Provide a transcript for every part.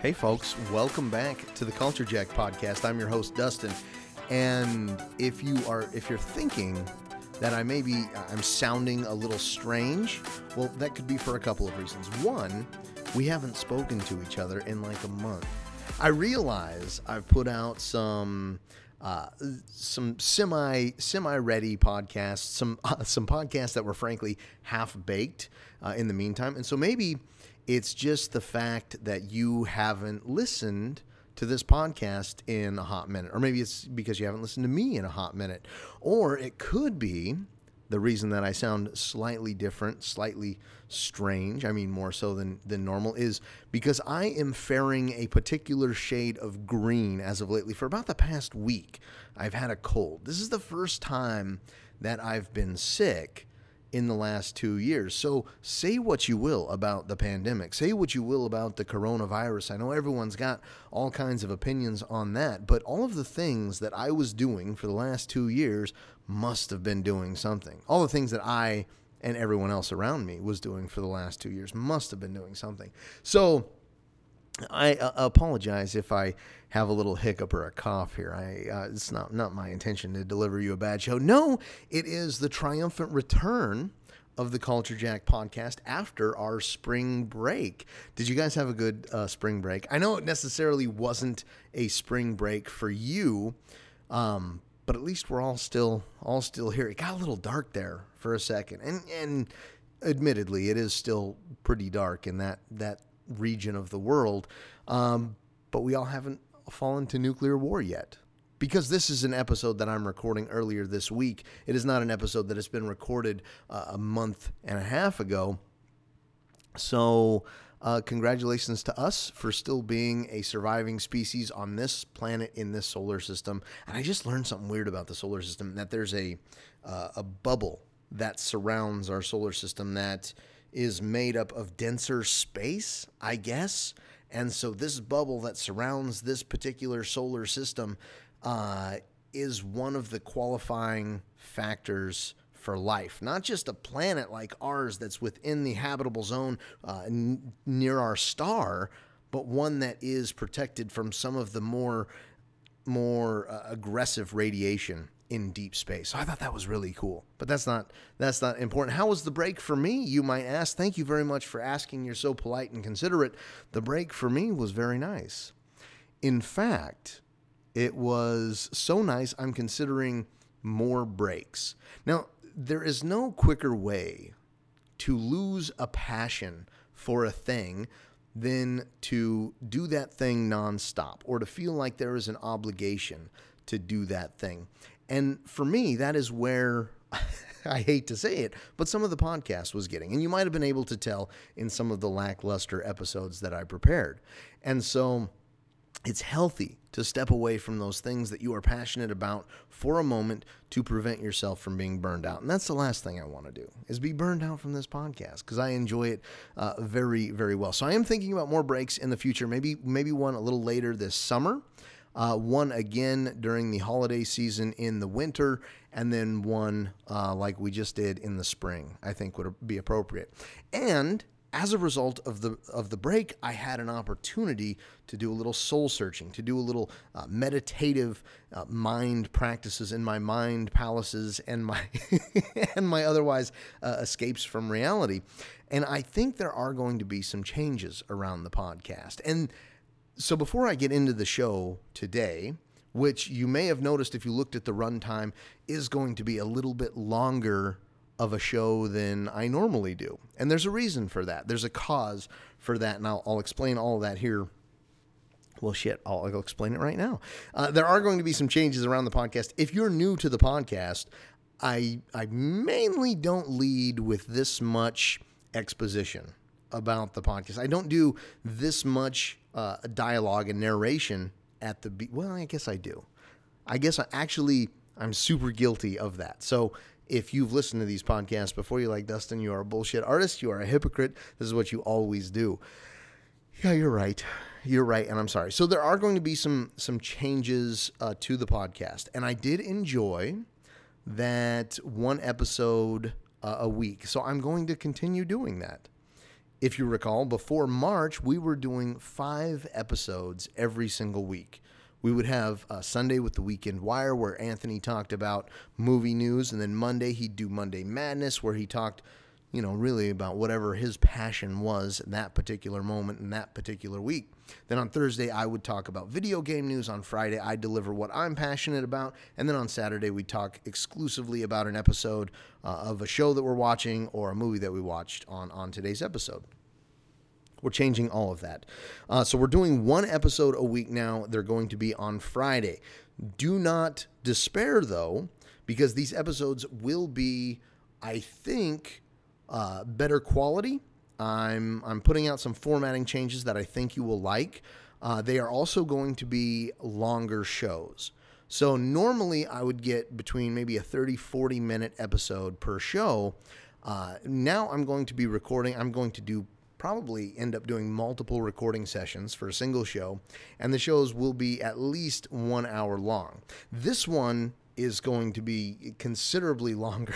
Hey, folks, welcome back to the Culture Jack podcast. I'm your host, Dustin. And if you are, if you're thinking that I maybe I'm sounding a little strange, well, that could be for a couple of reasons. One, we haven't spoken to each other in like a month. I realize I've put out some uh, some semi semi ready podcasts, some uh, some podcasts that were frankly half baked uh, in the meantime, and so maybe it's just the fact that you haven't listened to this podcast in a hot minute, or maybe it's because you haven't listened to me in a hot minute, or it could be the reason that I sound slightly different, slightly strange, I mean more so than, than normal, is because I am faring a particular shade of green as of lately. For about the past week, I've had a cold. This is the first time that I've been sick in the last two years. So say what you will about the pandemic, say what you will about the coronavirus. I know everyone's got all kinds of opinions on that, but all of the things that I was doing for the last two years must have been doing something. All the things that I and everyone else around me was doing for the last two years must have been doing something. So, I uh, apologize if I have a little hiccup or a cough here. I uh, it's not not my intention to deliver you a bad show. No, it is the triumphant return of the Culture Jack podcast after our spring break. Did you guys have a good uh, spring break? I know it necessarily wasn't a spring break for you, um, but at least we're all still all still here. It got a little dark there for a second, and and admittedly, it is still pretty dark in that that region of the world. Um, but we all haven't fallen to nuclear war yet. Because this is an episode that I'm recording earlier this week, it is not an episode that has been recorded uh, a month and a half ago. So, uh, congratulations to us for still being a surviving species on this planet in this solar system. And I just learned something weird about the solar system that there's a uh, a bubble that surrounds our solar system that is made up of denser space, I guess. And so this bubble that surrounds this particular solar system uh, is one of the qualifying factors for life, not just a planet like ours that's within the habitable zone uh, n- near our star, but one that is protected from some of the more more uh, aggressive radiation in deep space. So I thought that was really cool. But that's not that's not important. How was the break for me? You might ask. Thank you very much for asking. You're so polite and considerate. The break for me was very nice. In fact, it was so nice I'm considering more breaks. Now, there is no quicker way to lose a passion for a thing than to do that thing nonstop or to feel like there is an obligation to do that thing. And for me, that is where I hate to say it, but some of the podcast was getting. And you might have been able to tell in some of the lackluster episodes that I prepared. And so it's healthy to step away from those things that you are passionate about for a moment to prevent yourself from being burned out. And that's the last thing I want to do is be burned out from this podcast because I enjoy it uh, very, very well. So I am thinking about more breaks in the future. Maybe, maybe one a little later this summer uh, one again during the holiday season in the winter, and then one uh, like we just did in the spring. I think would be appropriate. And as a result of the of the break, I had an opportunity to do a little soul searching, to do a little uh, meditative uh, mind practices in my mind palaces and my and my otherwise uh, escapes from reality. And I think there are going to be some changes around the podcast. And so before I get into the show today, which you may have noticed if you looked at the runtime, is going to be a little bit longer of a show than I normally do. And there's a reason for that. There's a cause for that. And I'll, I'll explain all that here. Well, shit, I'll, I'll explain it right now. Uh, there are going to be some changes around the podcast. If you're new to the podcast, I, I mainly don't lead with this much exposition about the podcast. I don't do this much uh, dialogue and narration at the be- well. I guess I do. I guess I actually I'm super guilty of that. So if you've listened to these podcasts before, you're like Dustin, you are a bullshit artist. You are a hypocrite. This is what you always do. Yeah, you're right. You're right, and I'm sorry. So there are going to be some some changes uh, to the podcast, and I did enjoy that one episode uh, a week. So I'm going to continue doing that. If you recall, before March, we were doing five episodes every single week. We would have Sunday with the Weekend Wire, where Anthony talked about movie news, and then Monday he'd do Monday Madness, where he talked, you know, really about whatever his passion was in that particular moment in that particular week. Then on Thursday, I would talk about video game news. On Friday, I deliver what I'm passionate about. And then on Saturday, we talk exclusively about an episode uh, of a show that we're watching or a movie that we watched on, on today's episode. We're changing all of that. Uh, so we're doing one episode a week now. They're going to be on Friday. Do not despair, though, because these episodes will be, I think, uh, better quality I'm I'm putting out some formatting changes that I think you will like. Uh, they are also going to be longer shows. So normally I would get between maybe a 30 40 minute episode per show. Uh, now I'm going to be recording. I'm going to do probably end up doing multiple recording sessions for a single show, and the shows will be at least one hour long. This one is going to be considerably longer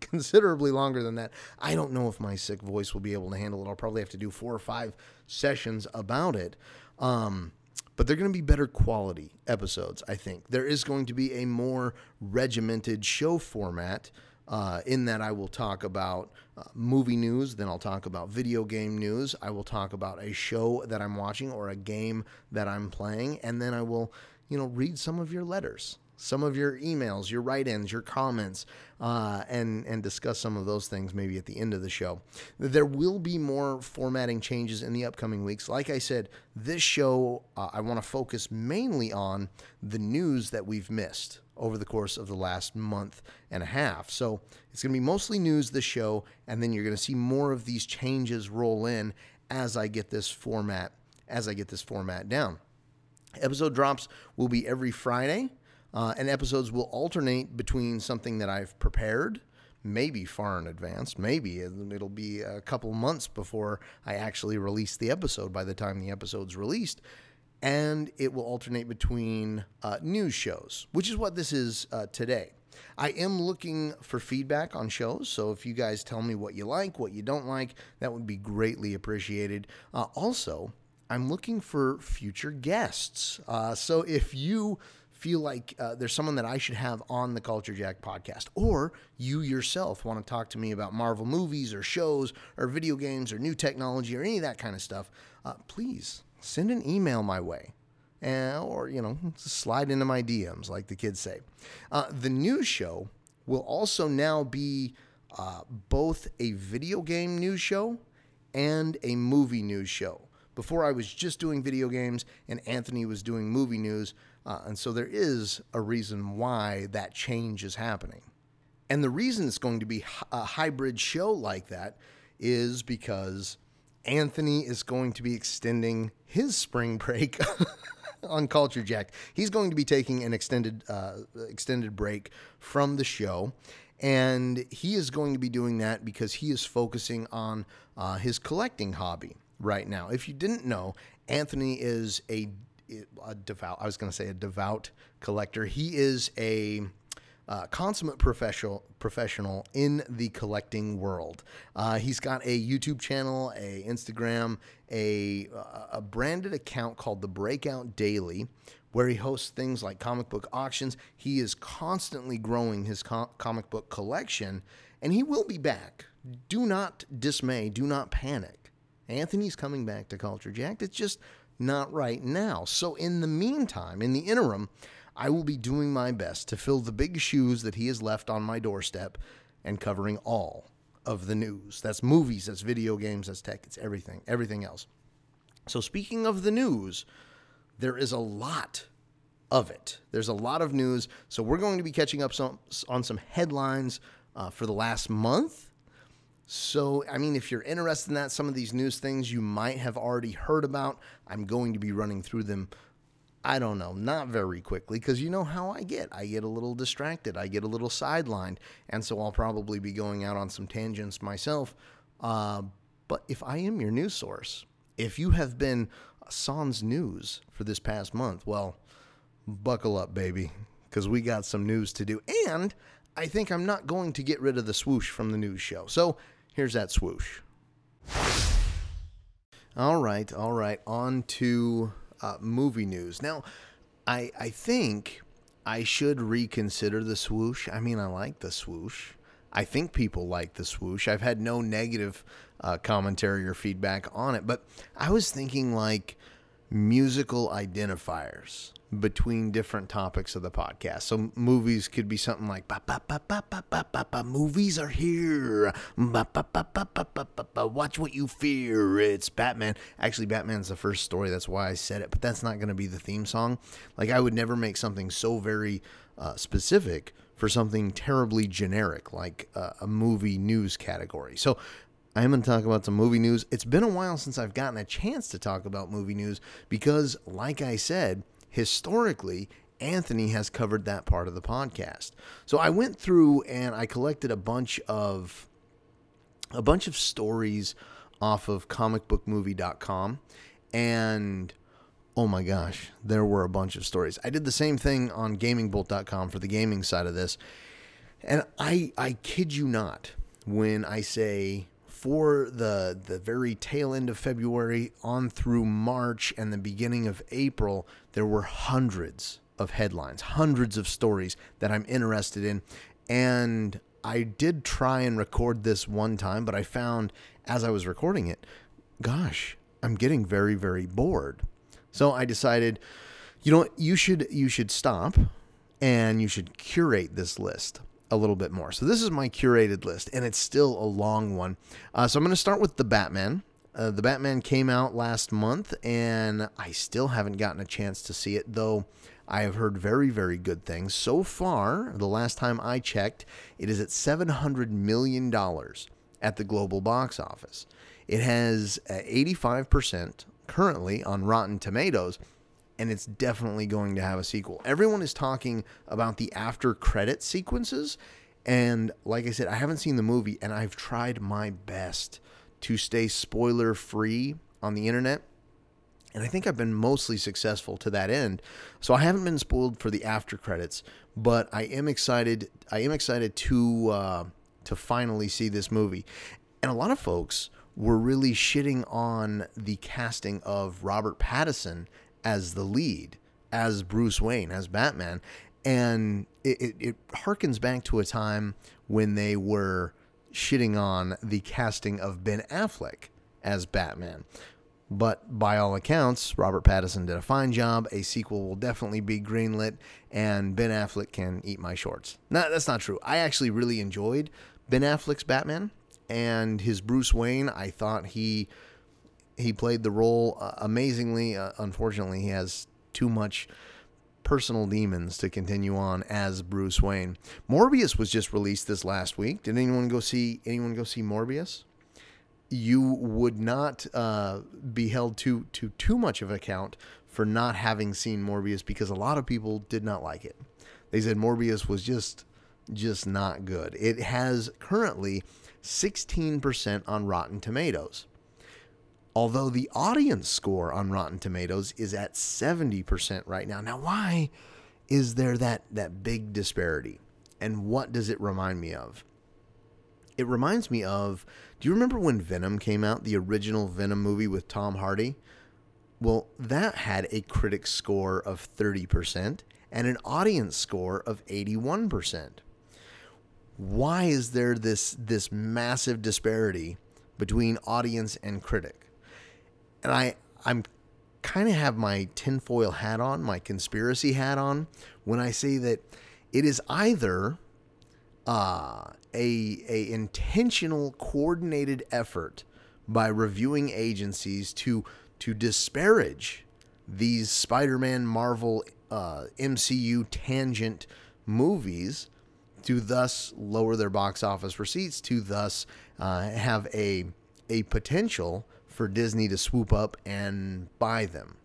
considerably longer than that. I don't know if my sick voice will be able to handle it. I'll probably have to do four or five sessions about it. Um, but they're going to be better quality episodes, I think. There is going to be a more regimented show format. Uh, in that, I will talk about uh, movie news, then I'll talk about video game news. I will talk about a show that I'm watching or a game that I'm playing, and then I will, you know, read some of your letters some of your emails, your write-ins, your comments, uh, and and discuss some of those things maybe at the end of the show. There will be more formatting changes in the upcoming weeks. Like I said, this show uh, I want to focus mainly on the news that we've missed over the course of the last month and a half. So it's going to be mostly news this show, and then you're going to see more of these changes roll in as I get this format as I get this format down. Episode drops will be every Friday. Uh, and episodes will alternate between something that I've prepared, maybe far in advance, maybe it'll be a couple months before I actually release the episode by the time the episode's released. And it will alternate between uh, news shows, which is what this is uh, today. I am looking for feedback on shows, so if you guys tell me what you like, what you don't like, that would be greatly appreciated. Uh, also, I'm looking for future guests. Uh, so if you feel like uh, there's someone that I should have on the Culture Jack podcast, or you yourself want to talk to me about Marvel movies or shows or video games or new technology or any of that kind of stuff, uh, please send an email my way. Uh, or, you know, slide into my DMs, like the kids say. Uh, the news show will also now be uh, both a video game news show and a movie news show. Before I was just doing video games and Anthony was doing movie news. Uh, and so there is a reason why that change is happening. And the reason it's going to be a hybrid show like that is because Anthony is going to be extending his spring break on Culture Jack. He's going to be taking an extended uh, extended break from the show, and he is going to be doing that because he is focusing on uh, his collecting hobby right now. If you didn't know, Anthony is a a devout. I was going to say a devout collector. He is a uh, consummate professional professional in the collecting world. Uh, he's got a YouTube channel, a Instagram, a a branded account called the Breakout Daily, where he hosts things like comic book auctions. He is constantly growing his com- comic book collection, and he will be back. Do not dismay. Do not panic. Anthony's coming back to Culture Jack. It's just not right now. So, in the meantime, in the interim, I will be doing my best to fill the big shoes that he has left on my doorstep and covering all of the news. That's movies, that's video games, that's tech, it's everything, everything else. So, speaking of the news, there is a lot of it. There's a lot of news. So, we're going to be catching up some, on some headlines uh, for the last month so, I mean, if you're interested in that, some of these news things you might have already heard about, I'm going to be running through them. I don't know, not very quickly, because you know how I get. I get a little distracted, I get a little sidelined, and so I'll probably be going out on some tangents myself. Uh, but if I am your news source, if you have been Sans News for this past month, well, buckle up, baby, because we got some news to do. And I think I'm not going to get rid of the swoosh from the news show. So here's that swoosh. All right, all right. On to uh, movie news. Now, I I think I should reconsider the swoosh. I mean, I like the swoosh. I think people like the swoosh. I've had no negative uh, commentary or feedback on it, but I was thinking like musical identifiers between different topics of the podcast. So movies could be something like ba, ba, ba, ba, ba, ba, ba, ba, movies are here. Ba, ba, ba, ba, ba, ba, ba, ba, watch what you fear. It's Batman. Actually, Batman's the first story. That's why I said it, but that's not going to be the theme song. Like I would never make something so very uh, specific for something terribly generic like uh, a movie news category. So I am going to talk about some movie news. It's been a while since I've gotten a chance to talk about movie news because, like I said, historically, Anthony has covered that part of the podcast. So I went through and I collected a bunch of a bunch of stories off of comicbookmovie.com and oh my gosh, there were a bunch of stories. I did the same thing on gamingbolt.com for the gaming side of this. And I I kid you not when I say for the the very tail end of February on through March and the beginning of April, there were hundreds of headlines, hundreds of stories that I'm interested in. And I did try and record this one time, but I found as I was recording it, gosh, I'm getting very, very bored. So I decided, you know, you should you should stop and you should curate this list a little bit more. So this is my curated list, and it's still a long one. Uh, so I'm going to start with the Batman. Uh, the Batman came out last month, and I still haven't gotten a chance to see it, though I have heard very, very good things. So far, the last time I checked, it is at $700 million at the global box office. It has 85% uh, currently on Rotten Tomatoes, and it's definitely going to have a sequel. Everyone is talking about the after credit sequences, and like I said, I haven't seen the movie, and I've tried my best to stay spoiler free on the internet. And I think I've been mostly successful to that end. So I haven't been spoiled for the after credits, but I am excited. I am excited to uh, to finally see this movie. And a lot of folks were really shitting on the casting of Robert Pattinson as the lead, as Bruce Wayne, as Batman. And it, it, it harkens back to a time when they were shitting on the casting of Ben Affleck as Batman. But by all accounts, Robert Pattinson did a fine job. A sequel will definitely be greenlit, and Ben Affleck can eat my shorts. No, that's not true. I actually really enjoyed Ben Affleck's Batman and his Bruce Wayne. I thought he he played the role uh, amazingly. Uh, unfortunately, he has too much personal demons to continue on as Bruce Wayne. Morbius was just released this last week. Did anyone go see anyone go see Morbius? You would not uh, be held to to too much of account for not having seen Morbius because a lot of people did not like it. They said Morbius was just just not good. It has currently 16% on Rotten Tomatoes although the audience score on Rotten Tomatoes is at 70% right now. Now, why is there that, that big disparity? And what does it remind me of? It reminds me of do you remember when Venom came out, the original Venom movie with Tom Hardy? Well, that had a critic score of 30% and an audience score of 81%. Why is there this this massive disparity between audience and critic? And I I'm kind of have my tinfoil hat on, my conspiracy hat on, when I say that it is either uh, a a intentional, coordinated effort by reviewing agencies to to disparage these Spider-Man, Marvel, uh, MCU tangent movies, to thus lower their box office receipts, to thus uh, have a a potential for Disney to swoop up and buy them.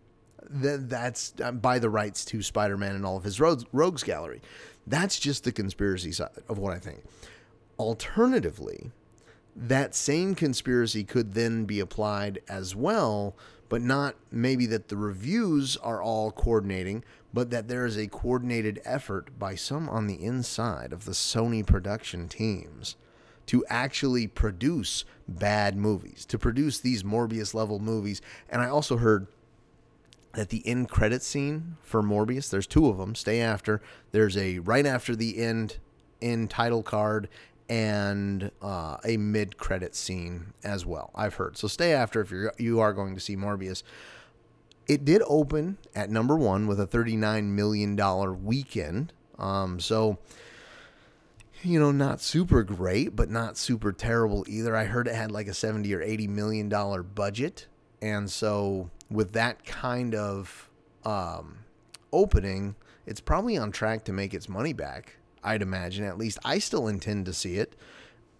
That's uh, buy the rights to Spider-Man and all of his rogues gallery. That's just the conspiracy side of what I think. Alternatively, that same conspiracy could then be applied as well, but not maybe that the reviews are all coordinating, but that there is a coordinated effort by some on the inside of the Sony production teams to actually produce bad movies, to produce these Morbius level movies. And I also heard that the end credit scene for Morbius, there's two of them, stay after. There's a right after the end end title card and uh, a mid credit scene as well. I've heard. So stay after if you're you are going to see Morbius. It did open at number one with a $39 million weekend. Um, so you know, not super great, but not super terrible either. I heard it had like a 70 or 80 million dollar budget. And so with that kind of um, opening, it's probably on track to make its money back. I'd imagine. At least I still intend to see it,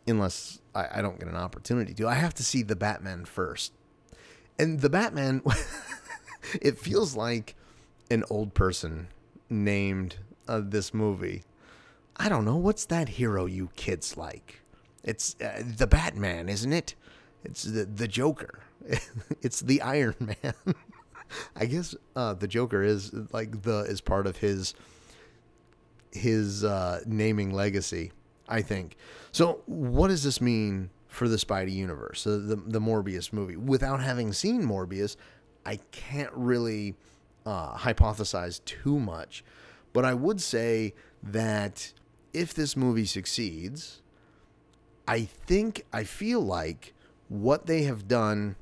unless I, I don't get an opportunity to. I have to see the Batman first. And the Batman, it feels like an old person named uh, this movie. I don't know. What's that hero you kids like? It's uh, the Batman, isn't it? It's the, the Joker. it's the Iron Man. I guess uh, the Joker is like the is part of his his uh, naming legacy. I think. So, what does this mean for the Spidey universe, the, the, the Morbius movie? Without having seen Morbius, I can't really uh, hypothesize too much, but I would say that if this movie succeeds, I think I feel like what they have done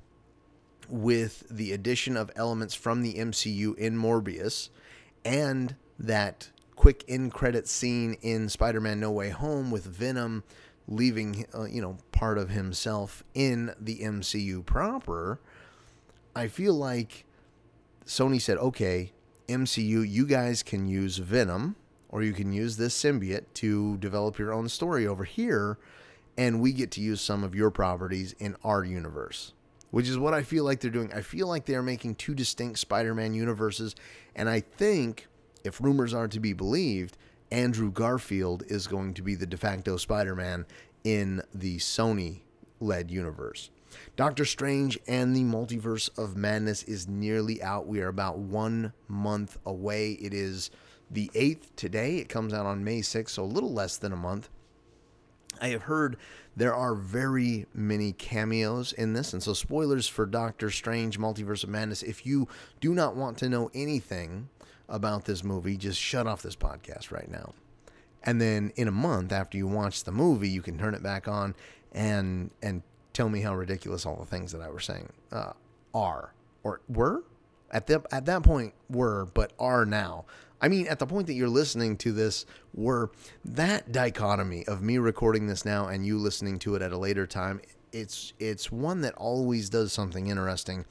with the addition of elements from the MCU in Morbius and that quick in credit scene in Spider-Man No Way Home with Venom leaving uh, you know part of himself in the MCU proper I feel like Sony said okay MCU you guys can use Venom or you can use this symbiote to develop your own story over here and we get to use some of your properties in our universe which is what I feel like they're doing. I feel like they are making two distinct Spider Man universes. And I think, if rumors are to be believed, Andrew Garfield is going to be the de facto Spider Man in the Sony led universe. Doctor Strange and the Multiverse of Madness is nearly out. We are about one month away. It is the 8th today. It comes out on May 6th, so a little less than a month. I have heard there are very many cameos in this, and so spoilers for Doctor Strange Multiverse of Madness. If you do not want to know anything about this movie, just shut off this podcast right now. And then in a month after you watch the movie, you can turn it back on and and tell me how ridiculous all the things that I was saying uh, are or were at the at that point were but are now. I mean, at the point that you're listening to this, were that dichotomy of me recording this now and you listening to it at a later time, it's it's one that always does something interesting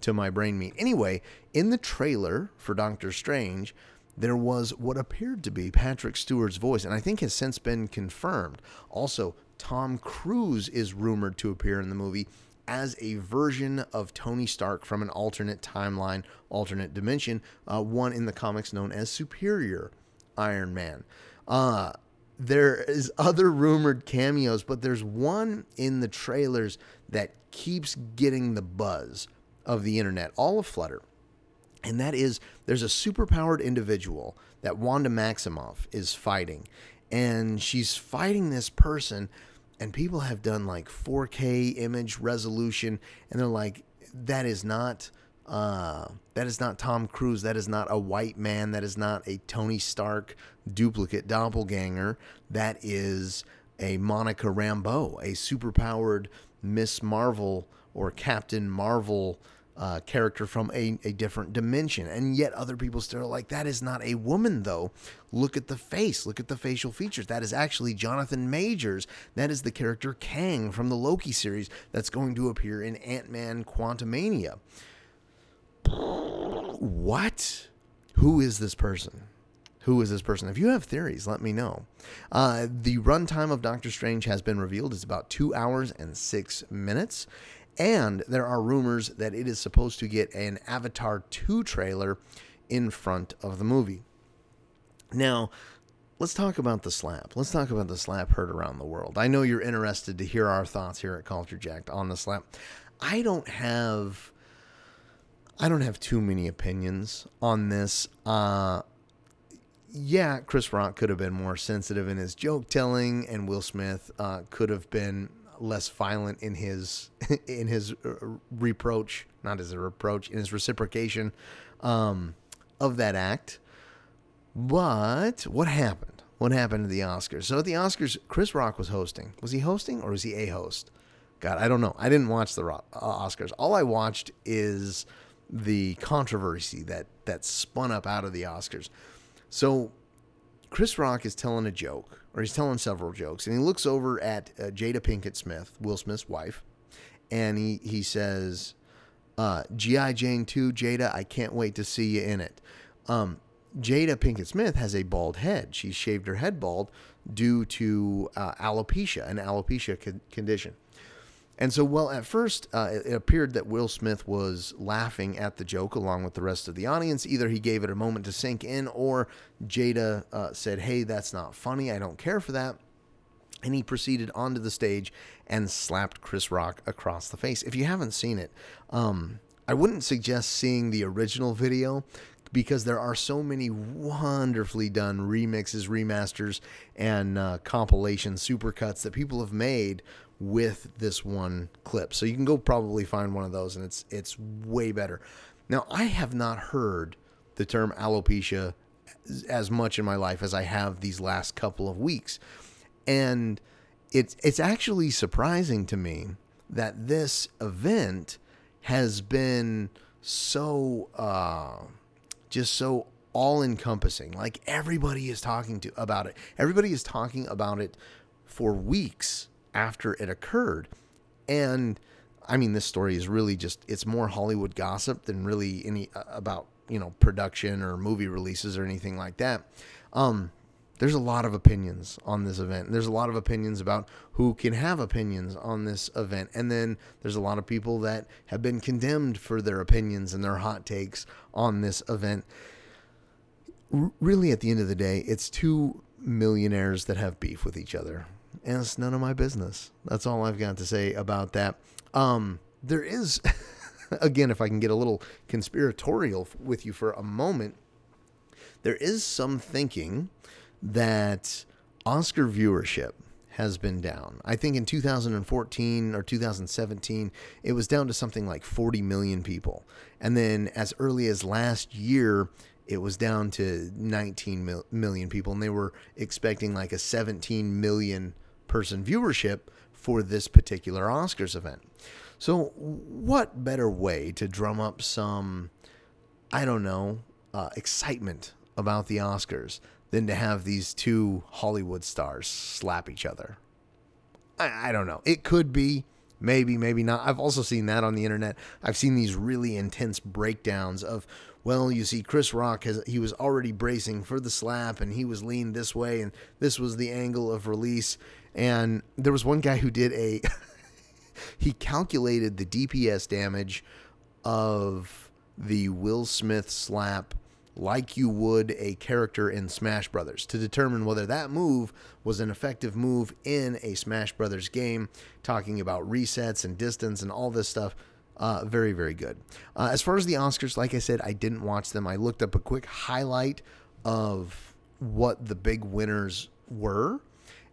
to my brain meat. Anyway, in the trailer for Doctor Strange, there was what appeared to be Patrick Stewart's voice, and I think has since been confirmed. Also, Tom Cruise is rumored to appear in the movie, as a version of Tony Stark from an alternate timeline, alternate dimension, uh, one in the comics known as Superior Iron Man. Uh, there is other rumored cameos, but there's one in the trailers that keeps getting the buzz of the internet, all aflutter. And that is there's a superpowered individual that Wanda Maximoff is fighting. And she's fighting this person and people have done like 4K image resolution, and they're like, that is not. Uh, that is not Tom Cruise. That is not a white man. That is not a Tony Stark duplicate doppelganger. That is a Monica Rambeau, a superpowered Miss Marvel or Captain Marvel uh, character from a, a different dimension. And yet other people still are like, that is not a woman, though. Look at the face, look at the facial features. That is actually Jonathan Majors. That is the character Kang from the Loki series that's going to appear in Ant Man Quantumania. What? Who is this person? Who is this person? If you have theories, let me know. Uh, the runtime of Doctor Strange has been revealed. It's about two hours and six minutes. And there are rumors that it is supposed to get an Avatar 2 trailer in front of the movie. Now, let's talk about the slap. Let's talk about the slap heard around the world. I know you're interested to hear our thoughts here at Culture Jacked on the slap. I don't have I don't have too many opinions on this. Uh yeah, Chris Rock could have been more sensitive in his joke telling, and Will Smith uh, could have been less violent in his in his uh, reproach, not as a reproach, in his reciprocation um, of that act. But what happened? What happened at the Oscars? So at the Oscars, Chris Rock was hosting. Was he hosting or was he a host? God, I don't know. I didn't watch the uh, Oscars. All I watched is the controversy that that spun up out of the Oscars. So Chris Rock is telling a joke, or he's telling several jokes, and he looks over at uh, Jada Pinkett Smith, Will Smith's wife, and he he says, uh, "GI Jane 2, Jada, I can't wait to see you in it." Um, Jada Pinkett Smith has a bald head. She shaved her head bald due to uh, alopecia, an alopecia con- condition. And so, well, at first, uh, it, appeared that Will Smith was laughing at the joke along with the rest of the audience. Either he gave it a moment to sink in, or Jada uh, said, Hey, that's not funny. I don't care for that. And he proceeded onto the stage and slapped Chris Rock across the face. If you haven't seen it, um, I wouldn't suggest seeing the original video because there are so many wonderfully done remixes, remasters, and uh, compilation supercuts that people have made with this one clip. So you can go probably find one of those and it's it's way better. Now, I have not heard the term alopecia as much in my life as I have these last couple of weeks. And it's it's actually surprising to me that this event has been so uh, just so all encompassing. Like everybody is talking to about it. Everybody is talking about it for weeks after it occurred. And I mean, this story is really just, it's more Hollywood gossip than really any uh, about, you know, production or movie releases or anything like that. Um, there's a lot of opinions on this event. There's a lot of opinions about who can have opinions on this event. And then there's a lot of people that have been condemned for their opinions and their hot takes on this event. R- really, at the end of the day, it's two millionaires that have beef with each other and it's none of my business. That's all I've got to say about that. Um, there is, again, if I can get a little conspiratorial with you for a moment, there is some thinking that Oscar viewership has been down. I think in 2014 or 2017, it was down to something like 40 million people. And then as early as last year, it was down to 19 mil- million people. And they were expecting like a 17 million person viewership for this particular Oscars event. So, what better way to drum up some, I don't know, uh, excitement about the Oscars than to have these two Hollywood stars slap each other? I, I don't know. It could be. Maybe, maybe not. I've also seen that on the internet. I've seen these really intense breakdowns of, well, you see, Chris Rock has he was already bracing for the slap and he was leaned this way and this was the angle of release. And there was one guy who did a he calculated the DPS damage of the Will Smith slap like you would a character in Smash Brothers to determine whether that move was an effective move in a Smash Brothers game, talking about resets and distance and all this stuff. Uh, very, very good. Uh, as far as the Oscars, like I said, I didn't watch them. I looked up a quick highlight of what the big winners were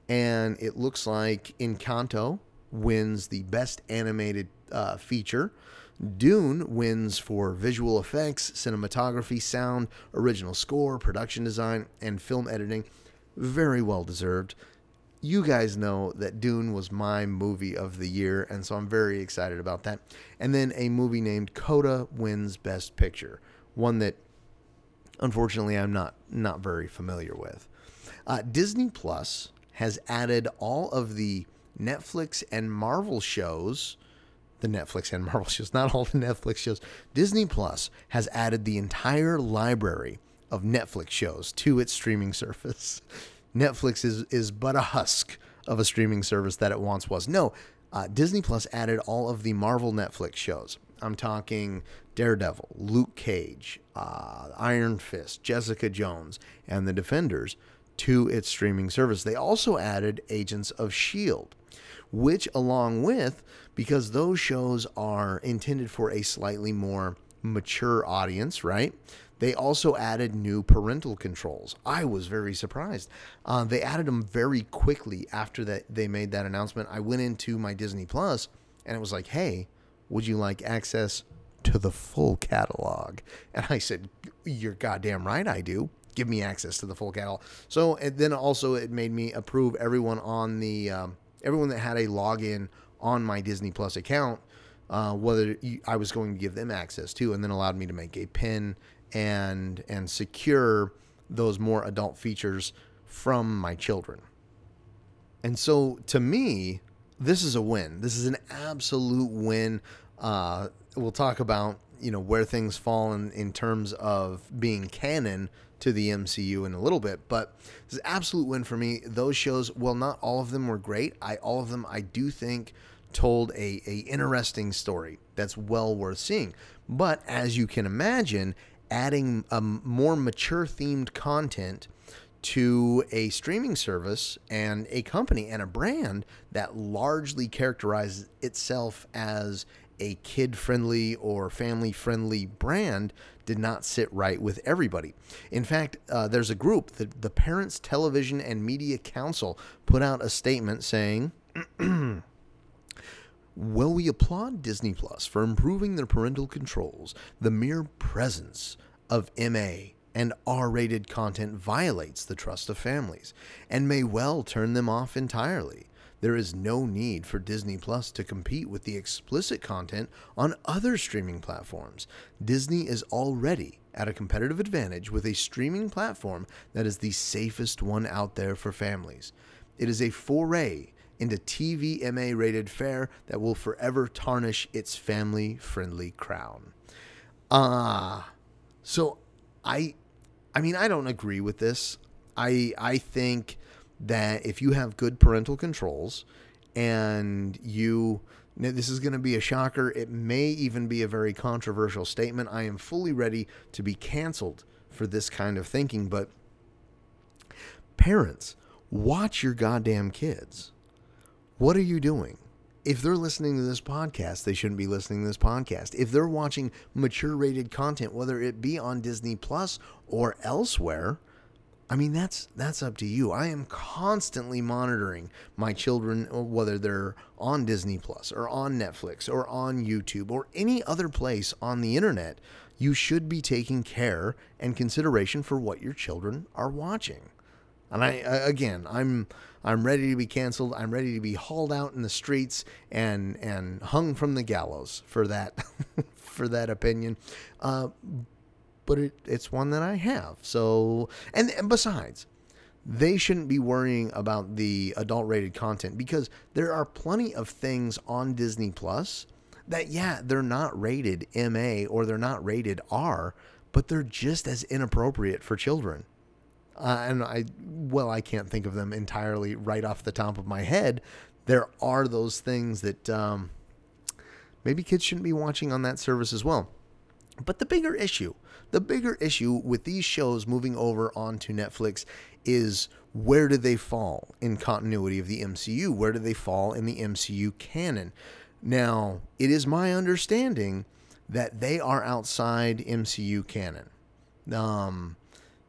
and it looks like Encanto wins the best animated uh, feature. Dune wins for visual effects, cinematography, sound, original score, production design, and film editing. Very well deserved. You guys know that Dune was my movie of the year, and so I'm very excited about that. And then a movie named Coda wins Best Picture, one that unfortunately I'm not not very familiar with. Uh, Disney Plus has added all of the Netflix and Marvel shows, the Netflix and Marvel shows, not all the Netflix shows. Disney Plus has added the entire library of Netflix shows to its streaming service. Netflix is is but a husk of a streaming service that it once was. No, uh, Disney Plus added all of the Marvel Netflix shows. I'm talking Daredevil, Luke Cage, uh, Iron Fist, Jessica Jones, and The Defenders to its streaming service. They also added Agents of S.H.I.E.L.D., which, along with, because those shows are intended for a slightly more mature audience, right? They also added new parental controls. I was very surprised. Uh, they added them very quickly after that they made that announcement. I went into my Disney Plus and it was like, "Hey, would you like access to the full catalog?" And I said, "You're goddamn right, I do. Give me access to the full catalog." So and then also it made me approve everyone on the um, everyone that had a login on my Disney Plus account. Uh, whether you, I was going to give them access to, and then allowed me to make a pin and and secure those more adult features from my children. And so to me, this is a win. This is an absolute win. Uh, we'll talk about you know where things fall in, in terms of being canon to the MCU in a little bit, but this is absolute win for me. Those shows, well, not all of them were great. I all of them I do think told a, a interesting story that's well worth seeing. But as you can imagine, adding a more mature themed content to a streaming service and a company and a brand that largely characterizes itself as a kid friendly or family friendly brand did not sit right with everybody. In fact, uh, there's a group, the, the Parents Television and Media Council, put out a statement saying, Well, we applaud Disney Plus for improving their parental controls. The mere presence of MA and R rated content violates the trust of families and may well turn them off entirely. There is no need for Disney Plus to compete with the explicit content on other streaming platforms. Disney is already at a competitive advantage with a streaming platform that is the safest one out there for families. It is a foray into TV MA rated fare that will forever tarnish its family friendly crown. Ah, so I I mean I don't agree with this. I I think that if you have good parental controls and you now, this is going to be a shocker. It may even be a very controversial statement. I am fully ready to be canceled for this kind of thinking, but parents, watch your goddamn kids. What are you doing? If they're listening to this podcast, they shouldn't be listening to this podcast. If they're watching mature rated content, whether it be on Disney Plus or elsewhere, I mean that's that's up to you. I am constantly monitoring my children uh, whether they're on Disney Plus or on Netflix or on YouTube or any other place on the internet. You should be taking care and consideration for what your children are watching. And I again, I'm I'm ready to be canceled. I'm ready to be hauled out in the streets and and hung from the gallows for that for that opinion. Uh, but it, it's one that I have. So and, and besides, they shouldn't be worrying about the adult rated content because there are plenty of things on Disney Plus that yeah, they're not rated MA or they're not rated R, but they're just as inappropriate for children. Uh, and I, well, I can't think of them entirely right off the top of my head. There are those things that um, maybe kids shouldn't be watching on that service as well. But the bigger issue, the bigger issue with these shows moving over onto Netflix is where do they fall in continuity of the MCU? Where do they fall in the MCU canon? Now, it is my understanding that they are outside MCU canon. Um,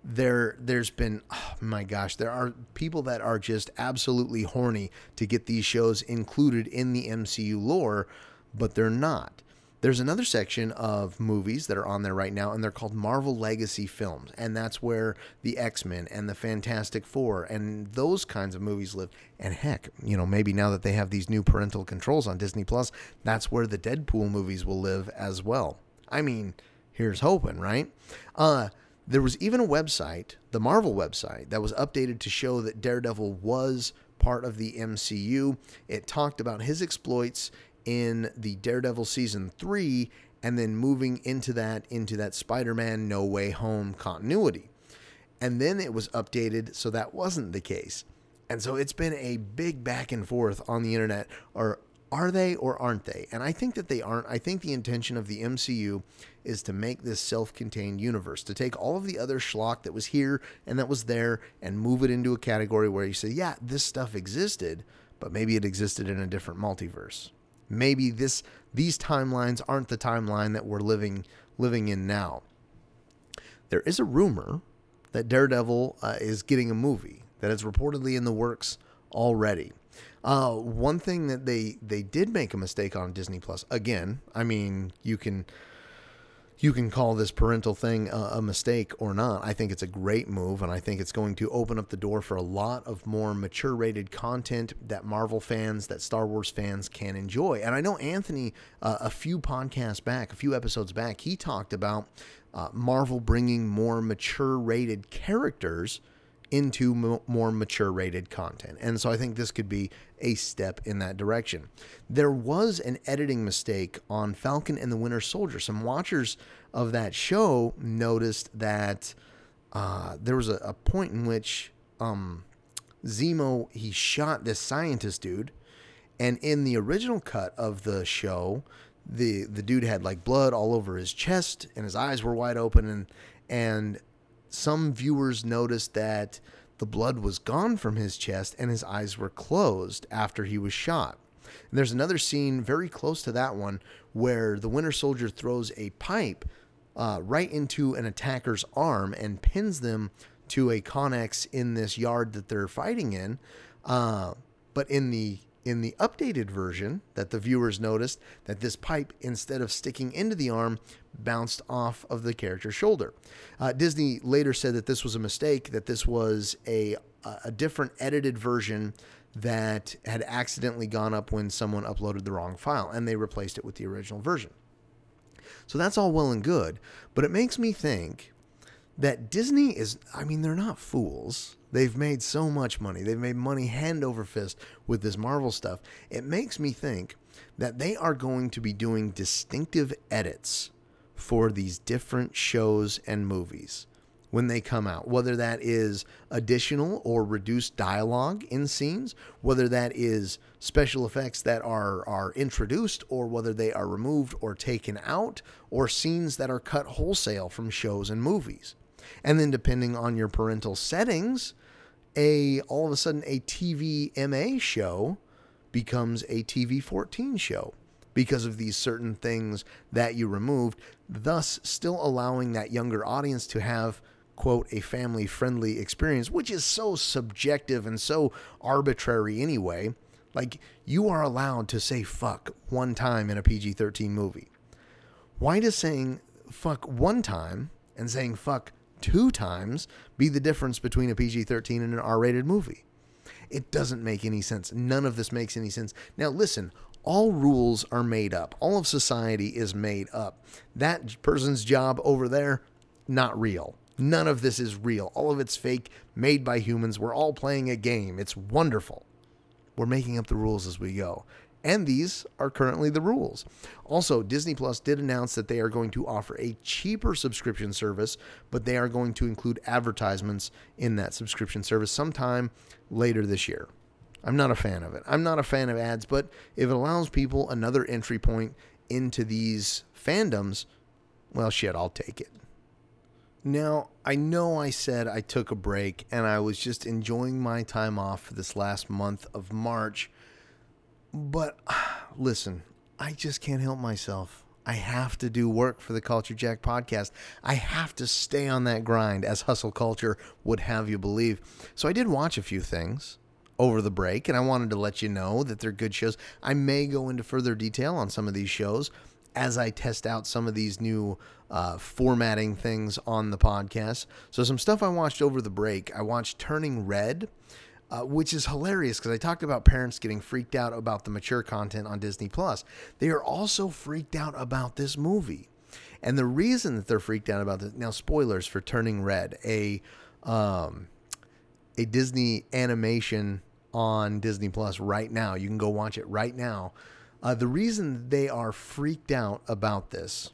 there there's been oh my gosh there are people that are just absolutely horny to get these shows included in the MCU lore but they're not. There's another section of movies that are on there right now and they're called Marvel Legacy films and that's where the X-Men and the Fantastic 4 and those kinds of movies live. And heck you know maybe now that they have these new parental controls on Disney Plus that's where the Deadpool movies will live as well. I mean here's hoping right? Uh there was even a website, the Marvel website, that was updated to show that Daredevil was part of the MCU. It talked about his exploits in the Daredevil season 3 and then moving into that into that Spider-Man No Way Home continuity. And then it was updated so that wasn't the case. And so it's been a big back and forth on the internet or Are they or aren't they? And I think that they aren't. I think the intention of the MCU is to make this self contained universe, to take all of the other schlock that was here and that was there and move it into a category where you say, yeah, this stuff existed, but maybe it existed in a different multiverse. Maybe this these timelines aren't the timeline that we're living living in now. There is a rumor that Daredevil uh, is getting a movie that is reportedly in the works already. Uh, one thing that they they did make a mistake on Disney Plus. Again, I mean, you can you can call this parental thing a, a, mistake or not. I think it's a great move, and I think it's going to open up the door for a lot of more mature rated content that Marvel fans, that Star Wars fans can enjoy. And I know Anthony, uh, a few podcasts back, a few episodes back, he talked about uh, Marvel bringing more mature rated characters into m- more mature rated content. And so I think this could be a step in that direction. There was an editing mistake on Falcon and the Winter Soldier. Some watchers of that show noticed that uh, there was a, a, point in which um, Zemo he shot this scientist dude, and in the original cut of the show, the the dude had like blood all over his chest and his eyes were wide open and and some viewers noticed that the blood was gone from his chest and his eyes were closed after he was shot. And there's another scene very close to that one where the Winter Soldier throws a pipe uh, right into an attacker's arm and pins them to a connex in this yard that they're fighting in. Uh, but in the in the updated version that the viewers noticed that this pipe instead of sticking into the arm bounced off of the character's shoulder uh, disney later said that this was a mistake that this was a a different edited version that had accidentally gone up when someone uploaded the wrong file and they replaced it with the original version so that's all well and good but it makes me think that disney is i mean they're not fools They've made so much money. They've made money hand over fist with this Marvel stuff. It makes me think that they are going to be doing distinctive edits for these different shows and movies when they come out, whether that is additional or reduced dialogue in scenes, whether that is special effects that are, are introduced, or whether they are removed or taken out, or scenes that are cut wholesale from shows and movies. And then depending on your parental settings, a all of a sudden a TV MA show becomes a TV 14 show because of these certain things that you removed, thus still allowing that younger audience to have quote a family friendly experience, which is so subjective and so arbitrary anyway. Like you are allowed to say fuck one time in a PG 13 movie. Why does saying fuck one time and saying fuck two times be the difference between a PG 13 and an R rated movie? It doesn't make any sense. None of this makes any sense. Now, listen, all rules are made up, all of society is made up. That person's job over there, not real. None of this is real. All of it's fake, made by humans. We're all playing a game. It's wonderful. We're making up the rules as we go and these are currently the rules. Also, Disney Plus did announce that they are going to offer a cheaper subscription service, but they are going to include advertisements in that subscription service sometime later this year. I'm not a fan of it. I'm not a fan of ads, but if it allows people another entry point into these fandoms, well, shit, I'll take it. Now, I know I said I took a break and I was just enjoying my time off for this last month of March but listen, I just can't help myself. I have to do work for the Culture Jack podcast. I have to stay on that grind, as hustle culture would have you believe. So I did watch a few things over the break, and I wanted to let you know that they're good shows. I may go into further detail on some of these shows as I test out some of these new uh, formatting things on the podcast. So, some stuff I watched over the break. I watched Turning Red uh, which is hilarious because I talked about parents getting freaked out about the mature content on Disney Plus. They are also freaked out about this movie, and the reason that they're freaked out about this now spoilers for Turning Red, a um, a Disney animation on Disney Plus right now. You can go watch it right now. Uh, the reason they are freaked out about this,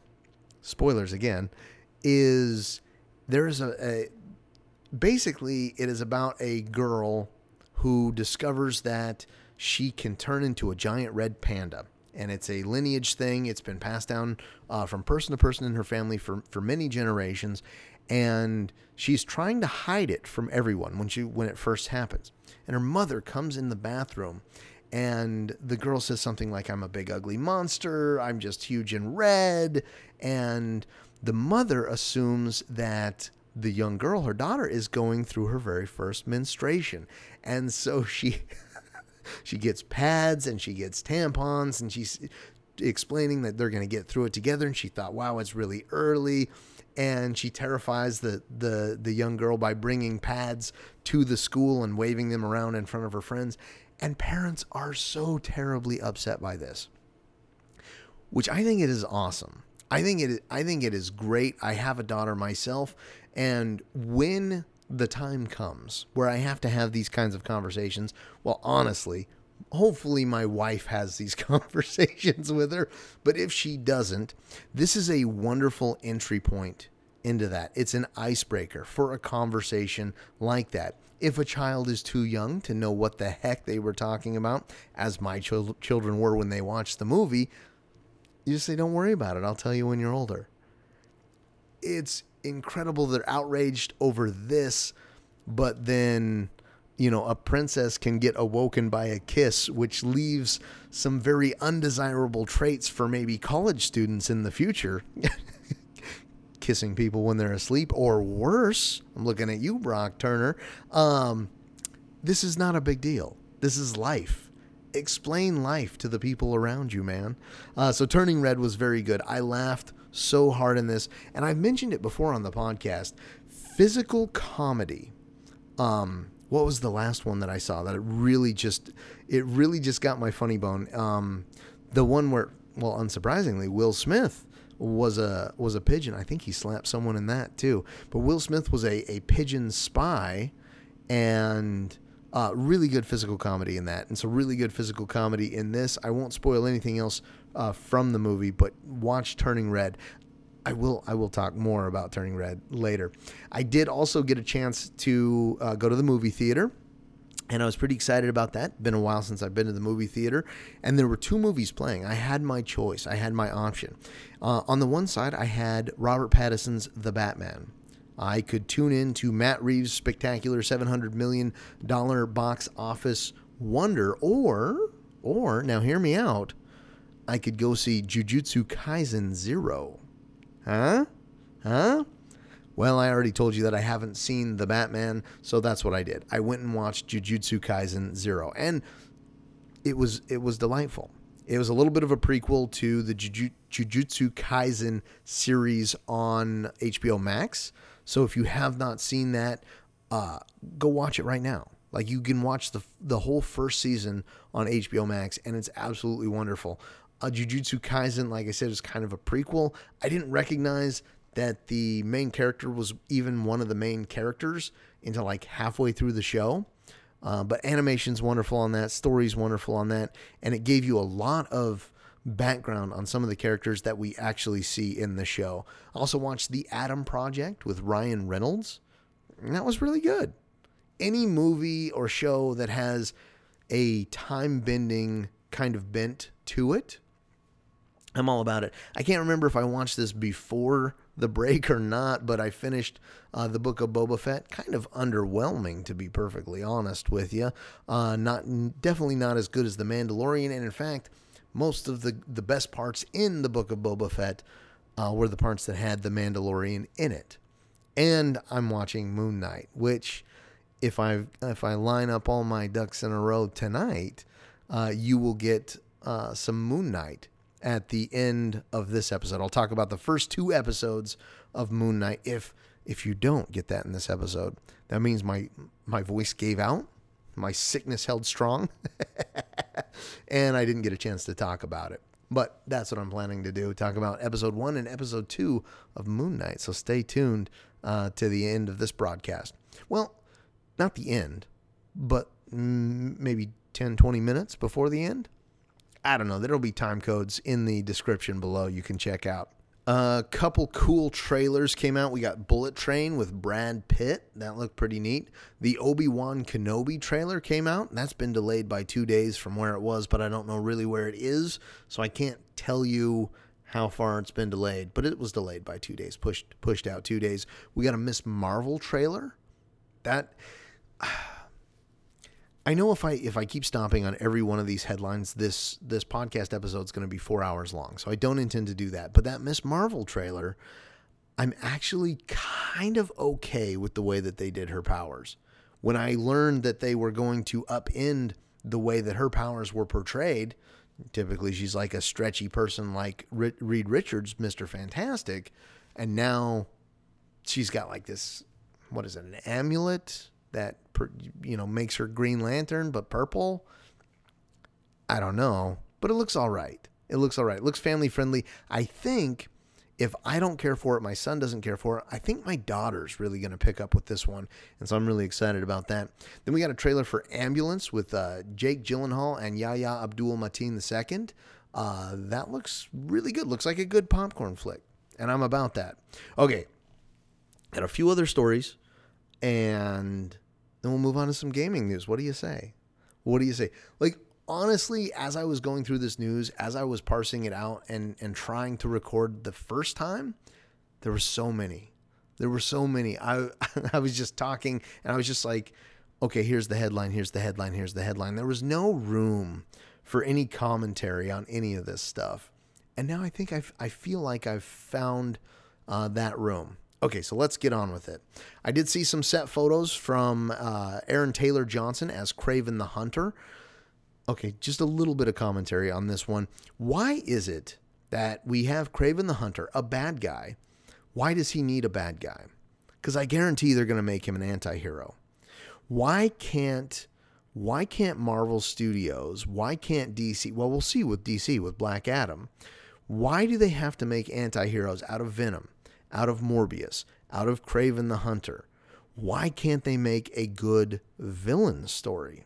spoilers again, is there's a, a basically it is about a girl who discovers that she can turn into a giant red panda. And it's a lineage thing. It's been passed down uh, from person to person in her family for, for many generations. And she's trying to hide it from everyone when she when it first happens. And her mother comes in the bathroom and the girl says something like i'm a big ugly monster. I'm just huge and red. And the mother assumes that the young girl her daughter is going through her very first menstruation. And so she she gets pads and she gets tampons and she's explaining that they're going to get through it together. And she thought wow it's really early and she terrifies the, the the young girl by bringing pads to the school and waving them around in front of her friends and parents are so terribly upset by this, which I think it is awesome. I think it I think it is great. I have a daughter myself, and when the time comes where I have to have these kinds of conversations, well, honestly, hopefully my wife has these conversations with her. But if she doesn't, this is a wonderful entry point into that. It's an icebreaker for a conversation like that if a child is too young to know what the heck they were talking about, as my ch- children were when they watched the movie, you just say, don't worry about it. I'll tell you when you're older. It's incredible they're outraged over this, but then, you know, a princess can get awoken by a kiss, which leaves some very undesirable traits for maybe college students in the future. kissing people when they're asleep, or worse. I'm looking at you, Brock Turner. Um, this is not a big deal. This is life. Explain life to the people around you, man. Uh, so, Turning Red was very good. I laughed so hard in this, and I've mentioned it before on the podcast. Physical comedy. Um, what was the last one that I saw that it really just it really just got my funny bone? Um, the one where, well, unsurprisingly, Will Smith was a was a pigeon. I think he slapped someone in that too. But Will Smith was a, a pigeon spy and uh, really good physical comedy in that. And so really good physical comedy in this. I won't spoil anything else uh, from the movie, but watch Turning Red. I will I will talk more about Turning Red later. I did also get a chance to uh, go to the movie theater and I was pretty excited about that. Been a while since I've been to the movie theater, and there were two movies playing. I had my choice. I had my option. Uh, on the one side, I had Robert Pattinson's The Batman. I could tune in to Matt Reeves' spectacular $700 million box office wonder, or, or, now hear me out, I could go see Jujutsu Kaisen Zero. Huh? Huh? Well, I already told you that I haven't seen The Batman, so that's what I did. I went and watched Jujutsu Kaisen 0 and it was it was delightful. It was a little bit of a prequel to the Jujutsu Kaisen series on HBO Max. So if you have not seen that, uh, go watch it right now. Like you can watch the the whole first season on HBO Max, and it's absolutely wonderful. Jujutsu Kaisen, like I said, is kind of a prequel. I didn't recognize that the main character was even one of the main characters until like halfway through the show. Uh, but animation's wonderful on that, story's wonderful on that, and it gave you a lot of background on some of the characters that we actually see in the show. Also watched The Adam Project with Ryan Reynolds. And that was really good. Any movie or show that has a time bending kind of bent to it, I'm all about it. I can't remember if I watched this before the break or not, but I finished uh, the book of Boba Fett. Kind of underwhelming, to be perfectly honest with you. Uh, not definitely not as good as the Mandalorian, and in fact, most of the the best parts in the book of Boba Fett uh, were the parts that had the Mandalorian in it. And I'm watching Moon Knight, which, if I if I line up all my ducks in a row tonight, uh, you will get uh, some Moon Knight at the end of this episode. I'll talk about the first two episodes of Moon Knight. If if you don't get that in this episode, that means my my voice gave out, my sickness held strong, and I didn't get a chance to talk about it. But that's what I'm planning to do: talk about episode one and episode two of Moon Knight. So stay tuned uh, to the end of this broadcast. Well, not the end, but maybe 10, 20 minutes before the end. I don't know. There'll be time codes in the description below you can check out. A couple cool trailers came out. We got Bullet Train with Brad Pitt. That looked pretty neat. The Obi Wan Kenobi trailer came out. That's been delayed by two days from where it was, but I don't know really where it is. So I can't tell you how far it's been delayed. But it was delayed by two days, pushed pushed out two days. We got a Miss Marvel trailer. That I know if I if I keep stomping on every one of these headlines, this this podcast episode is going to be four hours long. So I don't intend to do that. But that Miss Marvel trailer, I'm actually kind of okay with the way that they did her powers. When I learned that they were going to upend the way that her powers were portrayed, typically she's like a stretchy person like Reed Richards, Mister Fantastic, and now she's got like this. What is it? An amulet that you know makes her Green Lantern, but purple. I don't know, but it looks all right. It looks all right. It looks family friendly. I think if I don't care for it, my son doesn't care for it. I think my daughter's really going to pick up with this one, and so I'm really excited about that. Then we got a trailer for Ambulance with uh, Jake Gyllenhaal and Yahya Abdul Mateen II. Uh, that looks really good. Looks like a good popcorn flick, and I'm about that. Okay, and a few other stories, and then we'll move on to some gaming news. What do you say? What do you say? Like honestly, as I was going through this news, as I was parsing it out and and trying to record the first time, there were so many. There were so many. I I was just talking and I was just like, okay, here's the headline, here's the headline, here's the headline. There was no room for any commentary on any of this stuff. And now I think I I feel like I've found uh, that room. Okay, so let's get on with it. I did see some set photos from uh, Aaron Taylor Johnson as Kraven the Hunter. Okay, just a little bit of commentary on this one. Why is it that we have Kraven the Hunter, a bad guy? Why does he need a bad guy? Because I guarantee they're going to make him an anti-hero. Why can't why can't Marvel Studios, why can't DC? Well, we'll see with DC with Black Adam. Why do they have to make anti-heroes out of Venom? Out of Morbius, out of Kraven the Hunter. Why can't they make a good villain story?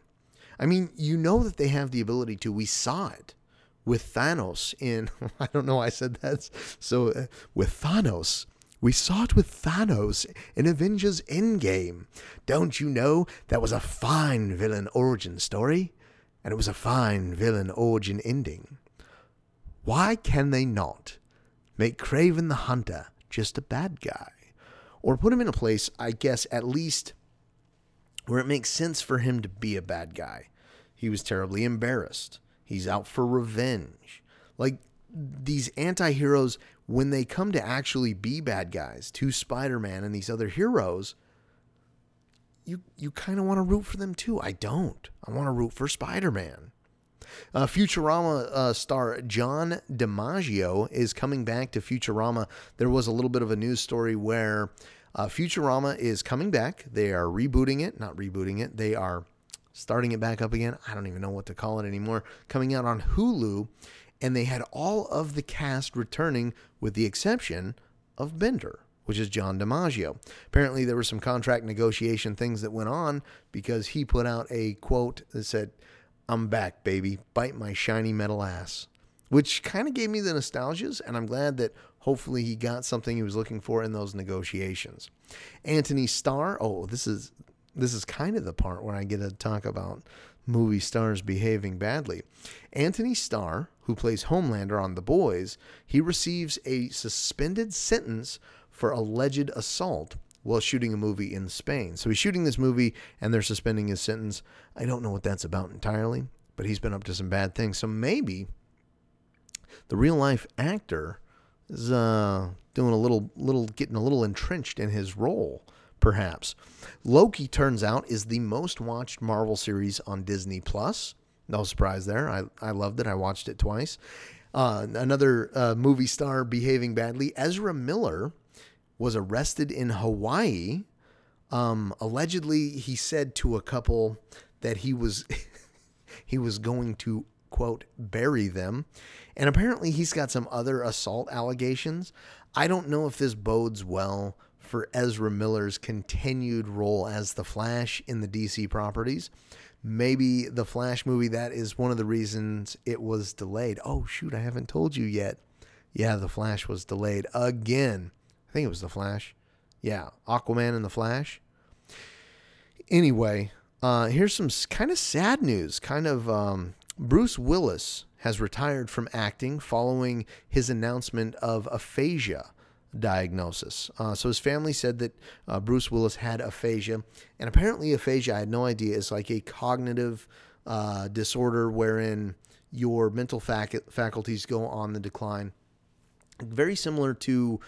I mean, you know that they have the ability to. We saw it with Thanos in, I don't know I said that. So, uh, with Thanos, we saw it with Thanos in Avengers Endgame. Don't you know that was a fine villain origin story? And it was a fine villain origin ending. Why can they not make Kraven the Hunter just a bad guy. Or put him in a place, I guess, at least where it makes sense for him to be a bad guy. He was terribly embarrassed. He's out for revenge. Like these anti heroes, when they come to actually be bad guys to Spider Man and these other heroes, you, you kind of want to root for them too. I don't. I want to root for Spider Man. Uh, Futurama uh, star John DiMaggio is coming back to Futurama. There was a little bit of a news story where uh, Futurama is coming back. They are rebooting it, not rebooting it. They are starting it back up again. I don't even know what to call it anymore. Coming out on Hulu, and they had all of the cast returning with the exception of Bender which is John DiMaggio. Apparently, there were some contract negotiation things that went on because he put out a quote that said, I'm back, baby. Bite my shiny metal ass. Which kind of gave me the nostalgias, and I'm glad that hopefully he got something he was looking for in those negotiations. Antony Starr, oh, this is this is kind of the part where I get to talk about movie stars behaving badly. Antony Starr, who plays Homelander on The Boys, he receives a suspended sentence for alleged assault while shooting a movie in Spain. So he's shooting this movie and they're suspending his sentence. I don't know what that's about entirely, but he's been up to some bad things. So maybe the real life actor is uh, doing a little, little, getting a little entrenched in his role, perhaps. Loki turns out is the most watched Marvel series on Disney Plus. No surprise there. I, I loved it. I watched it twice. Uh, another uh, movie star behaving badly, Ezra Miller was arrested in Hawaii. Um, allegedly, he said to a couple that he was he was going to quote bury them, and apparently he's got some other assault allegations. I don't know if this bodes well for Ezra Miller's continued role as the Flash in the DC properties. Maybe the Flash movie that is one of the reasons it was delayed. Oh shoot, I haven't told you yet. Yeah, The Flash was delayed again. Think it was The Flash. Yeah, Aquaman and The Flash. Anyway, uh, here's some kind of sad news. Kind of um, Bruce Willis has retired from acting following his announcement of aphasia diagnosis. Uh, so his family said that uh, Bruce Willis had aphasia, and apparently aphasia, I had no idea, is like a cognitive uh, disorder wherein your mental fac- faculties go on the decline. Very similar to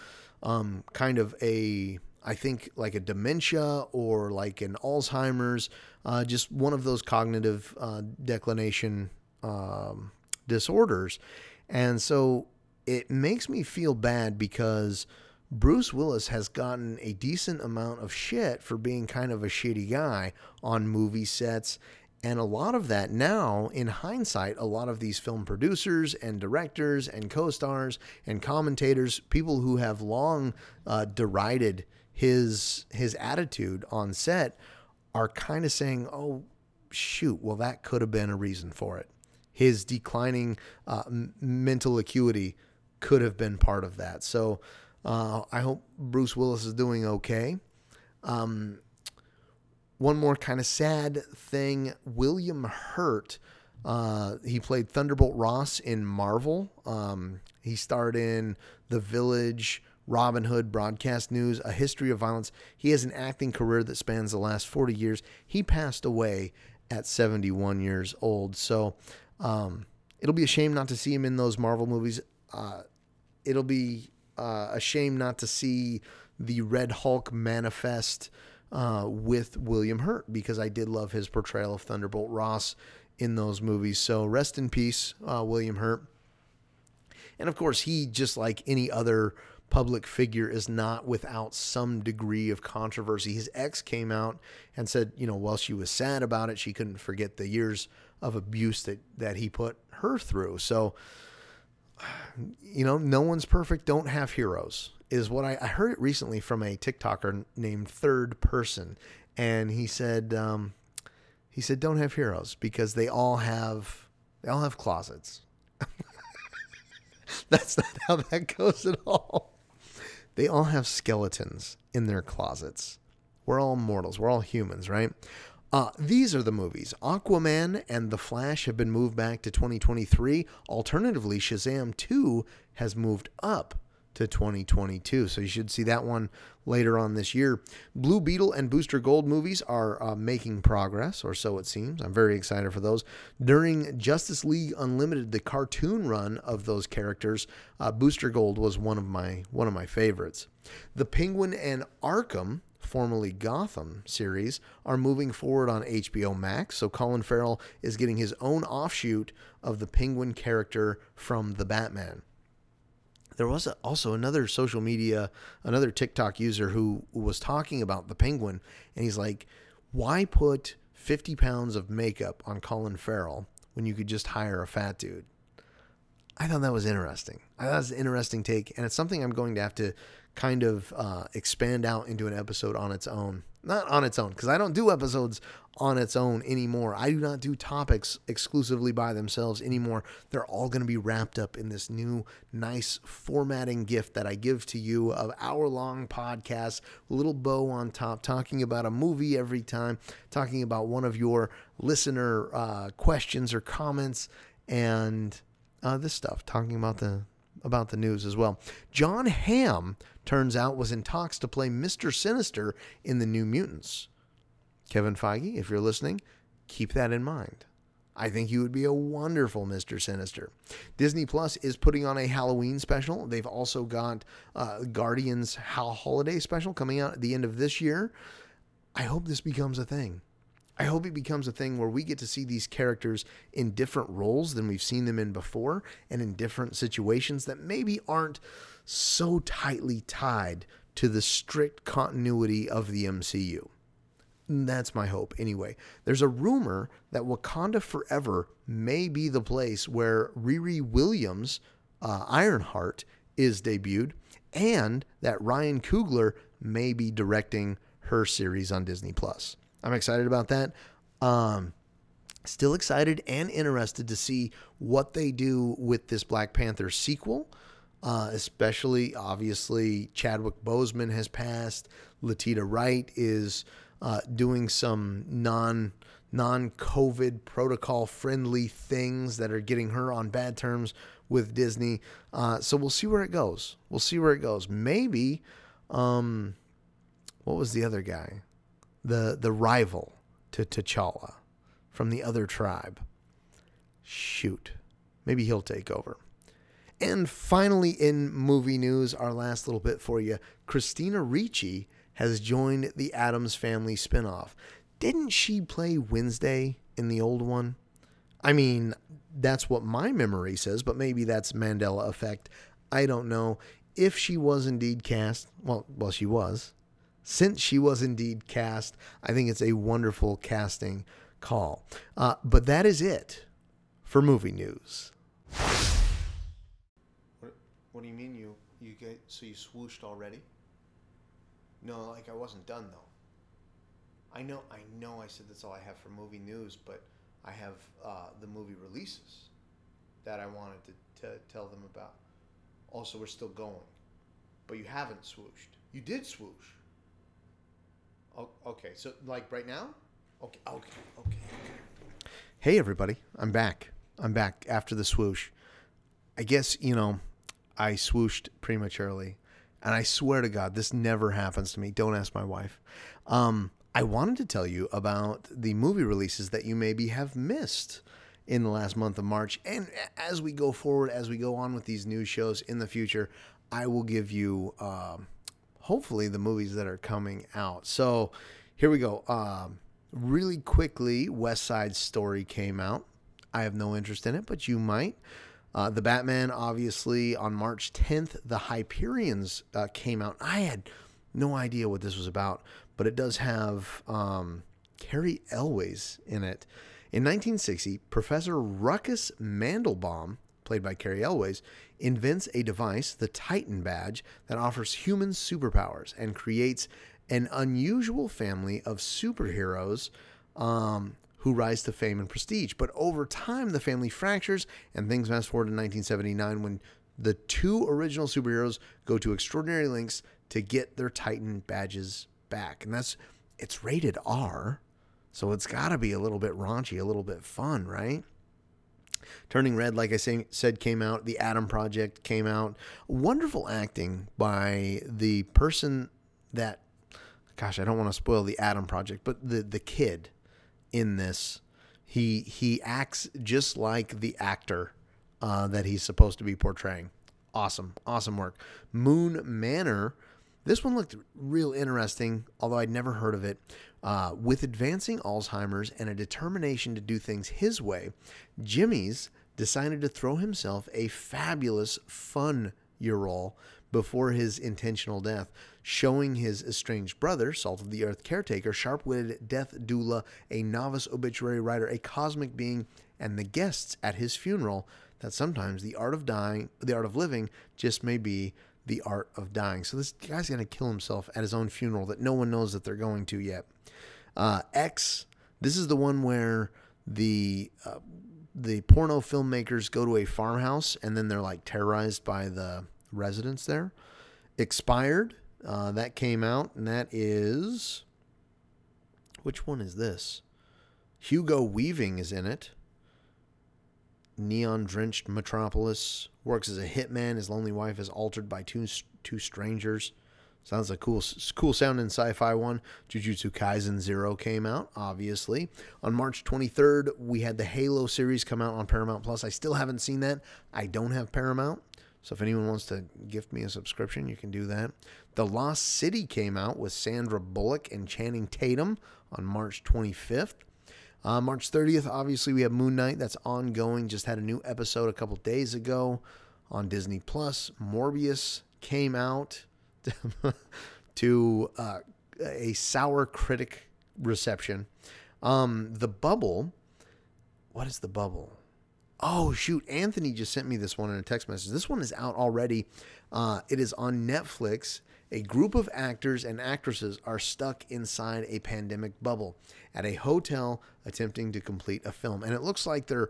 um, kind of a, I think, like a dementia or like an Alzheimer's, uh, just one of those cognitive uh, declination um, disorders. And so it makes me feel bad because Bruce Willis has gotten a decent amount of shit for being kind of a shitty guy on movie sets. And a lot of that now, in hindsight, a lot of these film producers and directors and co stars and commentators, people who have long uh, derided his his attitude on set, are kind of saying, "Oh, shoot, well that could have been a reason for it." His declining uh, mental acuity could have been part of that. So uh, I hope Bruce Willis is doing okay. Um, one more kind of sad thing William Hurt. Uh, he played Thunderbolt Ross in Marvel. Um, he starred in The Village, Robin Hood, Broadcast News, A History of Violence. He has an acting career that spans the last 40 years. He passed away at 71 years old. So um, it'll be a shame not to see him in those Marvel movies. Uh, it'll be uh, a shame not to see the Red Hulk manifest uh, with William Hurt because I did love his portrayal of Thunderbolt Ross in those movies. So rest in peace, uh, William Hurt. And of course, he, just like any other public figure, is not without some degree of controversy. His ex came out and said, you know, while she was sad about it, she couldn't forget the years of abuse that, that he put her through. So, you know, no one's perfect. Don't have heroes is what I, I heard it recently from a TikToker named Third Person, and he said um, he said don't have heroes because they all have they all have closets. That's not how that goes at all. They all have skeletons in their closets. We're all mortals. We're all humans, right? Uh, these are the movies. Aquaman and The Flash have been moved back to 2023. Alternatively, Shazam 2 has moved up to 2022. So you should see that one later on this year. Blue Beetle and Booster Gold movies are uh, making progress, or so it seems. I'm very excited for those. During Justice League Unlimited, the cartoon run of those characters, uh, Booster Gold was one of my one of my favorites. The Penguin and Arkham formerly Gotham series, are moving forward on HBO Max. So Colin Farrell is getting his own offshoot of the Penguin character from the Batman. There was also another social media, another TikTok user who was talking about the Penguin, and he's like, "Why put 50 pounds of makeup on Colin Farrell when you could just hire a fat dude?" I thought that was interesting. I thought it was an interesting take, and it's something I'm going to have to kind of uh, expand out into an episode on its own. Not on its own, because I don't do episodes on its own anymore. I do not do topics exclusively by themselves anymore. They're all going to be wrapped up in this new, nice formatting gift that I give to you of hour long podcasts, little bow on top, talking about a movie every time, talking about one of your listener uh, questions or comments, and uh, this stuff, talking about the about the news as well. John Hamm turns out was in talks to play Mr. Sinister in the New Mutants. Kevin Feige, if you're listening, keep that in mind. I think you would be a wonderful Mr. Sinister. Disney Plus is putting on a Halloween special. They've also got uh, Guardians Holiday special coming out at the end of this year. I hope this becomes a thing. I hope it becomes a thing where we get to see these characters in different roles than we've seen them in before and in different situations that maybe aren't so tightly tied to the strict continuity of the MCU. That's my hope. Anyway, there's a rumor that Wakanda Forever may be the place where Riri Williams, uh, Ironheart, is debuted, and that Ryan Coogler may be directing her series on Disney Plus. I'm excited about that. Um, still excited and interested to see what they do with this Black Panther sequel. Uh, especially obviously Chadwick Boseman has passed. Latita Wright is uh, doing some non non COVID protocol friendly things that are getting her on bad terms with Disney. Uh, so we'll see where it goes. We'll see where it goes. Maybe, um, what was the other guy? The the rival to T'Challa from the other tribe. Shoot, maybe he'll take over. And finally, in movie news, our last little bit for you Christina Ricci has joined the Addams Family spinoff. Didn't she play Wednesday in the old one? I mean, that's what my memory says, but maybe that's Mandela effect. I don't know. If she was indeed cast, well, well, she was. Since she was indeed cast, I think it's a wonderful casting call. Uh, but that is it for movie news. What, do you mean you you get so you swooshed already? No, like I wasn't done though. I know, I know. I said that's all I have for movie news, but I have uh, the movie releases that I wanted to, tell them about. Also, we're still going, but you haven't swooshed. You did swoosh. Oh, okay, so like right now? Okay, okay, okay. Hey, everybody, I'm back. I'm back after the swoosh. I guess, you know, I swooshed prematurely. And I swear to God, this never happens to me. Don't ask my wife. Um, I wanted to tell you about the movie releases that you maybe have missed in the last month of March. And as we go forward, as we go on with these new shows in the future, I will give you um, hopefully the movies that are coming out. So here we go. Um, really quickly, West Side Story came out. I have no interest in it, but you might. Uh, the Batman, obviously, on March 10th, the Hyperions uh, came out. I had no idea what this was about but it does have um, Cary Elwes in it. In 1960, Professor Ruckus Mandelbaum, played by Cary Elwes, invents a device, the Titan Badge, that offers human superpowers and creates an unusual family of superheroes um, who rise to fame and prestige. But over time, the family fractures, and things fast forward to 1979 when the two original superheroes go to extraordinary lengths to get their Titan badges back. And that's it's rated R, so it's got to be a little bit raunchy, a little bit fun, right? Turning Red, like I say, said, came out. The Adam Project came out. Wonderful acting by the person that, gosh, I don't want to spoil the Adam Project, but the the kid in this, he he acts just like the actor uh, that he's supposed to be portraying. Awesome, awesome work. Moon Manor this one looked real interesting, although I'd never heard of it. Uh, with advancing Alzheimer's and a determination to do things his way, Jimmy's decided to throw himself a fabulous fun role before his intentional death, showing his estranged brother, Salt of the Earth caretaker, sharp witted death doula, a novice obituary writer, a cosmic being, and the guests at his funeral that sometimes the art of dying, the art of living, just may be the art of dying. So this guy's going to kill himself at his own funeral that no one knows that they're going to yet. Uh, X, this is the one where the uh, the porno filmmakers go to a farmhouse and then they're like terrorized by the residents there. Expired, uh, that came out, and that is which one is this? Hugo Weaving is in it neon drenched metropolis. Works as a hitman. His lonely wife is altered by two two strangers. Sounds like cool, cool sounding sci-fi one. Jujutsu Kaisen Zero came out, obviously on March 23rd. We had the Halo series come out on Paramount Plus. I still haven't seen that. I don't have Paramount, so if anyone wants to gift me a subscription, you can do that. The Lost City came out with Sandra Bullock and Channing Tatum on March 25th. Uh, March 30th, obviously, we have Moon Knight. That's ongoing. Just had a new episode a couple days ago on Disney Plus. Morbius came out to uh, a sour critic reception. Um, the Bubble. What is the Bubble? Oh shoot! Anthony just sent me this one in a text message. This one is out already. Uh, it is on Netflix. A group of actors and actresses are stuck inside a pandemic bubble at a hotel attempting to complete a film. And it looks like they're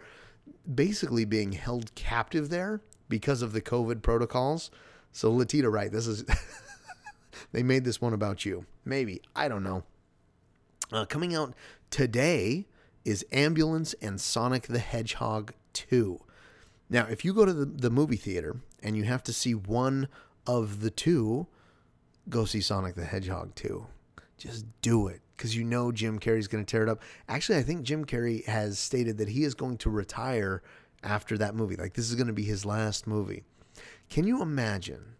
basically being held captive there because of the COVID protocols. So Latita, right? This is they made this one about you. Maybe I don't know. Uh, coming out today is Ambulance and Sonic the Hedgehog 2. Now, if you go to the, the movie theater and you have to see one of the two, go see Sonic the Hedgehog 2. Just do it because you know Jim Carrey's going to tear it up. Actually, I think Jim Carrey has stated that he is going to retire after that movie. Like this is going to be his last movie. Can you imagine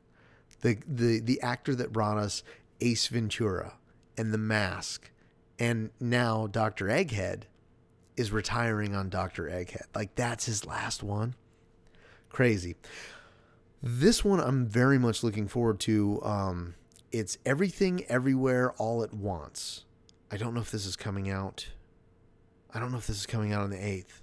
the the the actor that brought us Ace Ventura and The Mask and now Dr. Egghead is retiring on Dr. Egghead. Like that's his last one. Crazy. This one I'm very much looking forward to. Um, it's Everything Everywhere All at Once. I don't know if this is coming out. I don't know if this is coming out on the 8th.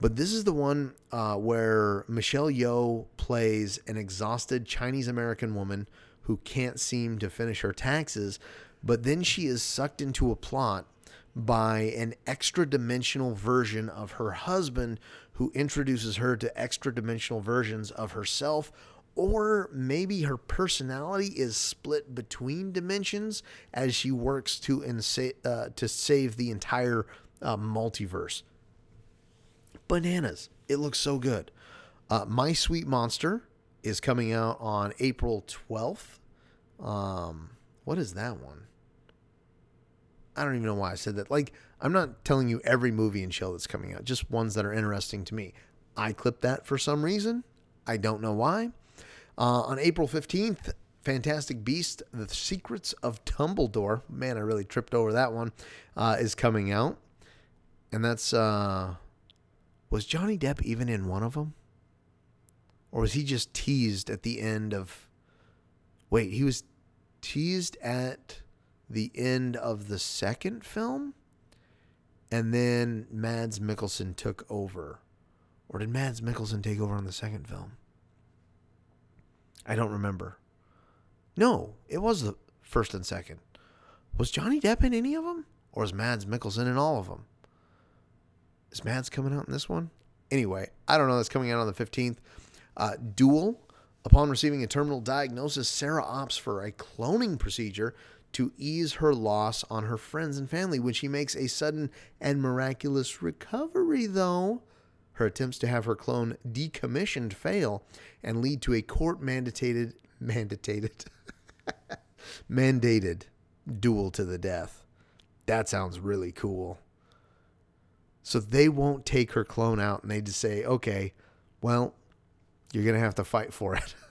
But this is the one uh, where Michelle Yeoh plays an exhausted Chinese American woman who can't seem to finish her taxes, but then she is sucked into a plot by an extra dimensional version of her husband who introduces her to extra dimensional versions of herself or maybe her personality is split between dimensions as she works to insa- uh, to save the entire uh, multiverse. Bananas! It looks so good. Uh, My Sweet Monster is coming out on April twelfth. Um, what is that one? I don't even know why I said that. Like, I'm not telling you every movie and show that's coming out, just ones that are interesting to me. I clipped that for some reason. I don't know why. Uh, on April 15th, Fantastic Beast: The Secrets of Dumbledore. Man, I really tripped over that one. Uh, is coming out, and that's uh, was Johnny Depp even in one of them, or was he just teased at the end of? Wait, he was teased at the end of the second film, and then Mads Mikkelsen took over, or did Mads Mikkelsen take over on the second film? I don't remember. No, it was the first and second. Was Johnny Depp in any of them? Or was Mads Mikkelsen in all of them? Is Mads coming out in this one? Anyway, I don't know. That's coming out on the 15th. Uh, Dual. Upon receiving a terminal diagnosis, Sarah opts for a cloning procedure to ease her loss on her friends and family when she makes a sudden and miraculous recovery, though. Her attempts to have her clone decommissioned fail and lead to a court mandated mandated mandated duel to the death. That sounds really cool. So they won't take her clone out and they just say, "Okay, well, you're going to have to fight for it."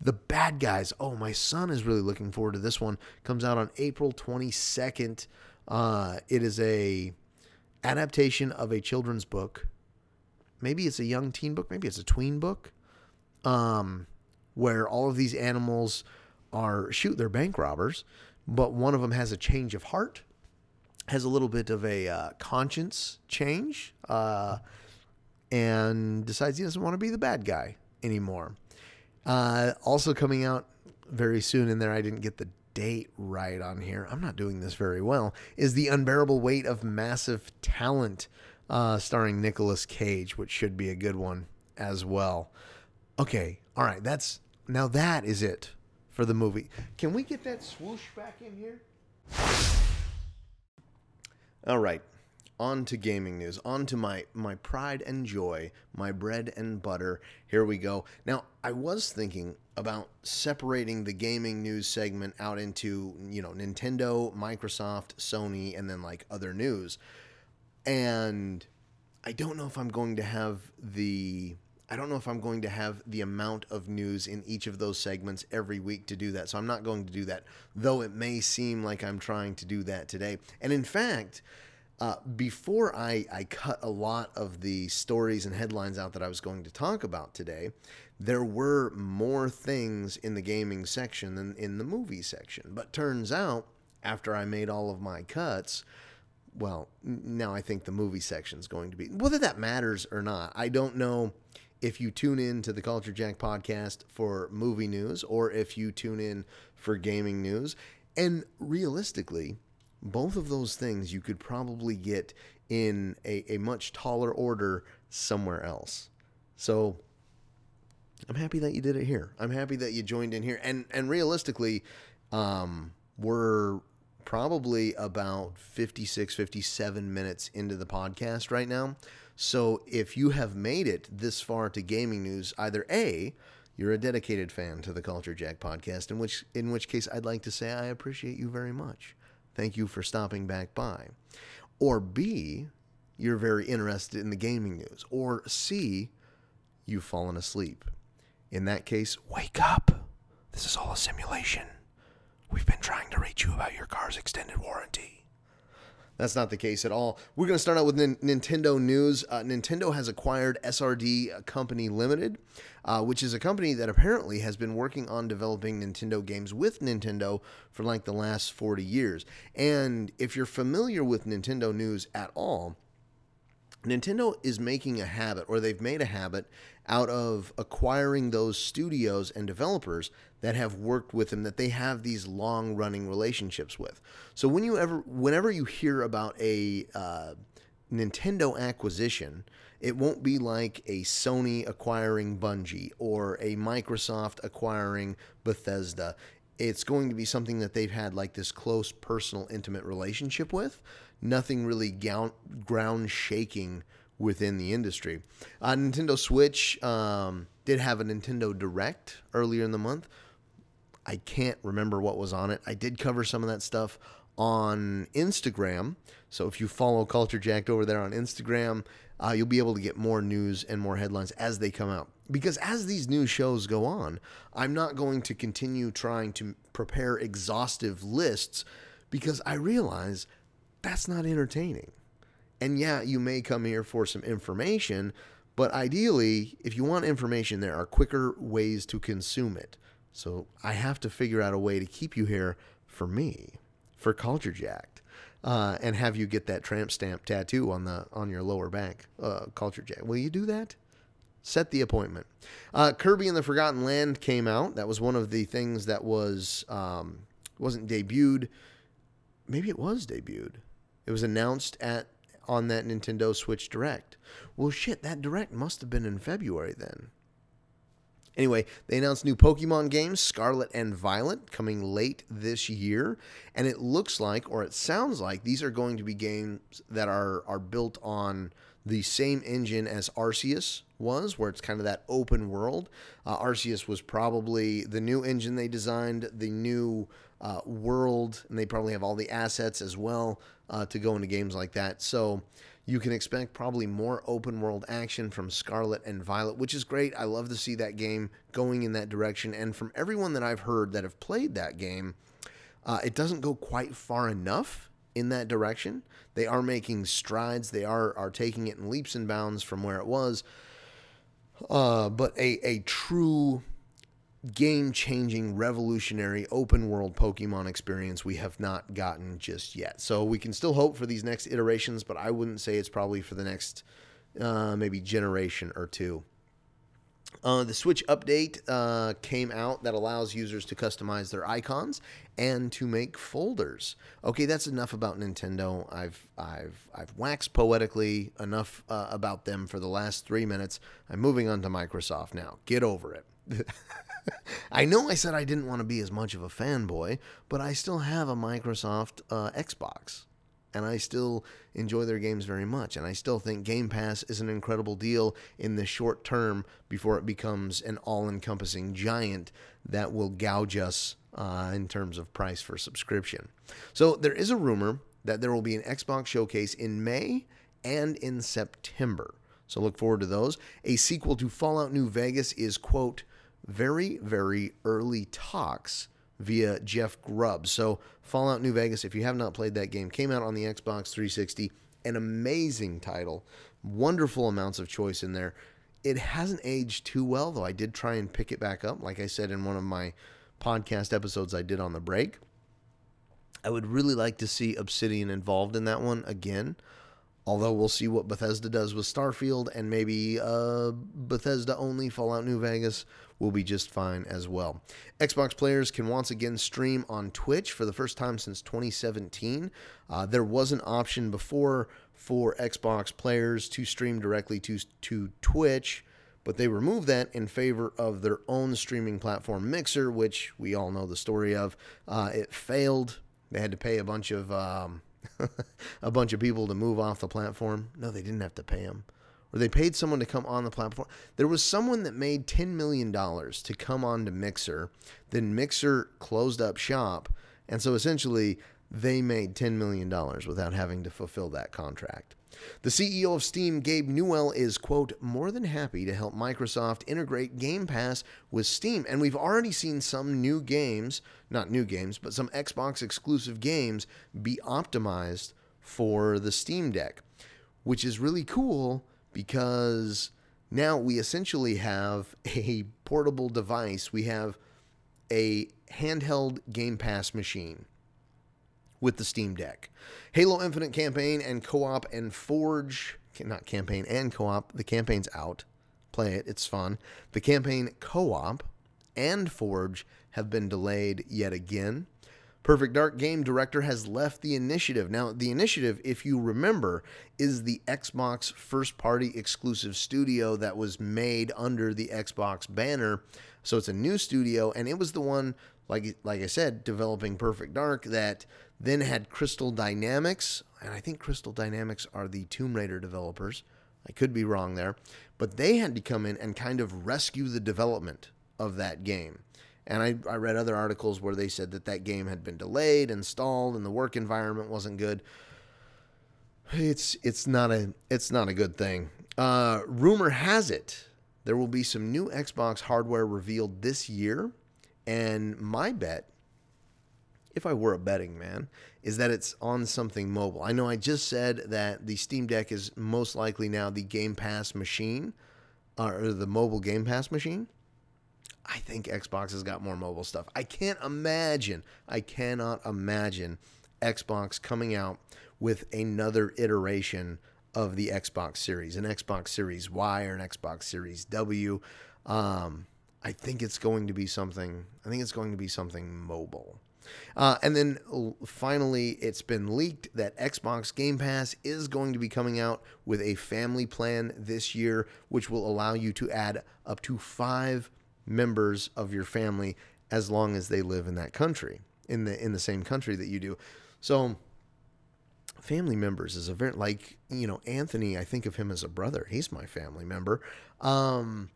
the bad guys. Oh, my son is really looking forward to this one. Comes out on April 22nd. Uh, it is a adaptation of a children's book maybe it's a young teen book, maybe it's a tween book, um, where all of these animals are shoot they're bank robbers, but one of them has a change of heart, has a little bit of a uh, conscience change, uh, and decides he doesn't want to be the bad guy anymore. Uh, also coming out very soon in there, I didn't get the date right on here. I'm not doing this very well. Is the unbearable weight of massive talent uh, starring Nicolas Cage, which should be a good one as well. Okay, all right, that's now that is it for the movie. Can we get that swoosh back in here? All right, on to gaming news. On to my my pride and joy, my bread and butter. Here we go. Now, I was thinking about separating the gaming news segment out into, you know, Nintendo, Microsoft, Sony, and then like other news and I don't know if I'm going to have the I don't know if I'm going to have the amount of news in each of those segments every week to do that. So I'm not going to do that, though it may seem like I'm trying to do that today. And in fact, uh, before I, I cut a lot of the stories and headlines out that I was going to talk about today, there were more things in the gaming section than in the movie section. But turns out, after I made all of my cuts, well, now I think the movie section is going to be whether that matters or not. I don't know if you tune in to the Culture Jack podcast for movie news or if you tune in for gaming news. And realistically, both of those things you could probably get in a, a much taller order somewhere else. So I'm happy that you did it here. I'm happy that you joined in here. And and realistically, um, we're probably about 56, 57 minutes into the podcast right now. So if you have made it this far to gaming news, either A, you're a dedicated fan to the Culture Jack podcast, in which in which case I'd like to say I appreciate you very much. Thank you for stopping back by. Or B, you're very interested in the gaming news. Or C, you've fallen asleep. In that case, wake up. This is all a simulation. We've been trying to reach you about your car's extended warranty. That's not the case at all. We're going to start out with N- Nintendo news. Uh, Nintendo has acquired SRD Company Limited, uh, which is a company that apparently has been working on developing Nintendo games with Nintendo for like the last 40 years. And if you're familiar with Nintendo news at all, Nintendo is making a habit, or they've made a habit, out of acquiring those studios and developers that have worked with them that they have these long running relationships with. So when you ever, whenever you hear about a uh, Nintendo acquisition, it won't be like a Sony acquiring Bungie or a Microsoft acquiring Bethesda. It's going to be something that they've had like this close, personal, intimate relationship with nothing really ground shaking within the industry. Uh, Nintendo Switch um, did have a Nintendo Direct earlier in the month. I can't remember what was on it. I did cover some of that stuff on Instagram. So if you follow Culture Jacked over there on Instagram, uh, you'll be able to get more news and more headlines as they come out. Because as these new shows go on, I'm not going to continue trying to prepare exhaustive lists because I realize that's not entertaining. And yeah, you may come here for some information, but ideally, if you want information, there are quicker ways to consume it. So I have to figure out a way to keep you here for me, for Culture Jacked, uh, and have you get that tramp stamp tattoo on the on your lower back, uh, Culture Jack. Will you do that? Set the appointment. Uh, Kirby and the Forgotten Land came out. That was one of the things that was um, wasn't debuted. Maybe it was debuted. It was announced at on that Nintendo Switch Direct. Well, shit, that Direct must have been in February then. Anyway, they announced new Pokemon games, Scarlet and Violet, coming late this year, and it looks like, or it sounds like, these are going to be games that are are built on the same engine as Arceus was, where it's kind of that open world. Uh, Arceus was probably the new engine they designed, the new uh, world, and they probably have all the assets as well uh, to go into games like that. So you can expect probably more open world action from Scarlet and Violet, which is great. I love to see that game going in that direction. And from everyone that I've heard that have played that game, uh, it doesn't go quite far enough in that direction. They are making strides. They are are taking it in leaps and bounds from where it was. Uh, but a a true game changing, revolutionary, open world Pokemon experience we have not gotten just yet. So we can still hope for these next iterations, but I wouldn't say it's probably for the next uh, maybe generation or two. Uh, the Switch update uh, came out that allows users to customize their icons and to make folders. Okay, that's enough about Nintendo. I've I've I've waxed poetically enough uh, about them for the last three minutes. I'm moving on to Microsoft now. Get over it. I know I said I didn't want to be as much of a fanboy, but I still have a Microsoft uh, Xbox. And I still enjoy their games very much. And I still think Game Pass is an incredible deal in the short term before it becomes an all encompassing giant that will gouge us uh, in terms of price for subscription. So there is a rumor that there will be an Xbox showcase in May and in September. So look forward to those. A sequel to Fallout New Vegas is, quote, very, very early talks via Jeff Grubb. So, Fallout New Vegas, if you have not played that game, came out on the Xbox 360. An amazing title, wonderful amounts of choice in there. It hasn't aged too well, though. I did try and pick it back up, like I said in one of my podcast episodes I did on the break. I would really like to see Obsidian involved in that one again. Although we'll see what Bethesda does with Starfield and maybe uh, Bethesda only Fallout New Vegas will be just fine as well. Xbox players can once again stream on Twitch for the first time since 2017. Uh, there was an option before for Xbox players to stream directly to, to Twitch, but they removed that in favor of their own streaming platform, Mixer, which we all know the story of. Uh, it failed. They had to pay a bunch of um, a bunch of people to move off the platform. No, they didn't have to pay them. Or they paid someone to come on the platform. There was someone that made $10 million to come on to Mixer. Then Mixer closed up shop. And so essentially, they made $10 million without having to fulfill that contract. The CEO of Steam, Gabe Newell, is, quote, more than happy to help Microsoft integrate Game Pass with Steam. And we've already seen some new games, not new games, but some Xbox exclusive games be optimized for the Steam Deck, which is really cool because now we essentially have a portable device. We have a handheld Game Pass machine with the Steam Deck. Halo Infinite campaign and co op and Forge, not campaign and co op, the campaign's out. Play it, it's fun. The campaign co op and Forge have been delayed yet again. Perfect Dark game director has left the initiative. Now, the initiative, if you remember, is the Xbox first party exclusive studio that was made under the Xbox banner. So it's a new studio, and it was the one, like like I said, developing Perfect Dark that then had Crystal Dynamics, and I think Crystal Dynamics are the Tomb Raider developers. I could be wrong there, but they had to come in and kind of rescue the development of that game. And I, I read other articles where they said that that game had been delayed, installed, and the work environment wasn't good. It's it's not a it's not a good thing. Uh, rumor has it there will be some new Xbox hardware revealed this year, and my bet if I were a betting man, is that it's on something mobile. I know I just said that the Steam Deck is most likely now the Game Pass machine, or the mobile Game Pass machine. I think Xbox has got more mobile stuff. I can't imagine, I cannot imagine Xbox coming out with another iteration of the Xbox Series, an Xbox Series Y or an Xbox Series W. Um, I think it's going to be something. I think it's going to be something mobile. Uh, and then finally, it's been leaked that Xbox Game Pass is going to be coming out with a family plan this year, which will allow you to add up to five members of your family as long as they live in that country, in the in the same country that you do. So family members is a very like you know Anthony. I think of him as a brother. He's my family member. Um,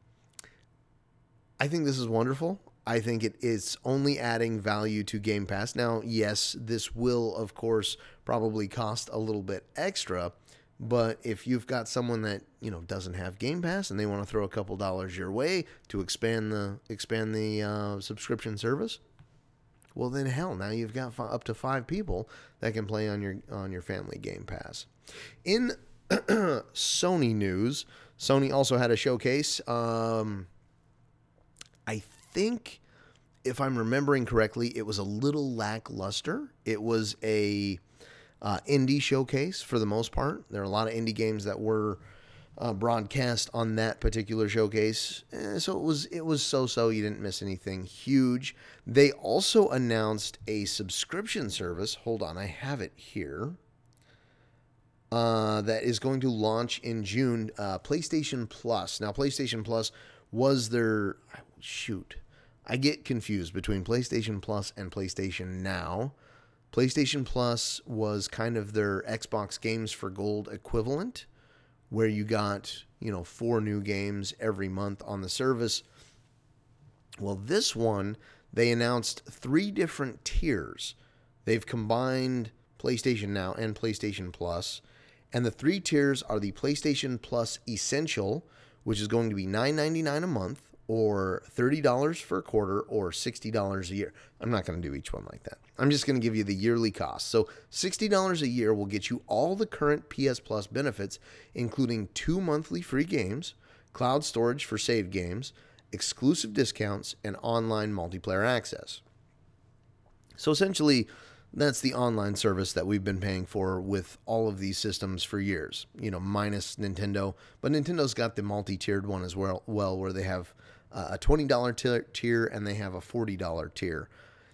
I think this is wonderful. I think it is only adding value to Game Pass. Now, yes, this will, of course, probably cost a little bit extra, but if you've got someone that you know doesn't have Game Pass and they want to throw a couple dollars your way to expand the expand the uh, subscription service, well then hell, now you've got f- up to five people that can play on your on your family Game Pass. In Sony news, Sony also had a showcase. Um, think, if I'm remembering correctly, it was a little lackluster. It was a uh, indie showcase for the most part. There are a lot of indie games that were uh, broadcast on that particular showcase, eh, so it was it was so so. You didn't miss anything huge. They also announced a subscription service. Hold on, I have it here. Uh, that is going to launch in June. Uh, PlayStation Plus. Now, PlayStation Plus was their shoot. I get confused between PlayStation Plus and PlayStation Now. PlayStation Plus was kind of their Xbox Games for Gold equivalent, where you got, you know, four new games every month on the service. Well, this one, they announced three different tiers. They've combined PlayStation Now and PlayStation Plus, and the three tiers are the PlayStation Plus Essential, which is going to be $9.99 a month or $30 for a quarter or $60 a year. I'm not going to do each one like that. I'm just going to give you the yearly cost. So $60 a year will get you all the current PS Plus benefits, including two monthly free games, cloud storage for saved games, exclusive discounts, and online multiplayer access. So essentially, that's the online service that we've been paying for with all of these systems for years, you know, minus Nintendo. But Nintendo's got the multi tiered one as well, well, where they have a $20 tier and they have a $40 tier.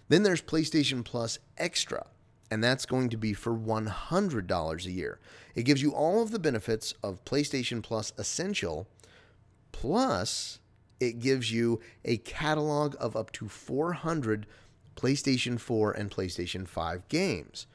Then there's PlayStation Plus Extra, and that's going to be for $100 a year. It gives you all of the benefits of PlayStation Plus Essential, Plus, it gives you a catalog of up to 400 PlayStation 4 and PlayStation 5 games.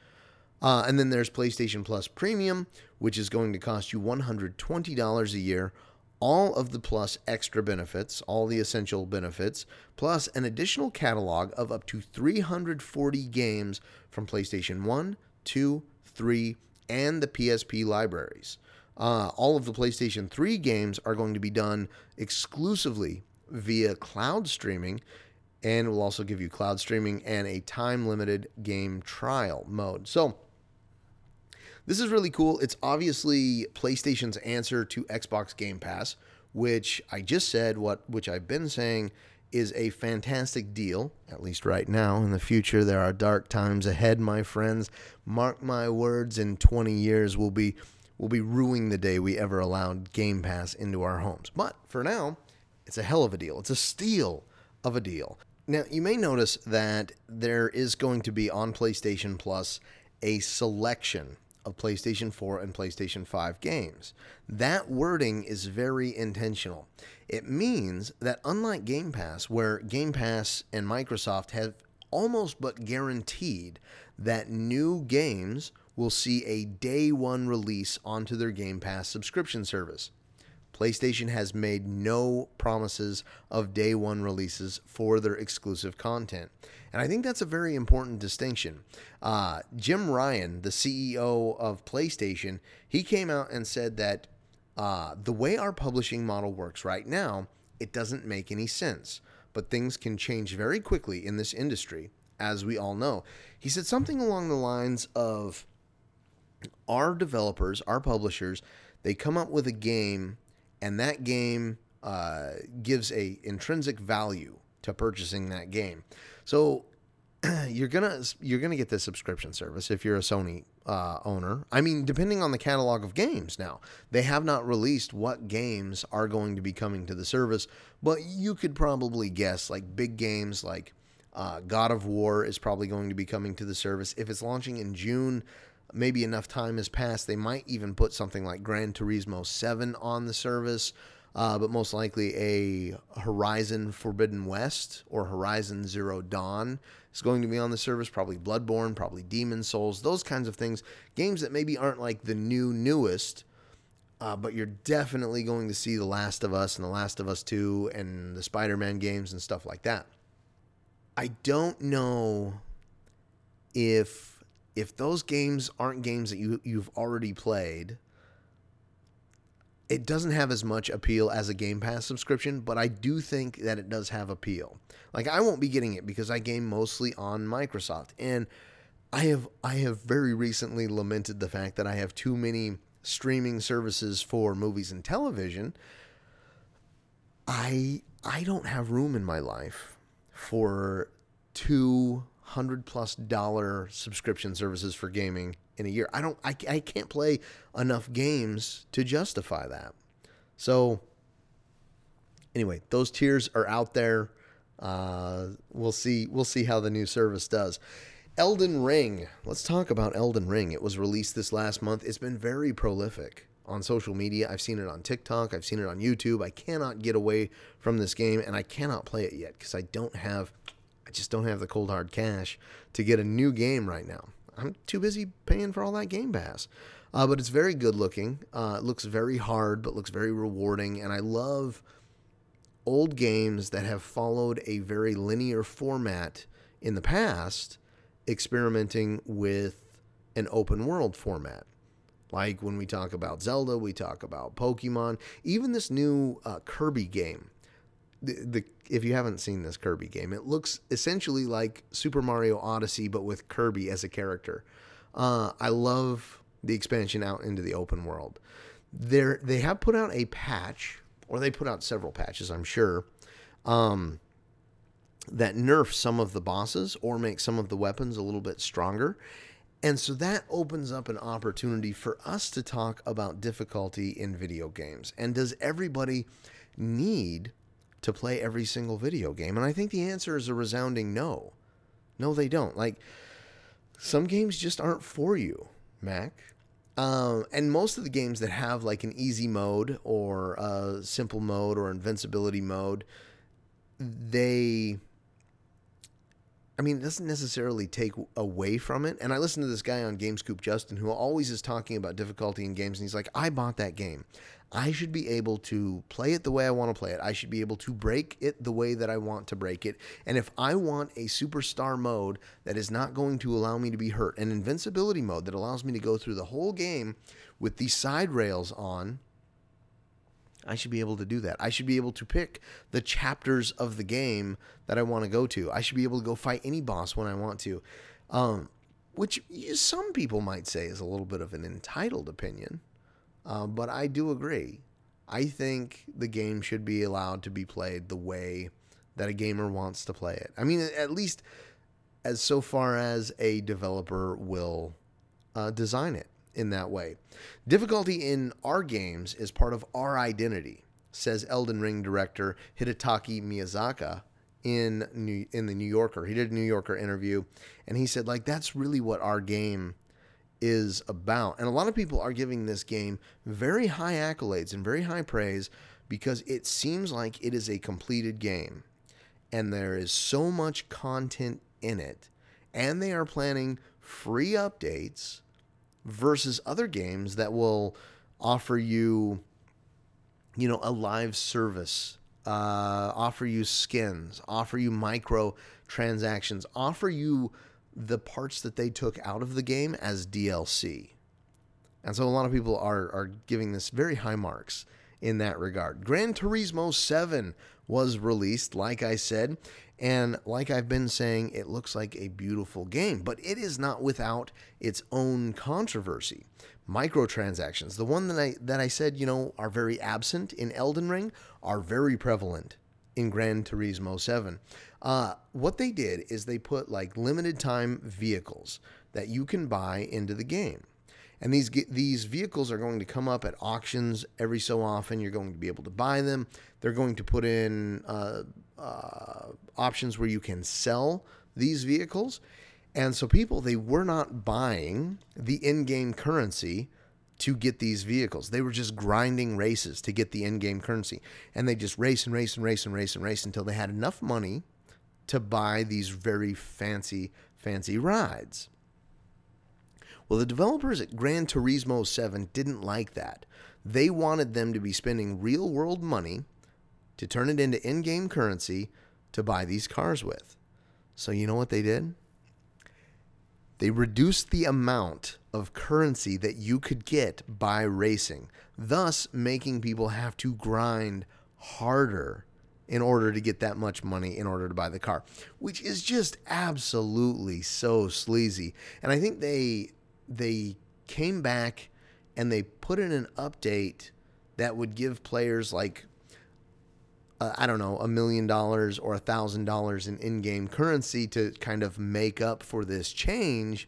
Uh, and then there's PlayStation Plus Premium, which is going to cost you $120 a year. All of the Plus extra benefits, all the essential benefits, plus an additional catalog of up to 340 games from PlayStation 1, 2, 3, and the PSP libraries. Uh, all of the PlayStation 3 games are going to be done exclusively via cloud streaming, and will also give you cloud streaming and a time limited game trial mode. So, this is really cool. It's obviously PlayStation's answer to Xbox Game Pass, which I just said what which I've been saying is a fantastic deal, at least right now. In the future, there are dark times ahead, my friends. Mark my words, in 20 years, we'll be, we'll be ruining the day we ever allowed Game Pass into our homes. But for now, it's a hell of a deal. It's a steal of a deal. Now, you may notice that there is going to be on PlayStation Plus a selection of PlayStation 4 and PlayStation 5 games. That wording is very intentional. It means that unlike Game Pass, where Game Pass and Microsoft have almost but guaranteed that new games will see a day one release onto their Game Pass subscription service. PlayStation has made no promises of day one releases for their exclusive content. And I think that's a very important distinction. Uh, Jim Ryan, the CEO of PlayStation, he came out and said that uh, the way our publishing model works right now, it doesn't make any sense. But things can change very quickly in this industry, as we all know. He said something along the lines of our developers, our publishers, they come up with a game and that game uh, gives a intrinsic value to purchasing that game. So you're gonna you're gonna get this subscription service if you're a Sony uh, owner. I mean, depending on the catalog of games. Now they have not released what games are going to be coming to the service, but you could probably guess like big games like uh, God of War is probably going to be coming to the service. If it's launching in June, maybe enough time has passed. They might even put something like Gran Turismo 7 on the service, uh, but most likely a Horizon Forbidden West or Horizon Zero Dawn is going to be on the service. Probably Bloodborne, probably Demon's Souls, those kinds of things. Games that maybe aren't like the new, newest. Uh, but you're definitely going to see The Last of Us and The Last of Us 2 and the Spider Man games and stuff like that. I don't know if if those games aren't games that you you've already played, it doesn't have as much appeal as a Game Pass subscription, but I do think that it does have appeal. Like I won't be getting it because I game mostly on Microsoft and I have I have very recently lamented the fact that I have too many streaming services for movies and television. I I don't have room in my life for two hundred plus dollar subscription services for gaming in a year. I don't, I, I can't play enough games to justify that. So, anyway, those tiers are out there. Uh, we'll see, we'll see how the new service does. Elden Ring. Let's talk about Elden Ring. It was released this last month. It's been very prolific on social media. I've seen it on TikTok. I've seen it on YouTube. I cannot get away from this game, and I cannot play it yet because I don't have I just don't have the cold hard cash to get a new game right now. I'm too busy paying for all that Game Pass. Uh, but it's very good looking. Uh, it looks very hard, but looks very rewarding. And I love old games that have followed a very linear format in the past, experimenting with an open world format. Like when we talk about Zelda, we talk about Pokemon, even this new uh, Kirby game the, if you haven't seen this Kirby game, it looks essentially like Super Mario Odyssey, but with Kirby as a character. Uh, I love the expansion out into the open world. There, they have put out a patch, or they put out several patches, I'm sure, um, that nerf some of the bosses or make some of the weapons a little bit stronger. And so that opens up an opportunity for us to talk about difficulty in video games. And does everybody need to play every single video game? And I think the answer is a resounding no. No, they don't. Like, some games just aren't for you, Mac. Um, and most of the games that have like an easy mode or a simple mode or invincibility mode, they I mean, it doesn't necessarily take away from it. And I listen to this guy on GameScoop, Justin, who always is talking about difficulty in games. And he's like, I bought that game. I should be able to play it the way I want to play it. I should be able to break it the way that I want to break it. And if I want a superstar mode that is not going to allow me to be hurt, an invincibility mode that allows me to go through the whole game with the side rails on, I should be able to do that. I should be able to pick the chapters of the game that I want to go to. I should be able to go fight any boss when I want to. Um, which some people might say is a little bit of an entitled opinion. Uh, but I do agree. I think the game should be allowed to be played the way that a gamer wants to play it. I mean, at least as so far as a developer will uh, design it in that way. Difficulty in our games is part of our identity, says Elden Ring director Hidetaka Miyazaki in New, in the New Yorker. He did a New Yorker interview, and he said like that's really what our game is about. And a lot of people are giving this game very high accolades and very high praise because it seems like it is a completed game. And there is so much content in it. And they are planning free updates versus other games that will offer you, you know, a live service, uh, offer you skins, offer you micro transactions, offer you the parts that they took out of the game as DLC. And so a lot of people are, are giving this very high marks in that regard. Gran Turismo 7 was released, like I said, and like I've been saying, it looks like a beautiful game, but it is not without its own controversy. Microtransactions, the one that I that I said, you know, are very absent in Elden Ring, are very prevalent in Gran Turismo 7. Uh, what they did is they put like limited time vehicles that you can buy into the game. And these these vehicles are going to come up at auctions every so often. You're going to be able to buy them. They're going to put in uh, uh, options where you can sell these vehicles. And so people they were not buying the in-game currency to get these vehicles. They were just grinding races to get the in-game currency. And they just race and race and race and race and race until they had enough money to buy these very fancy fancy rides. Well, the developers at Gran Turismo 7 didn't like that. They wanted them to be spending real world money to turn it into in game currency to buy these cars with. So, you know what they did? They reduced the amount of currency that you could get by racing, thus making people have to grind harder in order to get that much money in order to buy the car, which is just absolutely so sleazy. And I think they they came back and they put in an update that would give players like uh, I don't know a million dollars or a thousand dollars in in-game currency to kind of make up for this change,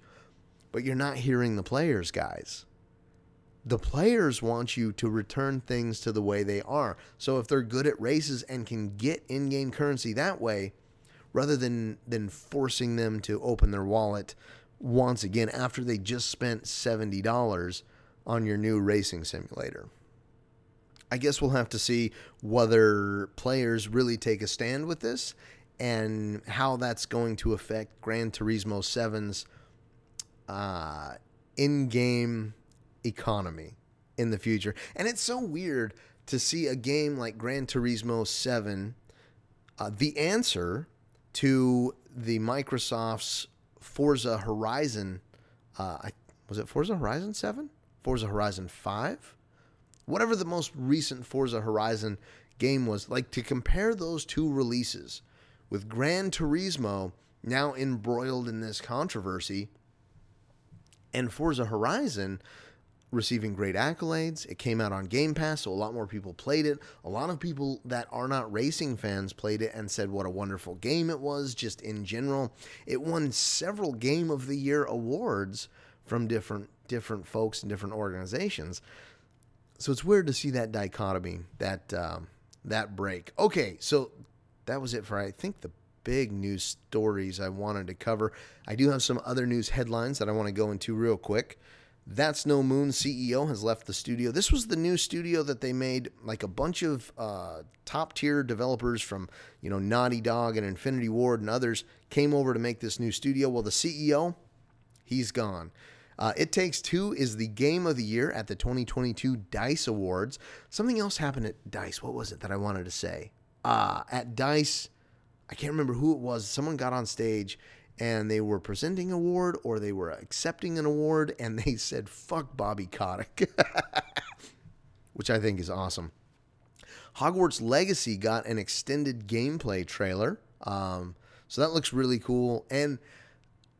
but you're not hearing the players, guys. The players want you to return things to the way they are. So if they're good at races and can get in-game currency that way, rather than than forcing them to open their wallet once again after they just spent $70 on your new racing simulator. I guess we'll have to see whether players really take a stand with this and how that's going to affect Gran Turismo 7's uh, in game economy in the future. And it's so weird to see a game like Gran Turismo 7, uh, the answer to the Microsoft's Forza Horizon. Uh, was it Forza Horizon 7? Forza Horizon 5? Whatever the most recent Forza Horizon game was. Like to compare those two releases with Gran Turismo now embroiled in this controversy and Forza Horizon receiving great accolades. It came out on Game Pass, so a lot more people played it. A lot of people that are not racing fans played it and said what a wonderful game it was, just in general. It won several Game of the Year awards from different different folks and different organizations. So it's weird to see that dichotomy, that um, that break. Okay, so that was it for I think the big news stories I wanted to cover. I do have some other news headlines that I want to go into real quick That's No Moon CEO has left the studio. This was the new studio that they made, like a bunch of uh, top tier developers from, you know, Naughty Dog and Infinity Ward and others came over to make this new studio. Well, the CEO, he's gone. Uh, it Takes Two is the game of the year at the 2022 DICE Awards. Something else happened at DICE. What was it that I wanted to say? Uh, at DICE, I can't remember who it was. Someone got on stage and they were presenting an award or they were accepting an award and they said fuck Bobby Kotick, which I think is awesome. Hogwarts Legacy got an extended gameplay trailer, um, so that looks really cool. And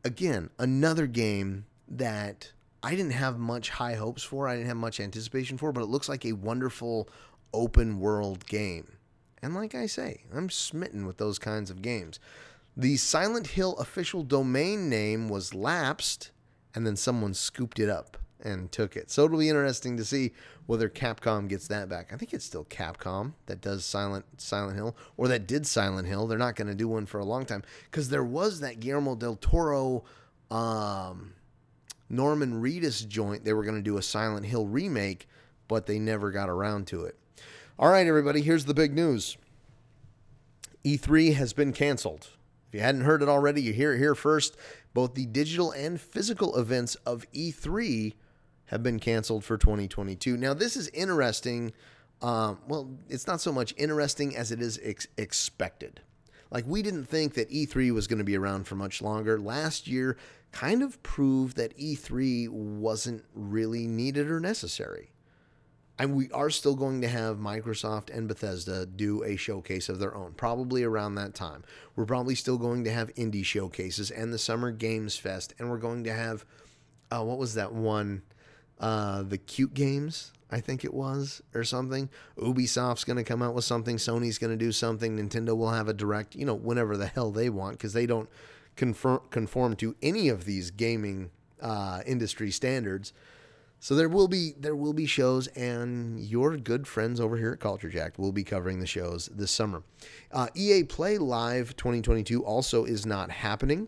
again, another game that I didn't have much high hopes for, I didn't have much anticipation for, but it looks like a wonderful open world game. And like I say, I'm smitten with those kinds of games. The Silent Hill official domain name was lapsed, and then someone scooped it up and took it. So it'll be interesting to see whether Capcom gets that back. I think it's still Capcom that does Silent Silent Hill or that did Silent Hill. They're not going to do one for a long time because there was that Guillermo del Toro um, Norman Reedus joint. They were going to do a Silent Hill remake, but they never got around to it. All right, everybody, here's the big news. E3 has been canceled. If you hadn't heard it already, you hear it here first. Both the digital and physical events of E3 have been canceled for 2022. Now, this is interesting. Um, well, it's not so much interesting as it is ex- expected. Like, we didn't think that E3 was going to be around for much longer. Last year kind of proved that E3 wasn't really needed or necessary and we are still going to have Microsoft and Bethesda do a showcase of their own, probably around that time. We're probably still going to have indie showcases and the Summer Games Fest, and we're going to have, uh, what was that one? Uh, the cute games, I think it was, or something. Ubisoft's going to come out with something. Sony's going to do something. Nintendo will have a direct, you know, whenever the hell they want, because they don't conform, conform to any of these gaming uh, industry standards. So there will be there will be shows, and your good friends over here at Culture Jack will be covering the shows this summer. Uh, EA Play Live 2022 also is not happening,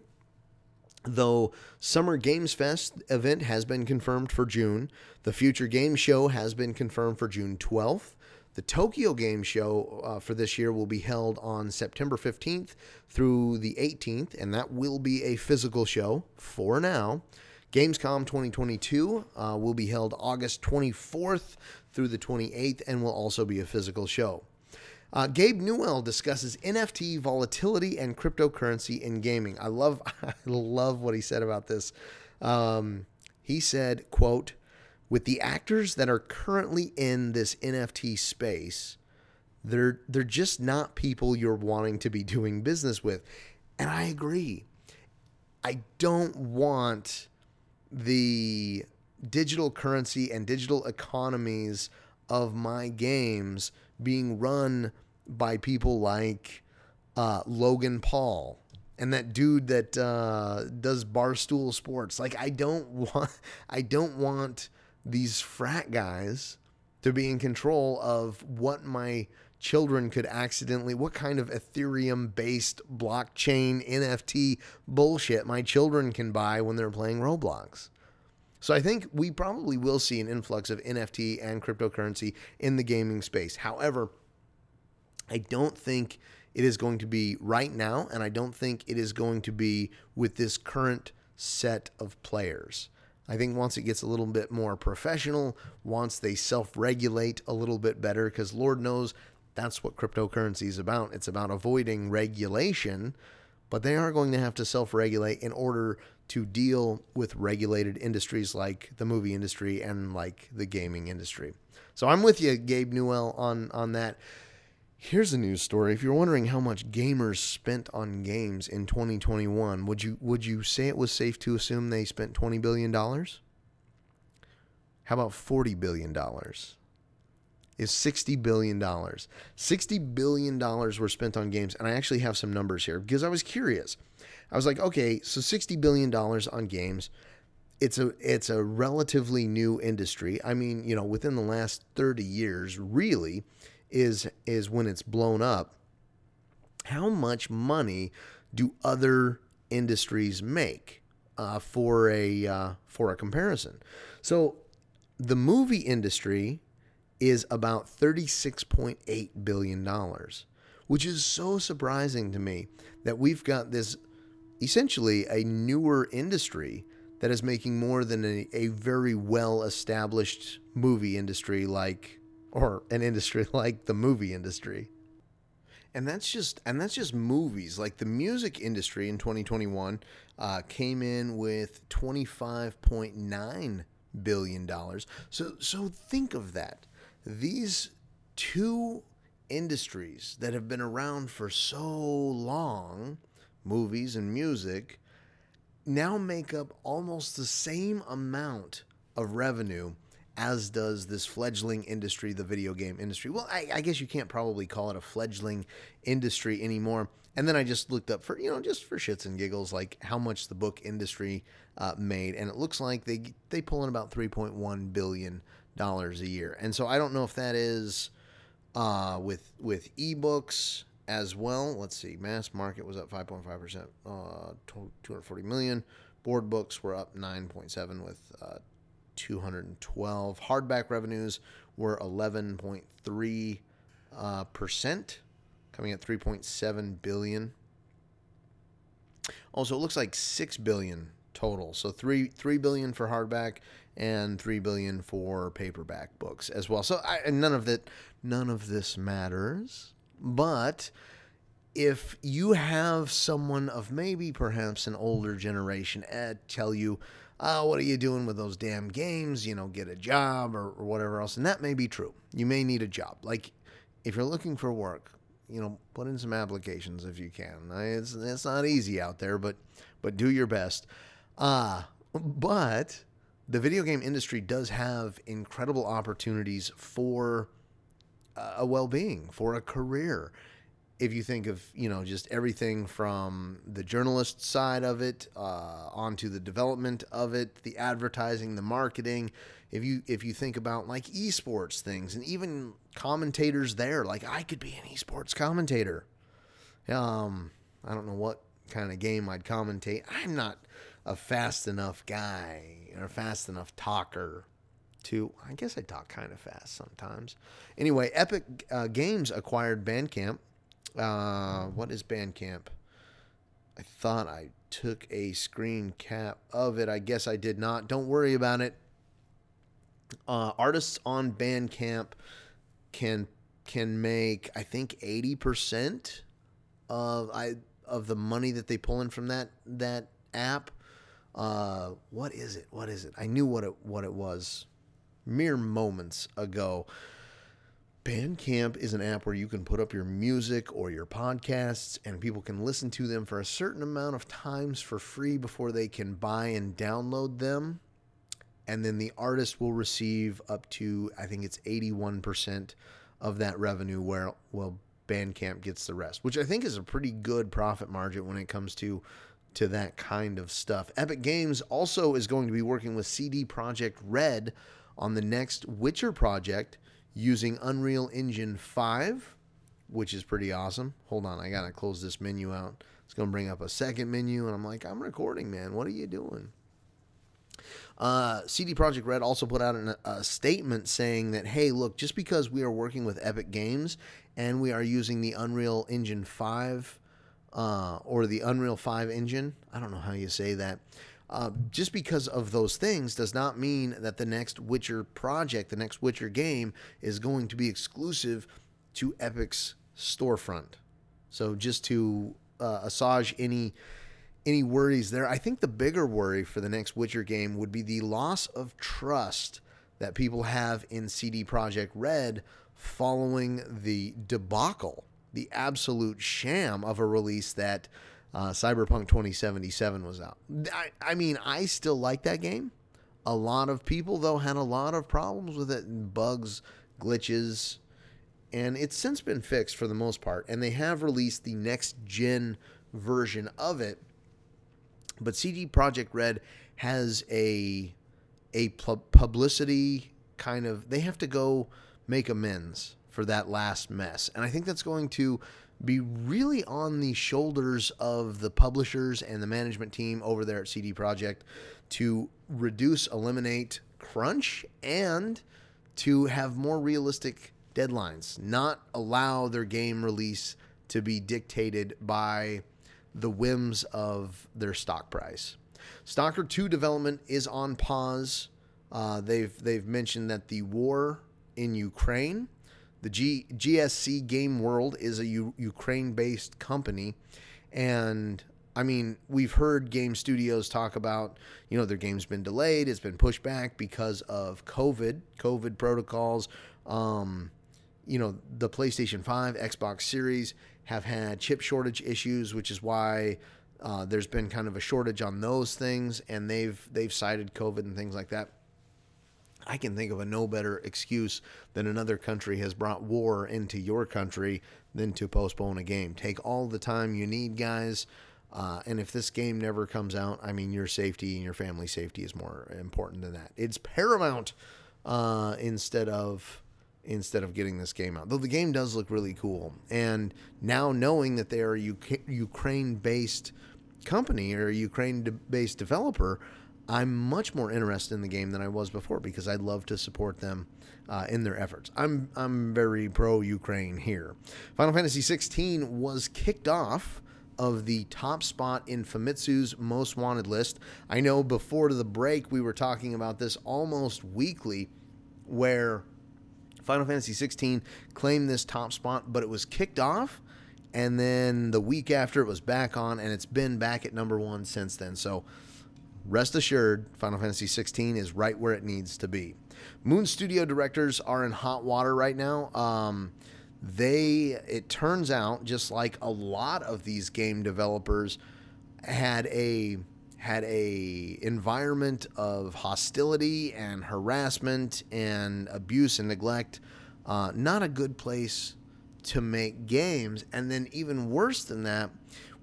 though Summer Games Fest event has been confirmed for June. The Future Game Show has been confirmed for June 12th. The Tokyo Game Show uh, for this year will be held on September 15th through the 18th, and that will be a physical show for now. Gamescom 2022 uh, will be held August 24th through the 28th and will also be a physical show. Uh, Gabe Newell discusses NFT volatility and cryptocurrency in gaming. I love, I love what he said about this. Um, he said, "quote With the actors that are currently in this NFT space, they're they're just not people you're wanting to be doing business with." And I agree. I don't want the digital currency and digital economies of my games being run by people like uh, Logan Paul and that dude that uh, does barstool sports. Like I don't want I don't want these frat guys to be in control of what my children could accidentally what kind of ethereum based blockchain nft bullshit my children can buy when they're playing roblox? So i think we probably will see an influx of nft and cryptocurrency in the gaming space. However i don't think it is going to be right now and i don't think it is going to be with this current set of players. I think once it gets a little bit more professional, once they self regulate a little bit better, because Lord knows that's what cryptocurrency is about. It's about avoiding regulation, but they are going to have to self regulate in order to deal with regulated industries like the movie industry and like the gaming industry. So I'm with you, Gabe Newell, on, on that. Here's a news story. If you're wondering how much gamers spent on games in 2021, would you would you say it was safe to assume they spent 20 billion dollars? How about 40 billion dollars? Is $60 billion. $60 billion were spent on games. And I actually have some numbers here because I was curious. I was like, okay, so $60 billion on games. It's a it's a relatively new industry. I mean, you know, within the last 30 years, really, is is when it's blown up. How much money do other industries make? uh, for a uh, for a comparison. So the movie industry is about $36.8 billion, which is so surprising to me that we've got this essentially a newer industry that is making more than a, a very well established movie industry like or an industry like the movie industry. And that's just and that's just movies. Like the music industry in 2021 uh, came in with 25.9 billion dollars. So so think of that these two industries that have been around for so long movies and music now make up almost the same amount of revenue as does this fledgling industry, the video game industry. Well, I, I, guess you can't probably call it a fledgling industry anymore. And then I just looked up for, you know, just for shits and giggles, like how much the book industry uh, made. And it looks like they, they pull in about $3.1 billion a year. And so I don't know if that is uh, with, with ebooks as well. Let's see, mass market was up 5.5%, uh, 240 million. Board books were up 9.7 with uh, 212. Hardback revenues were 11.3 uh, percent, coming at 3.7 billion. Also, it looks like six billion total. So three three billion for hardback and three billion for paperback books as well. So I, none of that none of this matters. But if you have someone of maybe perhaps an older generation uh, tell you, oh, what are you doing with those damn games? You know, get a job or, or whatever else. And that may be true. You may need a job. Like if you're looking for work, you know, put in some applications if you can. It's, it's not easy out there, but but do your best. Uh, but the video game industry does have incredible opportunities for a well-being, for a career. If you think of you know just everything from the journalist side of it uh, onto the development of it the advertising the marketing if you if you think about like esports things and even commentators there like i could be an esports commentator. Um i don't know what kind of game i'd commentate. I'm not a fast enough guy or fast enough talker to i guess i talk kind of fast sometimes anyway epic uh, games acquired bandcamp uh, what is Bandcamp? I thought I took a screen cap of it. I guess I did not. Don't worry about it. Uh, artists on Bandcamp can can make I think eighty percent of I of the money that they pull in from that that app. Uh, what is it? What is it? I knew what it what it was mere moments ago. Bandcamp is an app where you can put up your music or your podcasts and people can listen to them for a certain amount of times for free before they can buy and download them. And then the artist will receive up to, I think it's 81% of that revenue, where, well, Bandcamp gets the rest, which I think is a pretty good profit margin when it comes to to that kind of stuff. Epic Games also is going to be working with CD Projekt Red on the next Witcher project using Unreal Engine 5, which is pretty awesome. Hold on, I got to close this menu out. It's going to bring up a second menu, and I'm like, I'm recording, man. What are you doing? Uh, CD Projekt Red also put out an, a statement saying that, hey, look, just because we are working with Epic Games and we are using the Unreal Engine 5 uh, or the Unreal 5 engine, I don't know how you say that, uh, just because of those things does not mean that the next Witcher project, the next Witcher game, is going to be exclusive to Epic's storefront. So just to uh, assuage any any worries there, I think the bigger worry for the next Witcher game would be the loss of trust that people have in CD Projekt Red following the debacle, the absolute sham of a release that uh, Cyberpunk 2077 was out. I, I mean, I still like that game. A lot of people, though, had a lot of problems with it bugs, glitches, and it's since been fixed for the most part. And they have released the next gen version of it. But CD Projekt Red has a a publicity kind of they have to go make amends for that last mess. And I think that's going to be really on the shoulders of the publishers and the management team over there at CD Projekt to reduce, eliminate crunch, and to have more realistic deadlines, not allow their game release to be dictated by the whims of their stock price. Stalker 2 development is on pause. Uh, they've they've mentioned that the war in Ukraine, the G, GSC Game World is a U- Ukraine-based company, and I mean we've heard game studios talk about you know their game's been delayed, it's been pushed back because of COVID, COVID protocols. Um, you know the PlayStation 5, Xbox Series have had chip shortage issues, which is why uh, there's been kind of a shortage on those things, and they've they've cited COVID and things like that. I can think of a no better excuse than another country has brought war into your country than to postpone a game. Take all the time you need, guys. Uh, and if this game never comes out, I mean, your safety and your family safety is more important than that. It's paramount uh, instead of instead of getting this game out. Though the game does look really cool, and now knowing that they are a Ukraine-based company or a Ukraine-based developer, I'm much more interested in the game than I was before because I'd love to support them uh, in their efforts. I'm I'm very pro Ukraine here. Final Fantasy 16 was kicked off of the top spot in Famitsu's most wanted list. I know before the break we were talking about this almost weekly, where Final Fantasy 16 claimed this top spot, but it was kicked off. And then the week after, it was back on, and it's been back at number one since then. So rest assured, Final Fantasy 16 is right where it needs to be. Moon Studio directors are in hot water right now. Um, they, it turns out, just like a lot of these game developers, had a had a environment of hostility and harassment and abuse and neglect. Uh, not a good place to make games. And then even worse than that,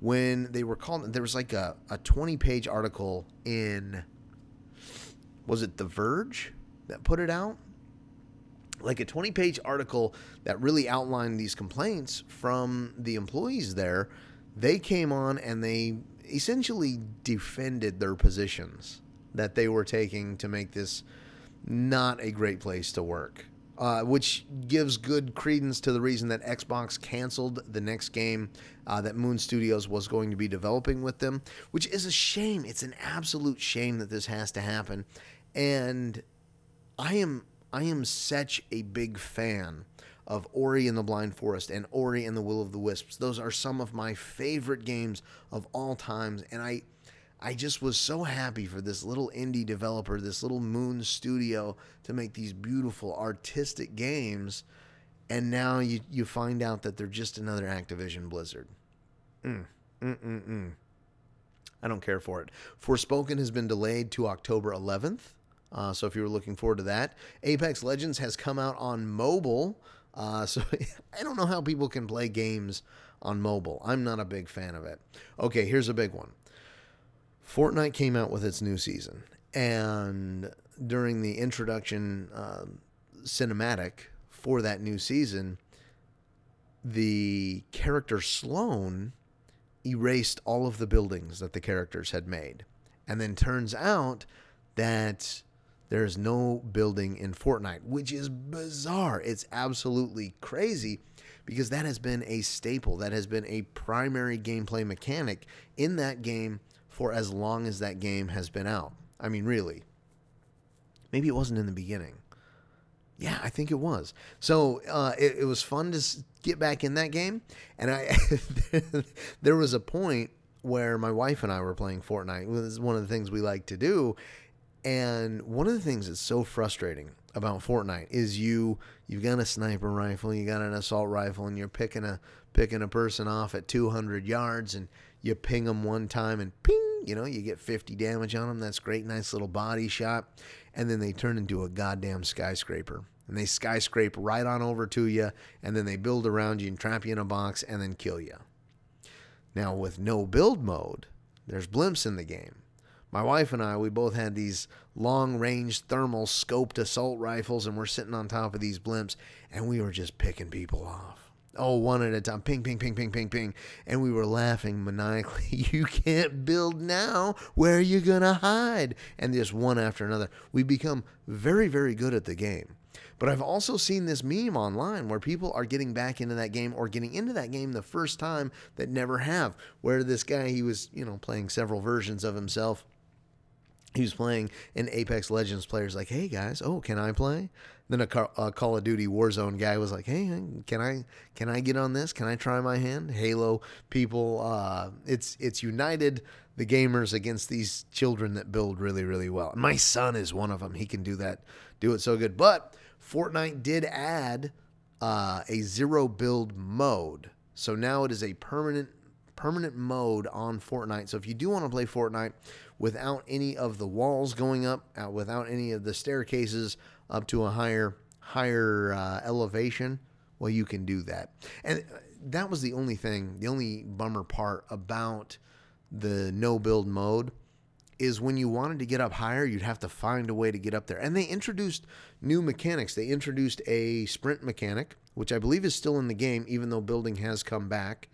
when they were called, there was like a, a 20 page article in, was it The Verge that put it out? Like a 20 page article that really outlined these complaints from the employees there. They came on and they essentially defended their positions that they were taking to make this not a great place to work. Uh, which gives good credence to the reason that Xbox canceled the next game uh, that Moon Studios was going to be developing with them, which is a shame. It's an absolute shame that this has to happen, and I am I am such a big fan of Ori and the Blind Forest and Ori and the Will of the Wisps. Those are some of my favorite games of all times, and I I just was so happy for this little indie developer, this little Moon Studio, to make these beautiful artistic games. And now you, you find out that they're just another Activision Blizzard. Mm, mm, mm, mm. I don't care for it. Forspoken has been delayed to October 11th. Uh, so if you were looking forward to that, Apex Legends has come out on mobile. Uh, so I don't know how people can play games on mobile. I'm not a big fan of it. Okay, here's a big one. Fortnite came out with its new season, and during the introduction uh, cinematic for that new season, the character Slone erased all of the buildings that the characters had made. And then turns out that there's no building in Fortnite, which is bizarre. It's absolutely crazy because that has been a staple, that has been a primary gameplay mechanic in that game for as long as that game has been out. I mean, really. Maybe it wasn't in the beginning. Yeah, I think it was. So uh, it, it was fun to get back in that game, and I there was a point where my wife and I were playing Fortnite. This is one of the things we like to do, and one of the things that's so frustrating about Fortnite is you you've got a sniper rifle, you got an assault rifle, and you're picking a picking a person off at 200 yards, and you ping them one time, and ping, you know, you get 50 damage on them. That's great, nice little body shot, and then they turn into a goddamn skyscraper, and they skyscrape right on over to you, and then they build around you and trap you in a box, and then kill you. Now with no build mode, there's blimps in the game my wife and I, we both had these long range thermal scoped assault rifles, and we're sitting on top of these blimps, and we were just picking people off. Oh, one at a time. Ping, ping, ping, ping, ping, ping. And we were laughing maniacally. You can't build now. Where are you going to hide? And just one after another. We become very, very good at the game. But I've also seen this meme online where people are getting back into that game or getting into that game the first time that never have. Where this guy, he was, you know, playing several versions of himself. He was playing an Apex Legends player's like, hey guys, oh, can I play? Then a, a, Call of Duty Warzone guy was like, "Hey, can I can I get on this? Can I try my hand?" Halo people, uh, it's it's united the gamers against these children that build really really well. My son is one of them. He can do that, do it so good. But Fortnite did add uh, a zero build mode. So now it is a permanent permanent mode on Fortnite. So if you do want to play Fortnite without any of the walls going up, without any of the staircases up to a higher higher uh, elevation, well, you can do that. And that was the only thing, the only bummer part about the no build mode is when you wanted to get up higher, you'd have to find a way to get up there. And they introduced new mechanics. They introduced a sprint mechanic, which I believe is still in the game, even though building has come back.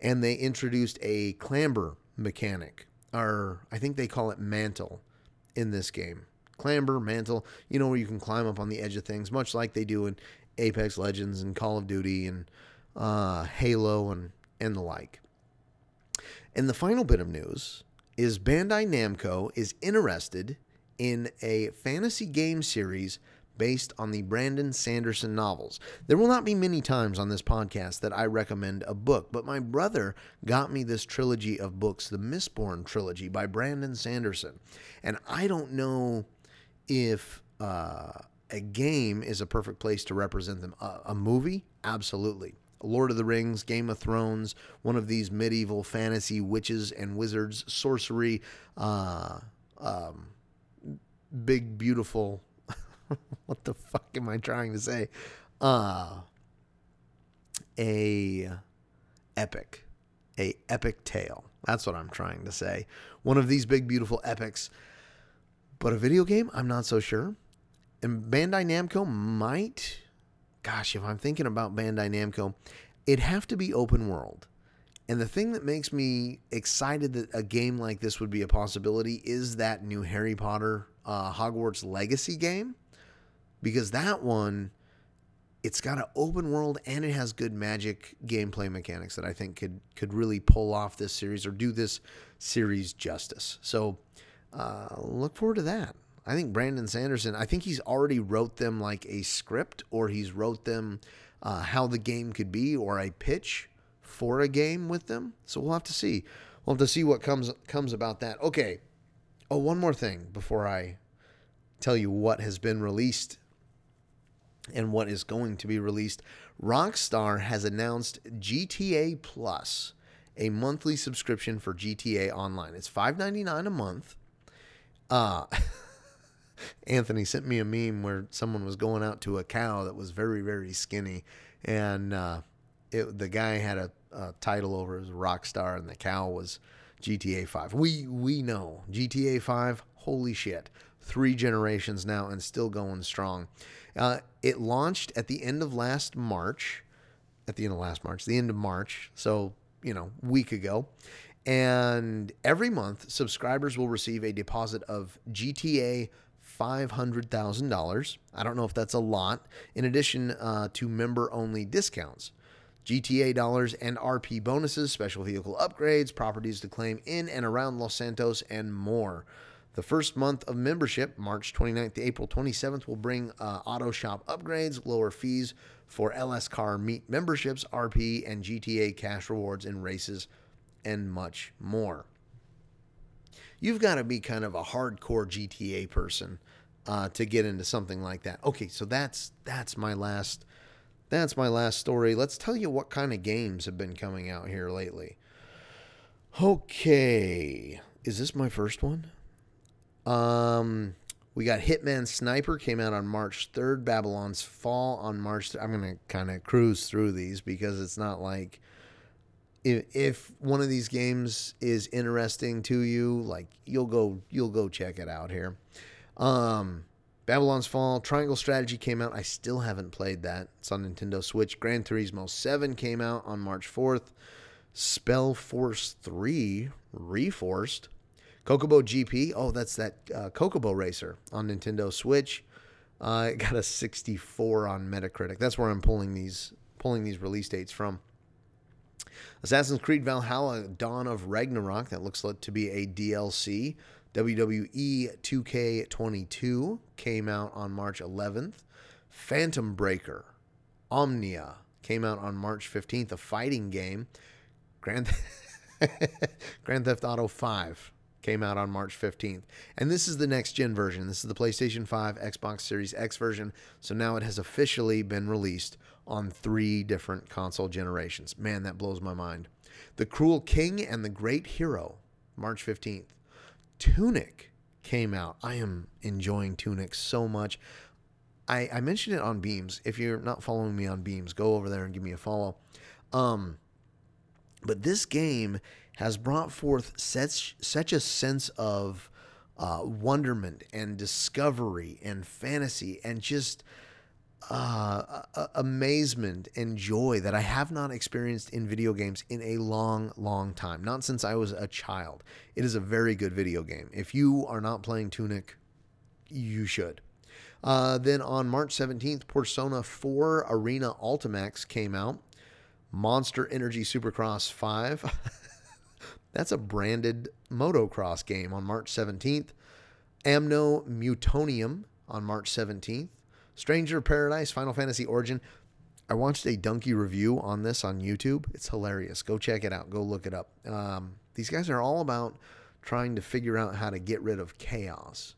And they introduced a clamber mechanic, or I think they call it mantle in this game. Clamber, mantle, you know, where you can climb up on the edge of things, much like they do in Apex Legends and Call of Duty and uh, Halo and, and the like. And the final bit of news is Bandai Namco is interested in a fantasy game series based on the Brandon Sanderson novels. There will not be many times on this podcast that I recommend a book, but my brother got me this trilogy of books, the Mistborn trilogy by Brandon Sanderson. And I don't know if uh, a game is a perfect place to represent them. Uh, a movie? Absolutely. Lord of the Rings, Game of Thrones, one of these medieval fantasy witches and wizards, sorcery, uh, um, big, beautiful. what the fuck am I trying to say? Uh, a epic, a epic tale. That's what I'm trying to say. One of these big, beautiful epics. But a video game, I'm not so sure. And Bandai Namco might gosh, if I'm thinking about Bandai Namco, it'd have to be open world. And the thing that makes me excited that a game like this would be a possibility is that new Harry Potter uh, Hogwarts Legacy game. Because that one, it's got an open world and it has good magic gameplay mechanics that I think could could really pull off this series or do this series justice. So uh, look forward to that. I think Brandon Sanderson, I think he's already wrote them like a script or he's wrote them uh, how the game could be or a pitch for a game with them. So we'll have to see. We'll have to see what comes comes about that. Okay. Oh, one more thing before I tell you what has been released and what is going to be released. Rockstar has announced GTA Plus, a monthly subscription for GTA Online. It's $5.99 a month. Uh Anthony sent me a meme where someone was going out to a cow that was very, very skinny, and uh, it, the guy had a, a title over as rock star, and the cow was GTA 5. We we know GTA 5. Holy shit! Three generations now and still going strong. Uh, it launched at the end of last March. At the end of last March, the end of March. So you know, week ago. And every month, subscribers will receive a deposit of GTA $500,000. I don't know if that's a lot, in addition uh, to member only discounts. GTA dollars and RP bonuses, special vehicle upgrades, properties to claim in and around Los Santos, and more. The first month of membership, March 29th to April 27th, will bring uh, auto shop upgrades, lower fees for LS Car Meet memberships, RP, and GTA cash rewards in races, and much more you've got to be kind of a hardcore GTA person uh, to get into something like that. Okay, so that's that's my last that's my last story. Let's tell you what kind of games have been coming out here lately. Okay, is this my first one? Um, we got Hitman Sniper came out on March 3rd, Babylon's Fall on March 3rd. I'm going to kind of cruise through these because it's not like if, if one of these games is interesting to you, like you'll go you'll go check it out here. Um, Babylon's Fall, Triangle Strategy came out. I still haven't played that. It's on Nintendo Switch. Gran Turismo 7 came out on March 4th. Spell Force 3 Reforced. Chocobo GP. Oh, that's that uh, Racer on Nintendo Switch. Uh, it got a 64 on Metacritic. That's where I'm pulling these pulling these release dates from. Assassin's Creed Valhalla Dawn of Ragnarok. That looks like to be a DLC. WWE 2K22 came out on March 11th. Phantom Breaker Omnia came out on March 15th, a fighting game. Grand, Grand Theft Auto 5 came out on March 15th. And this is the next gen version. This is the PlayStation 5, Xbox Series X version. So now it has officially been released on three different console generations. Man, that blows my mind. The Cruel King and the Great Hero, March 15th. Tunic came out. I am enjoying Tunic so much. I, I mentioned it on Beams. If you're not following me on Beams, go over there and give me a follow. Um, but this game has brought forth such such a sense of uh, wonderment and discovery and fantasy and just uh, amazement and joy that I have not experienced in video games in a long, long time. Not since I was a child. It is a very good video game. If you are not playing Tunic, you should. Uh, then on March 17th, Persona 4 Arena Ultimax came out. Monster Energy Supercross 5. That's a branded motocross game on March 17th. Amno Mutonium on March 17th. Stranger Paradise, Final Fantasy Origin. I watched a donkey review on this on YouTube. It's hilarious. Go check it out. Go look it up. Um, these guys are all about trying to figure out how to get rid of chaos.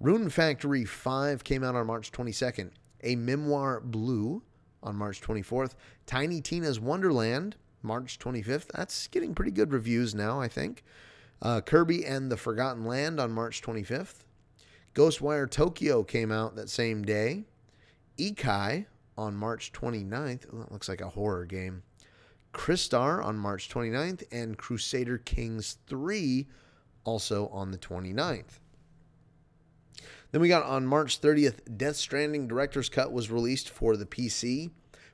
Rune Factory 5 came out on March 22nd. A Memoir Blue on March 24th. Tiny Tina's Wonderland, March 25th. That's getting pretty good reviews now, I think. Uh, Kirby and the Forgotten Land on March 25th. Ghostwire Tokyo came out that same day. Ikai on March 29th. Oh, that looks like a horror game. Crystar on March 29th. And Crusader Kings 3 also on the 29th. Then we got on March 30th, Death Stranding Director's Cut was released for the PC.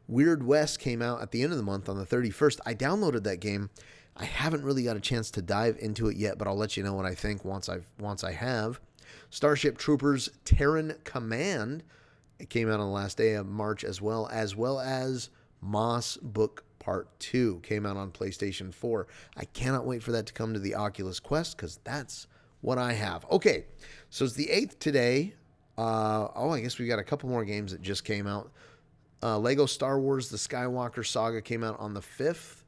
Weird West came out at the end of the month on the 31st. I downloaded that game. I haven't really got a chance to dive into it yet, but I'll let you know what I think once I've once I have. Starship Troopers Terran Command it came out on the last day of March as well, as well as Moss Book Part 2 came out on PlayStation 4. I cannot wait for that to come to the Oculus Quest because that's what I have. Okay, so it's the 8th today. Uh, oh, I guess we got a couple more games that just came out. Uh, Lego Star Wars The Skywalker Saga came out on the 5th.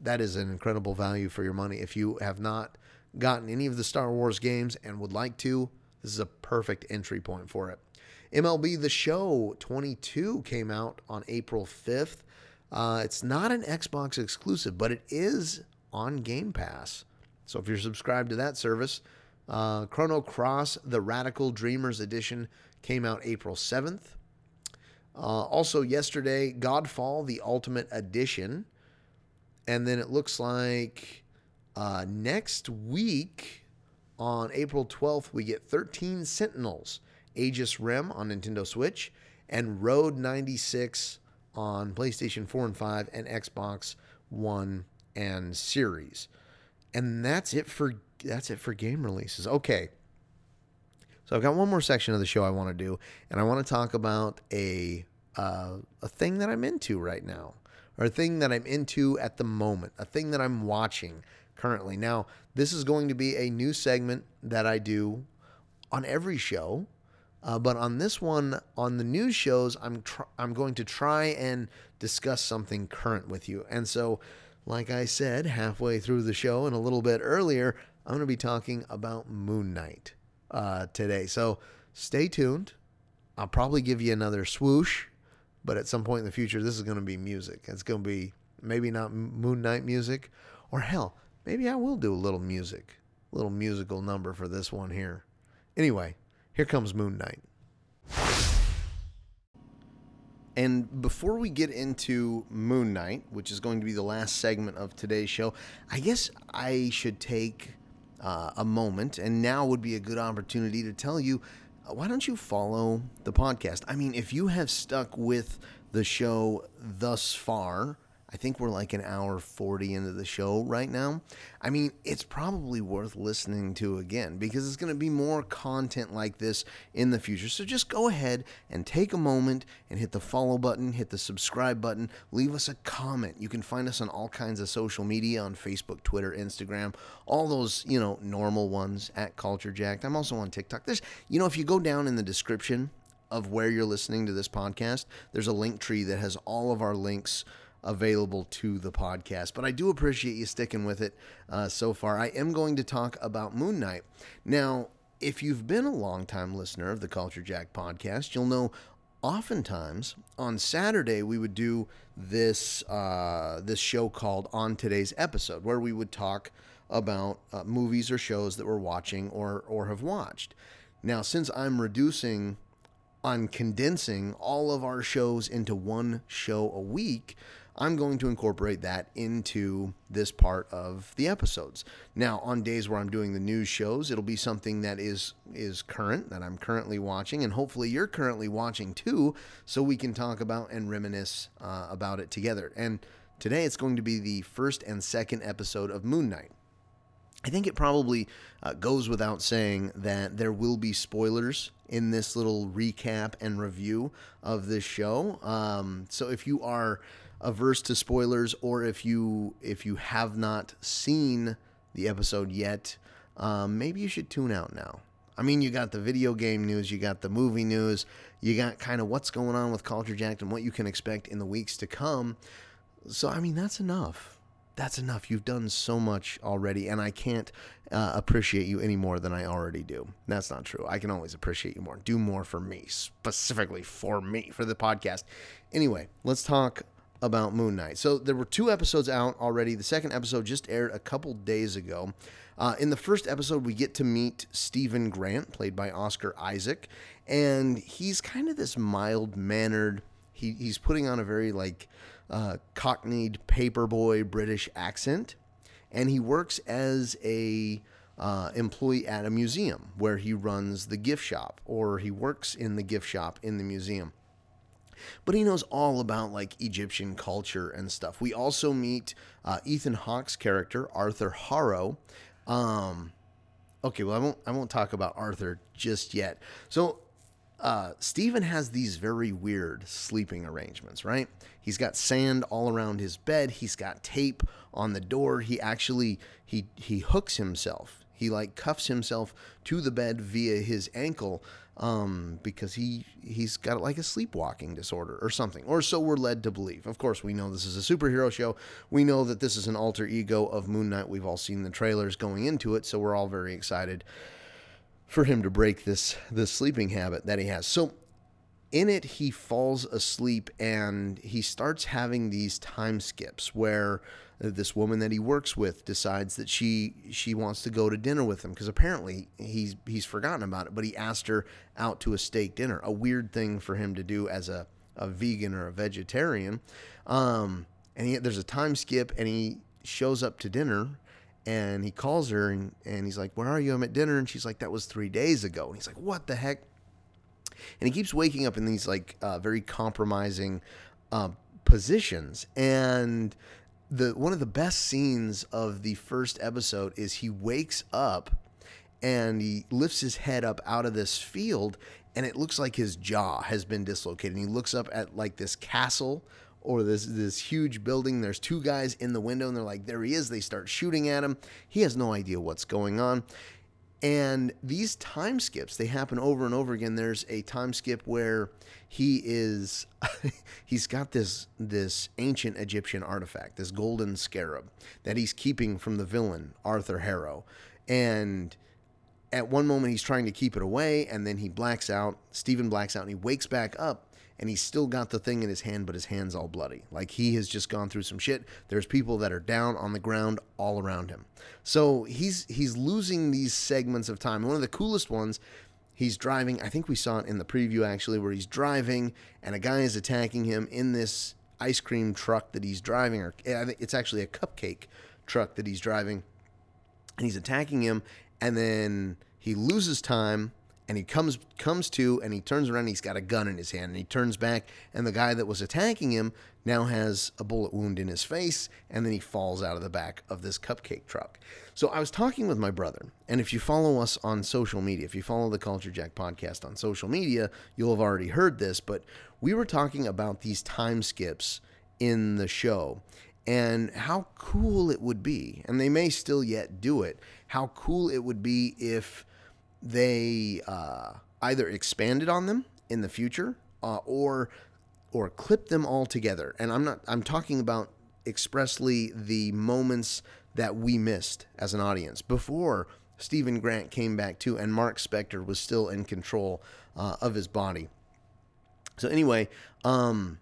That is an incredible value for your money. If you have not gotten any of the Star Wars games and would like to, this is a perfect entry point for it. MLB The Show 22 came out on April 5th. Uh, it's not an Xbox exclusive, but it is on Game Pass. So if you're subscribed to that service, uh, Chrono Cross The Radical Dreamers Edition came out April 7th. Uh, also, yesterday, Godfall The Ultimate Edition. And then it looks like uh, next week, on April 12th, we get 13 Sentinels, Aegis Rim on Nintendo Switch, and Road 96 on PlayStation 4 and 5 and Xbox One and Series. And that's it for that's it for game releases. Okay. So I've got one more section of the show I want to do, and I want to talk about a uh, a thing that I'm into right now, or a thing that I'm into at the moment, a thing that I'm watching currently. Now, this is going to be a new segment that I do on every show. Uh, but on this one, on the news shows, I'm tr- I'm going to try and discuss something current with you. And so, like I said, halfway through the show and a little bit earlier, I'm going to be talking about Moon Knight uh, today. So stay tuned. I'll probably give you another swoosh, but at some point in the future, this is going to be music. It's going to be maybe not Moon Knight music, or hell, maybe I will do a little music, a little musical number for this one here. Anyway, here comes Moon Knight. And before we get into Moon Knight, which is going to be the last segment of today's show, I guess I should take uh, a moment, and now would be a good opportunity to tell you uh, why don't you follow the podcast? I mean, if you have stuck with the show thus far, I think we're like an hour 40 into the show right now. I mean, it's probably worth listening to again because it's going to be more content like this in the future. So just go ahead and take a moment and hit the follow button, hit the subscribe button, leave us a comment. You can find us on all kinds of social media on Facebook, Twitter, Instagram, all those, you know, normal ones at Culture Jacked. I'm also on TikTok. There's, you know, if you go down in the description of where you're listening to this podcast, there's a link tree that has all of our links available to the podcast. But I do appreciate you sticking with it uh, so far. I am going to talk about Moon Knight. Now, if you've been a long-time listener of the Culture Jacked podcast, you'll know oftentimes on Saturday we would do this uh, this show called On Today's Episode, where we would talk about uh, movies or shows that we're watching or or have watched. Now, since I'm reducing on condensing all of our shows into one show a week, I'm going to incorporate that into this part of the episodes. Now, on days where I'm doing the news shows, it'll be something that is is current that I'm currently watching, and hopefully you're currently watching too, so we can talk about and reminisce uh, about it together. And today it's going to be the first and second episode of Moon Knight. I think it probably uh, goes without saying that there will be spoilers in this little recap and review of this show. Um, so if you are averse to spoilers or if you if you have not seen the episode yet, um, maybe you should tune out now. I mean, you got the video game news, you got the movie news, you got kind of what's going on with Culture Jacked and what you can expect in the weeks to come. So, I mean, that's enough. That's enough. You've done so much already, and I can't uh, appreciate you any more than I already do. That's not true. I can always appreciate you more. Do more for me, specifically for me, for the podcast. Anyway, let's talk about Moon Knight. So there were two episodes out already. The second episode just aired a couple days ago. Uh, in the first episode, we get to meet Steven Grant, played by Oscar Isaac, and he's kind of this mild mannered. He, he's putting on a very like uh, cockneyed paperboy British accent, and he works as a uh, employee at a museum where he runs the gift shop, or he works in the gift shop in the museum but he knows all about like Egyptian culture and stuff. We also meet uh, Ethan Hawke's character Arthur Harrow. Um, okay, well I won't I won't talk about Arthur just yet. So uh, Steven has these very weird sleeping arrangements, right? He's got sand all around his bed. He's got tape on the door. He actually he he hooks himself. He like cuffs himself to the bed via his ankle um, because he he's got like a sleepwalking disorder or something, or so we're led to believe. Of course, we know this is a superhero show. We know that this is an alter ego of Moon Knight. We've all seen the trailers going into it, so we're all very excited for him to break this this sleeping habit that he has. So in it he falls asleep and he starts having these time skips where this woman that he works with decides that she she wants to go to dinner with him because apparently he's he's forgotten about it but he asked her out to a steak dinner a weird thing for him to do as a, a vegan or a vegetarian. Um, and he, there's a time skip and he shows up to dinner and he calls her and, and he's like where are you? I'm at dinner. And she's like that was three days ago. And he's like what the heck and he keeps waking up in these like uh, very compromising uh, positions and the one of the best scenes of the first episode is he wakes up and he lifts his head up out of this field and it looks like his jaw has been dislocated. And he looks up at like this castle or this this huge building. There's two guys in the window and they're like, there he is. They start shooting at him. He has no idea what's going on. And these time skips, they happen over and over again. There's a time skip where he is he's got this this ancient Egyptian artifact, this golden scarab that he's keeping from the villain Arthur Harrow. And at one moment he's trying to keep it away and then he blacks out. Steven blacks out and he wakes back up and he's still got the thing in his hand, but his hand's all bloody. Like he has just gone through some shit. There's people that are down on the ground all around him. So he's he's losing these segments of time. One of the coolest ones, he's driving. I think we saw it in the preview actually, where he's driving and a guy is attacking him in this ice cream truck that he's driving, or eh, it's actually a cupcake truck that he's driving, and he's attacking him, and then he loses time and he comes comes to and he turns around and he's got a gun in his hand and he turns back and the guy that was attacking him now has a bullet wound in his face and then he falls out of the back of this cupcake truck. So i was talking with my brother and if you follow us on social media if you follow the culture jacked podcast on social media you'll have already heard this but we were talking about these time skips in the show and how cool it would be and they may still yet do it how cool it would be if they uh, either expanded on them in the future uh, or or clipped them all together. And I'm not I'm talking about expressly the moments that we missed as an audience before Steven Grant came back too, and Marc Spector was still in control uh, of his body. So anyway, um,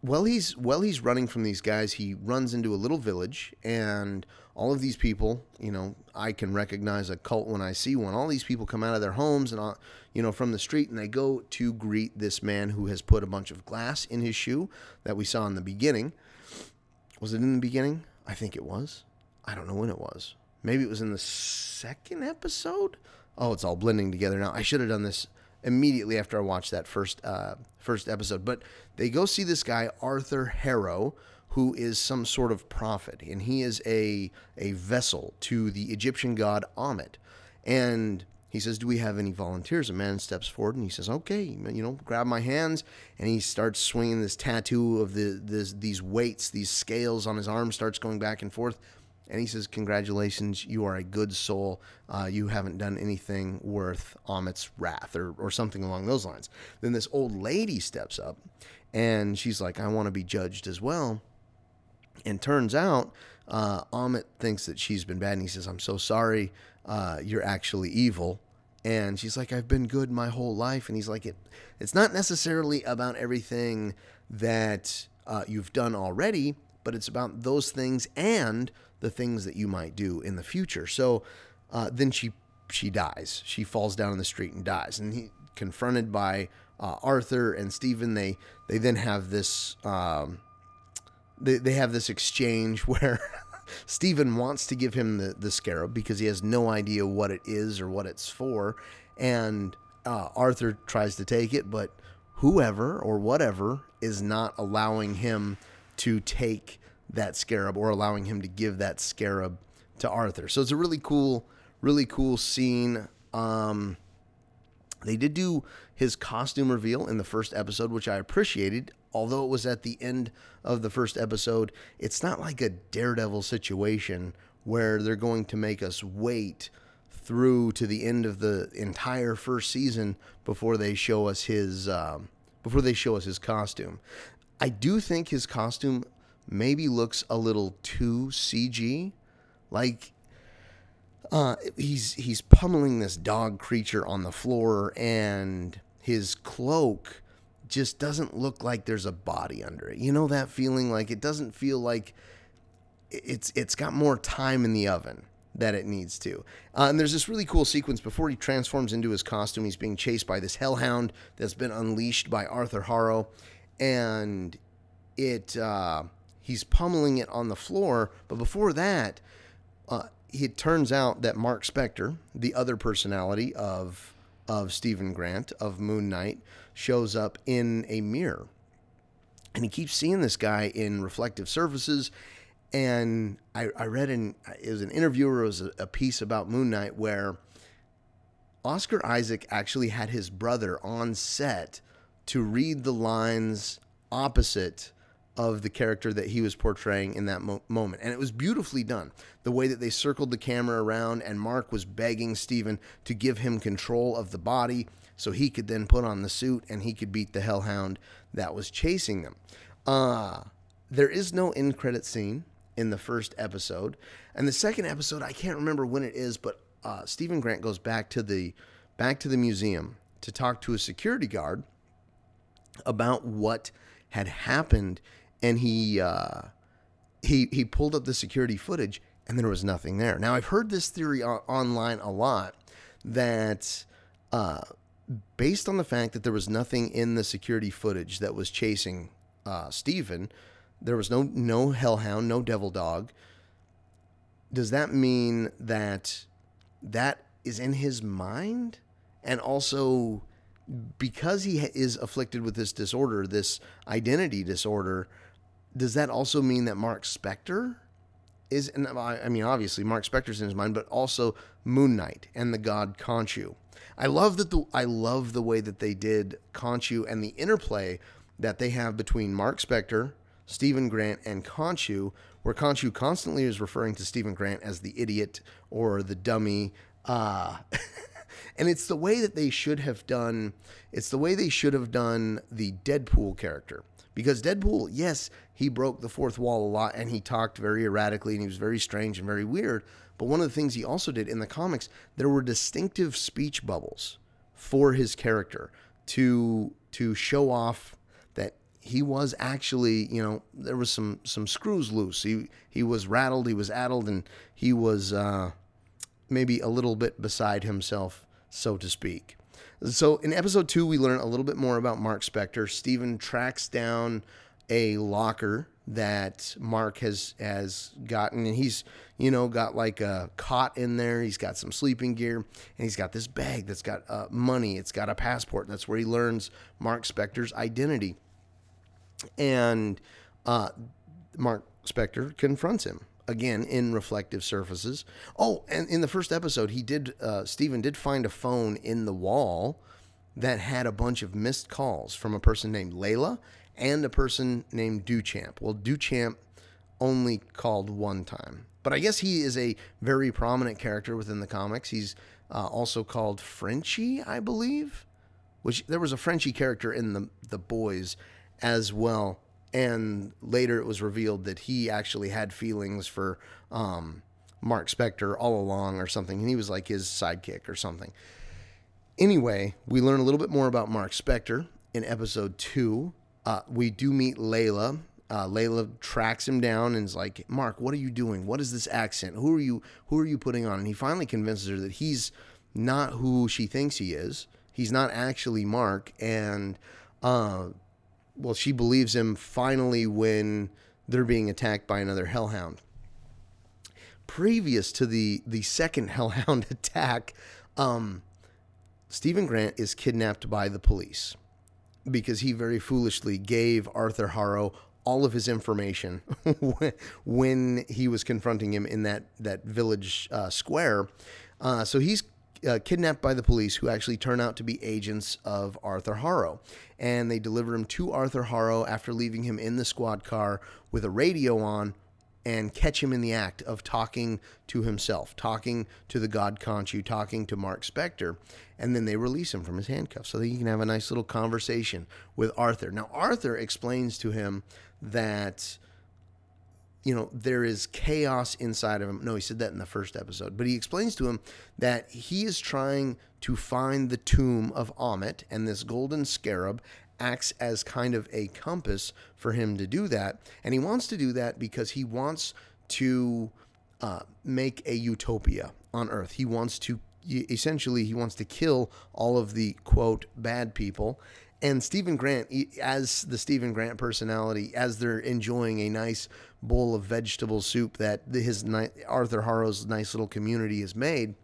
while he's while he's running from these guys, he runs into a little village, and all of these people, you know, I can recognize a cult when I see one. All these people come out of their homes and, you know, from the street, and they go to greet this man who has put a bunch of glass in his shoe that we saw in the beginning. Was it in the beginning? I think it was. I don't know when it was. Maybe it was in the second episode. Oh, it's all blending together now. I should have done this immediately after I watched that first uh, first episode. But they go see this guy Arthur Harrow, who is some sort of prophet, and he is a a vessel to the Egyptian god Ammit. And he says, "Do we have any volunteers?" A man steps forward and he says, "Okay, you know, grab my hands." And he starts swinging this tattoo of the this, these weights, these scales on his arm, starts going back and forth. And he says, "Congratulations, you are a good soul. Uh, you haven't done anything worth Ammit's wrath, or or something along those lines." Then this old lady steps up, and she's like, "I want to be judged as well." And turns out, uh, Ammit thinks that she's been bad, and he says, "I'm so sorry. Uh, you're actually evil." And she's like, "I've been good my whole life." And he's like, "It, it's not necessarily about everything that uh, you've done already, but it's about those things and the things that you might do in the future." So uh, then she she dies. She falls down in the street and dies. And he confronted by uh, Arthur and Steven. They they then have this. Um, they, they have this exchange where Steven wants to give him the, the scarab because he has no idea what it is or what it's for. And uh, Arthur tries to take it, but whoever or whatever is not allowing him to take that scarab or allowing him to give that scarab to Arthur. So it's a really cool, really cool scene. Um, they did do his costume reveal in the first episode, which I appreciated although it was at the end of the first episode, it's not like a daredevil situation where they're going to make us wait through to the end of the entire first season before they show us his um, before they show us his costume. I do think his costume maybe looks a little too CG, like uh, he's he's pummeling this dog creature on the floor, and his cloak just doesn't look like there's a body under it. You know that feeling like it doesn't feel like it's it's got more time in the oven that it needs to. Uh, and there's this really cool sequence before he transforms into his costume. He's being chased by this hellhound that's been unleashed by Arthur Harrow, and it uh, he's pummeling it on the floor. But before that, uh, it turns out that Marc Spector, the other personality of of Steven Grant of Moon Knight, shows up in a mirror. And he keeps seeing this guy in reflective surfaces. And I, I read in it was an interview or it was a, a piece about Moon Knight where Oscar Isaac actually had his brother on set to read the lines opposite of the character that he was portraying in that mo- moment. And it was beautifully done. The way that they circled the camera around, and Marc was begging Steven to give him control of the body so he could then put on the suit and he could beat the hellhound that was chasing them. Uh, there is no end credit scene in the first episode. And the second episode, I can't remember when it is, but uh, Steven Grant goes back to the back to the museum to talk to a security guard about what had happened, and he uh, he he pulled up the security footage, and there was nothing there. Now I've heard this theory o- online a lot that uh, based on the fact that there was nothing in the security footage that was chasing uh, Steven, there was no no hellhound, no devil dog. Does that mean that that is in his mind? and also because he is afflicted with this disorder, this identity disorder, does that also mean that Marc Spector is? And I mean, obviously Marc Spector's in his mind, but also Moon Knight and the god Khonshu. I love that the I love the way that they did Khonshu and the interplay that they have between Marc Spector, Steven Grant, and Khonshu, where Khonshu constantly is referring to Steven Grant as the idiot or the dummy. Uh, and it's the way that they should have done. It's the way they should have done the Deadpool character because Deadpool, yes, he broke the fourth wall a lot and he talked very erratically and he was very strange and very weird. But one of the things he also did in the comics, there were distinctive speech bubbles for his character to to show off that he was actually, you know, there was some some screws loose. He he was rattled, he was addled, and he was uh, maybe a little bit beside himself, so to speak. So in episode two, we learn a little bit more about Marc Spector. Steven tracks down a locker that Marc has has gotten, and he's you know got like a cot in there. He's got some sleeping gear, and he's got this bag that's got uh, money. It's got a passport. That's where he learns Marc Spector's identity, and uh, Marc Spector confronts him again in reflective surfaces. Oh, and in the first episode, he did uh, Steven did find a phone in the wall that had a bunch of missed calls from a person named Layla and a person named Duchamp. Well, Duchamp only called one time, but I guess he is a very prominent character within the comics. He's uh, also called Frenchie, I believe. Which there was a Frenchie character in the the boys as well, and later it was revealed that he actually had feelings for um, Marc Spector all along, or something, and he was like his sidekick or something. Anyway, we learn a little bit more about Marc Spector in episode two. Uh, we do meet Layla. Uh, Layla tracks him down and is like, "Marc, what are you doing? What is this accent? Who are you? Who are you putting on?" And he finally convinces her that he's not who she thinks he is. He's not actually Marc, and uh, well, she believes him finally when they're being attacked by another Hellhound. Previous to the the second Hellhound attack, um, Steven Grant is kidnapped by the police because he very foolishly gave Arthur Harrow all of his information when he was confronting him in that that village uh, square. Uh, so he's uh, kidnapped by the police, who actually turn out to be agents of Arthur Harrow, and they deliver him to Arthur Harrow after leaving him in the squad car with a radio on and catch him in the act of talking to himself, talking to the God Khonshu, talking to Marc Spector, and then they release him from his handcuffs so that he can have a nice little conversation with Arthur. Now, Arthur explains to him that you know there is chaos inside of him no he said that in the first episode but he explains to him that he is trying to find the tomb of Ammit and this golden scarab acts as kind of a compass for him to do that. And he wants to do that because he wants to uh, make a utopia on Earth. He wants to essentially he wants to kill all of the quote bad people. And Steven Grant, as the Steven Grant personality, as they're enjoying a nice bowl of vegetable soup that his Arthur Harrow's nice little community has made,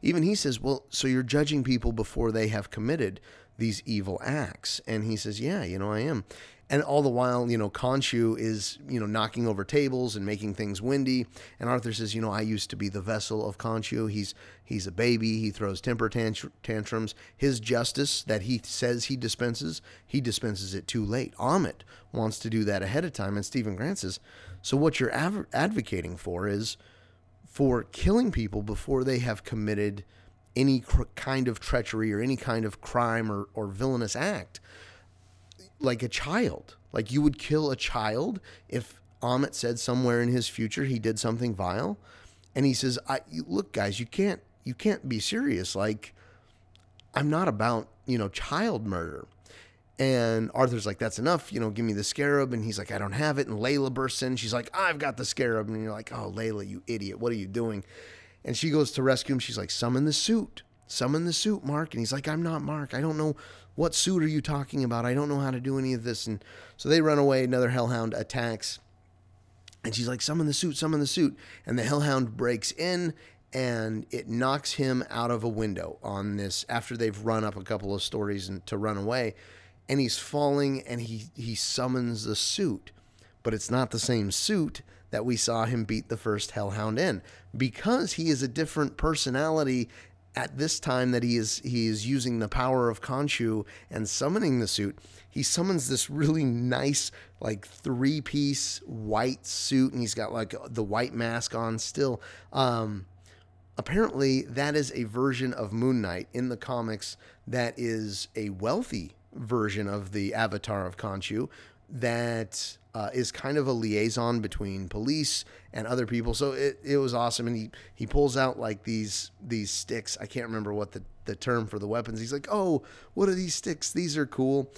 even he says, "Well, so you're judging people before they have committed these evil acts. And he says, Yeah, you know, I am. And all the while, you know, Khonshu is, you know, knocking over tables and making things windy. And Arthur says, you know, I used to be the vessel of Khonshu. He's he's a baby. He throws temper tantrums. His justice that he says he dispenses, he dispenses it too late. Ammit wants to do that ahead of time. And Steven Grant says, so what you're av- advocating for is for killing people before they have committed any cr- kind of treachery or any kind of crime or, or villainous act like a child. Like you would kill a child if Ammit said somewhere in his future he did something vile. And he says, I look, guys, you can't you can't be serious. Like, I'm not about, you know, child murder. And Arthur's like, that's enough, you know, give me the scarab. And he's like, I don't have it. And Layla bursts in. She's like, I've got the scarab. And you're like, oh, Layla, you idiot. What are you doing? And she goes to rescue him. She's like, summon the suit. Summon the suit, Marc. And he's like, I'm not Marc. I don't know what suit are you talking about? I don't know how to do any of this. And so they run away. Another hellhound attacks. And she's like, summon the suit, summon the suit. And the hellhound breaks in and it knocks him out of a window on this after they've run up a couple of stories and to run away and he's falling and he he summons the suit but it's not the same suit that we saw him beat the first hellhound in because he is a different personality at this time that he is he is using the power of Khonshu and summoning the suit he summons this really nice like three piece white suit and he's got like the white mask on still. Um apparently that is a version of Moon Knight in the comics that is a wealthy version of the avatar of Khonshu that uh, is kind of a liaison between police and other people. So it, it was awesome. And he, he pulls out like these these sticks. I can't remember what the, the term for the weapons. He's like, oh, what are these sticks? These are cool.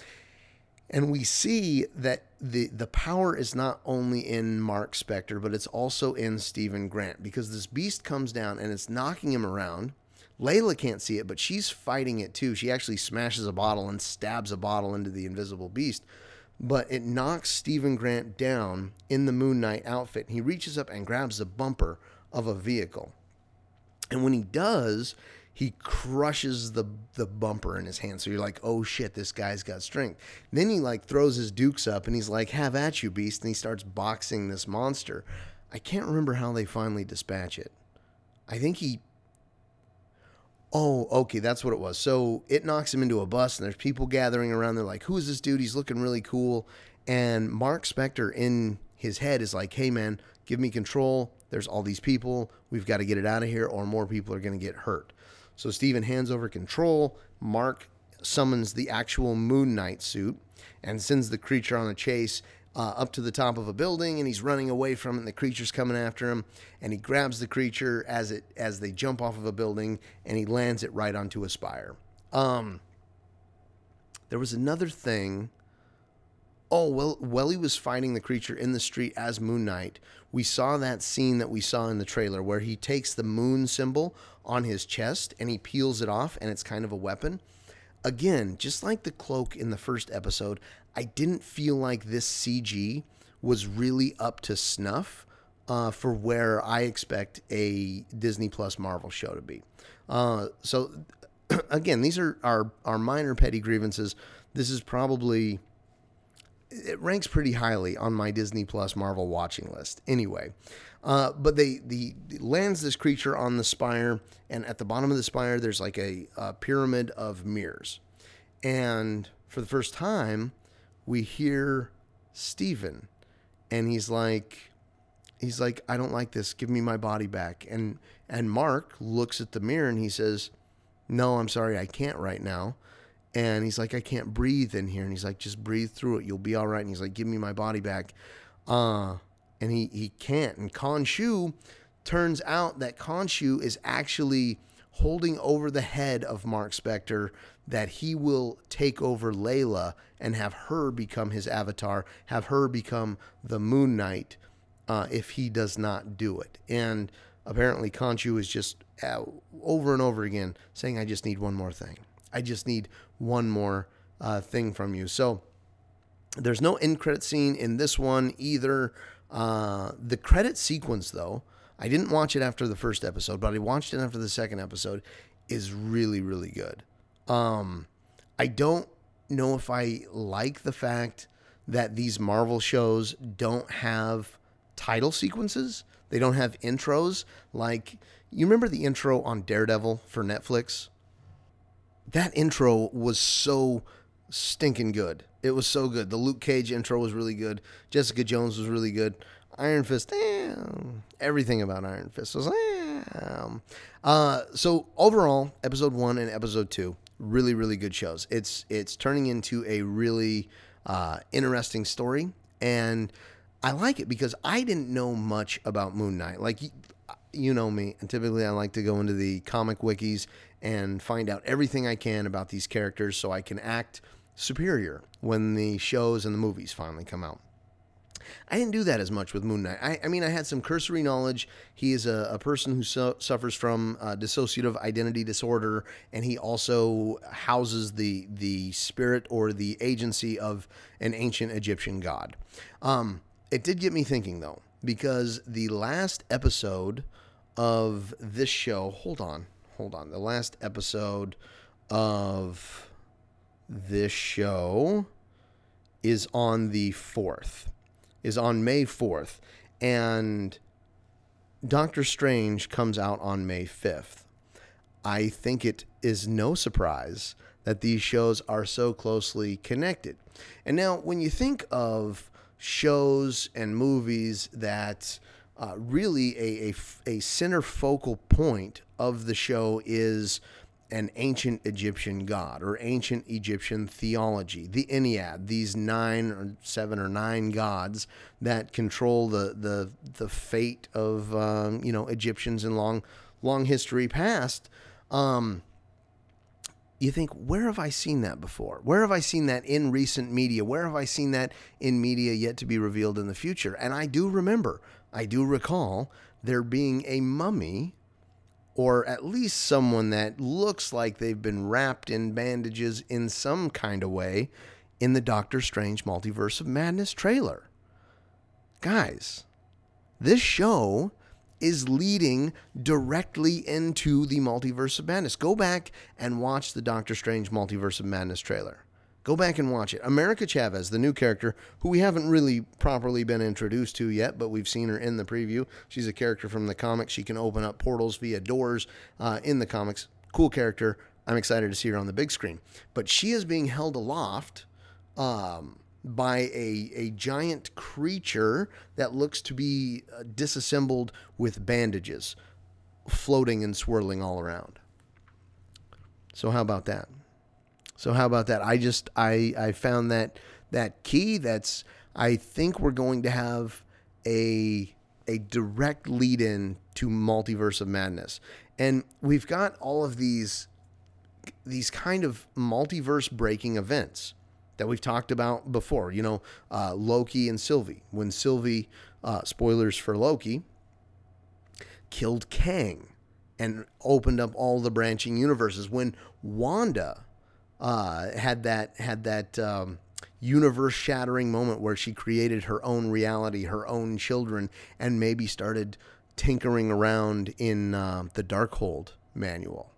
And we see that the the power is not only in Marc Spector, but it's also in Steven Grant because this beast comes down and it's knocking him around. Layla can't see it, but she's fighting it too. She actually smashes a bottle and stabs a bottle into the invisible beast. But it knocks Steven Grant down in the Moon Knight outfit. He reaches up and grabs the bumper of a vehicle. And when he does, he crushes the the bumper in his hand. So you're like, oh shit, this guy's got strength. Then he like throws his dukes up and he's like, have at you, beast, and he starts boxing this monster. I can't remember how they finally dispatch it. I think he Oh, okay, that's what it was. So it knocks him into a bus, and there's people gathering around. They're like, "Who is this dude? He's looking really cool." And Marc Spector in his head is like, "Hey, man, give me control. There's all these people. We've got to get it out of here, or more people are going to get hurt." So Steven hands over control. Mark summons the actual Moon Knight suit and sends the creature on a chase uh, up to the top of a building, and he's running away from it. And the creature's coming after him, and he grabs the creature as it as they jump off of a building, and he lands it right onto a spire. Um, there was another thing. Oh well, while he was fighting the creature in the street as Moon Knight, we saw that scene that we saw in the trailer where he takes the moon symbol on his chest and he peels it off, and it's kind of a weapon. Again, just like the cloak in the first episode, I didn't feel like this CG was really up to snuff uh, for where I expect a Disney Plus Marvel show to be. Uh, so, again, these are our, our minor petty grievances. This is probably it ranks pretty highly on my Disney Plus Marvel watching list. Anyway, uh, but they the lands this creature on the spire, and at the bottom of the spire, there's like a, a pyramid of mirrors, and for the first time, we hear Steven and he's like he's like I don't like this. Give me my body back. And and Marc looks at the mirror and he says no I'm sorry I can't right now. And he's like I can't breathe in here. And he's like just breathe through it. You'll be all right. And he's like give me my body back. Uh and he he can't. And Khonshu turns out that Khonshu is actually holding over the head of Marc Spector that he will take over Layla and have her become his avatar, have her become the Moon Knight uh, if he does not do it. And apparently, Khonshu is just uh, over and over again saying, I just need one more thing. I just need one more uh, thing from you. So there's no end credit scene in this one either. Uh, the credit sequence, though, I didn't watch it after the first episode, but I watched it after the second episode, is really, really good. Um, I don't know if I like the fact that these Marvel shows don't have title sequences. They don't have intros. Like, you remember the intro on Daredevil for Netflix? That intro was so stinking good. It was so good. The Luke Cage intro was really good. Jessica Jones was really good. Iron Fist, damn. everything about Iron Fist was. damn. Uh, so overall, episode one and episode two really really good shows. It's it's turning into a really uh, interesting story, and I like it because I didn't know much about Moon Knight. Like you know me, and typically I like to go into the comic wikis and find out everything I can about these characters so I can act superior when the shows and the movies finally come out. I didn't do that as much with Moon Knight. I, I mean, I had some cursory knowledge. He is a, a person who su- suffers from uh, dissociative identity disorder, and he also houses the the spirit or the agency of an ancient Egyptian god. Um, it did get me thinking though, because the last episode of this show, hold on, hold on. The last episode of this show is on the 4th, is on May 4th. And Doctor Strange comes out on May 5th. I think it is no surprise that these shows are so closely connected. And now, when you think of shows and movies that uh, really a, a, a center focal point of the show is an ancient Egyptian god or ancient Egyptian theology, the Ennead, these nine or seven or nine gods that control the the the fate of um, you know Egyptians in long long history past. Um, you think, where have I seen that before? Where have I seen that in recent media? Where have I seen that in media yet to be revealed in the future? And I do remember, I do recall there being a mummy or at least someone that looks like they've been wrapped in bandages in some kind of way in the Doctor Strange Multiverse of Madness trailer. Guys, this show is leading directly into the Multiverse of Madness. Go back and watch the Doctor Strange Multiverse of Madness trailer. Go back and watch it. America Chavez, the new character, who we haven't really properly been introduced to yet, but we've seen her in the preview. She's a character from the comics. She can open up portals via doors uh, in the comics. Cool character. I'm excited to see her on the big screen. But she is being held aloft um, by a, a giant creature that looks to be uh, disassembled with bandages, floating and swirling all around. So, how about that? So how about that? I just I I found that that key. That's I think we're going to have a a direct lead in to multiverse of madness, and we've got all of these these kind of multiverse breaking events that we've talked about before. You know, uh, Loki and Sylvie. When Sylvie, uh, spoilers for Loki, killed Kang and opened up all the branching universes. When Wanda uh, had that had that um, universe shattering moment where she created her own reality, her own children, and maybe started tinkering around in uh, the Darkhold manual.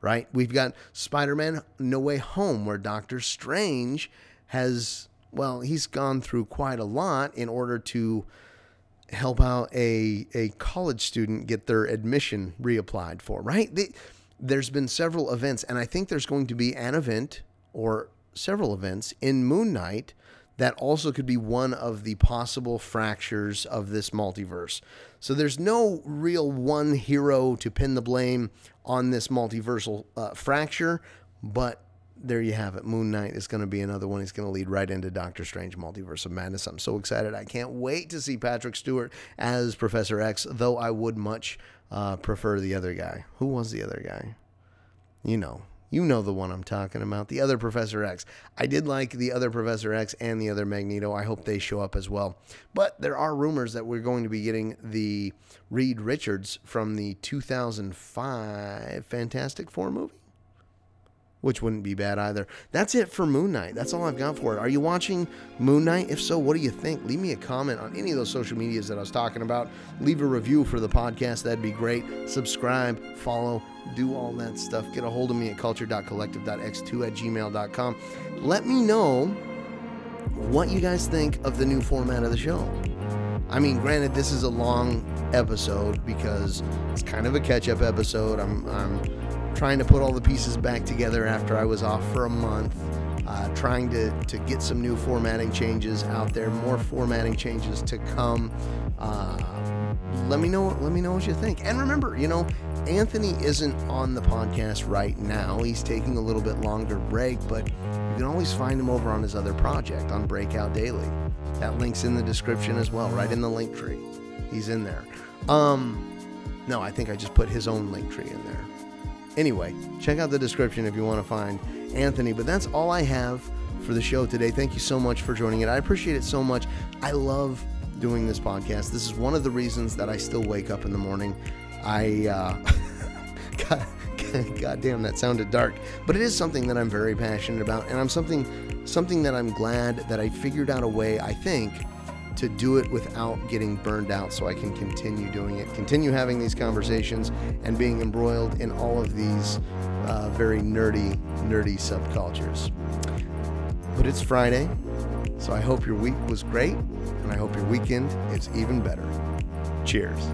Right? We've got Spider Man No Way Home, where Doctor Strange has, well, he's gone through quite a lot in order to help out a, a college student get their admission reapplied for, right? The, there's been several events, and I think there's going to be an event or several events in Moon Knight that also could be one of the possible fractures of this multiverse. So there's no real one hero to pin the blame on this multiversal uh, fracture, but there you have it. Moon Knight is going to be another one. He's going to lead right into Doctor Strange Multiverse of Madness. I'm so excited. I can't wait to see Patrick Stewart as Professor X, though I would much uh, prefer the other guy. Who was the other guy? You know. You know the one I'm talking about, the other Professor X. I did like the other Professor X and the other Magneto. I hope they show up as well. But there are rumors that we're going to be getting the Reed Richards from the 2005 Fantastic Four movie which wouldn't be bad either. That's it for Moon Knight. That's all I've got for it. Are you watching Moon Knight? If so, what do you think? Leave me a comment on any of those social medias that I was talking about. Leave a review for the podcast. That'd be great. Subscribe, follow, do all that stuff. Get a hold of me at culture.collective.x2 at gmail.com. Let me know what you guys think of the new format of the show. I mean, granted, this is a long episode because it's kind of a catch up episode. I'm, I'm trying to put all the pieces back together after I was off for a month, uh, trying to, to get some new formatting changes out there, more formatting changes to come. Uh, let me know. Let me know what you think. And remember, you know, Anthony isn't on the podcast right now. He's taking a little bit longer break, but you can always find him over on his other project on Breakout Daily. That link's in the description as well, right in the link tree. He's in there. Um, no, I think I just put his own link tree in there. Anyway, check out the description if you want to find Anthony. But that's all I have for the show today. Thank you so much for joining it. I appreciate it so much. I love doing this podcast. This is one of the reasons that I still wake up in the morning. I, uh, God, God damn, that sounded dark. But it is something that I'm very passionate about, and I'm something, something that I'm glad that I figured out a way. I think to do it without getting burned out so I can continue doing it, continue having these conversations, and being embroiled in all of these uh, very nerdy, nerdy subcultures. But it's Friday, so I hope your week was great, and I hope your weekend is even better. Cheers.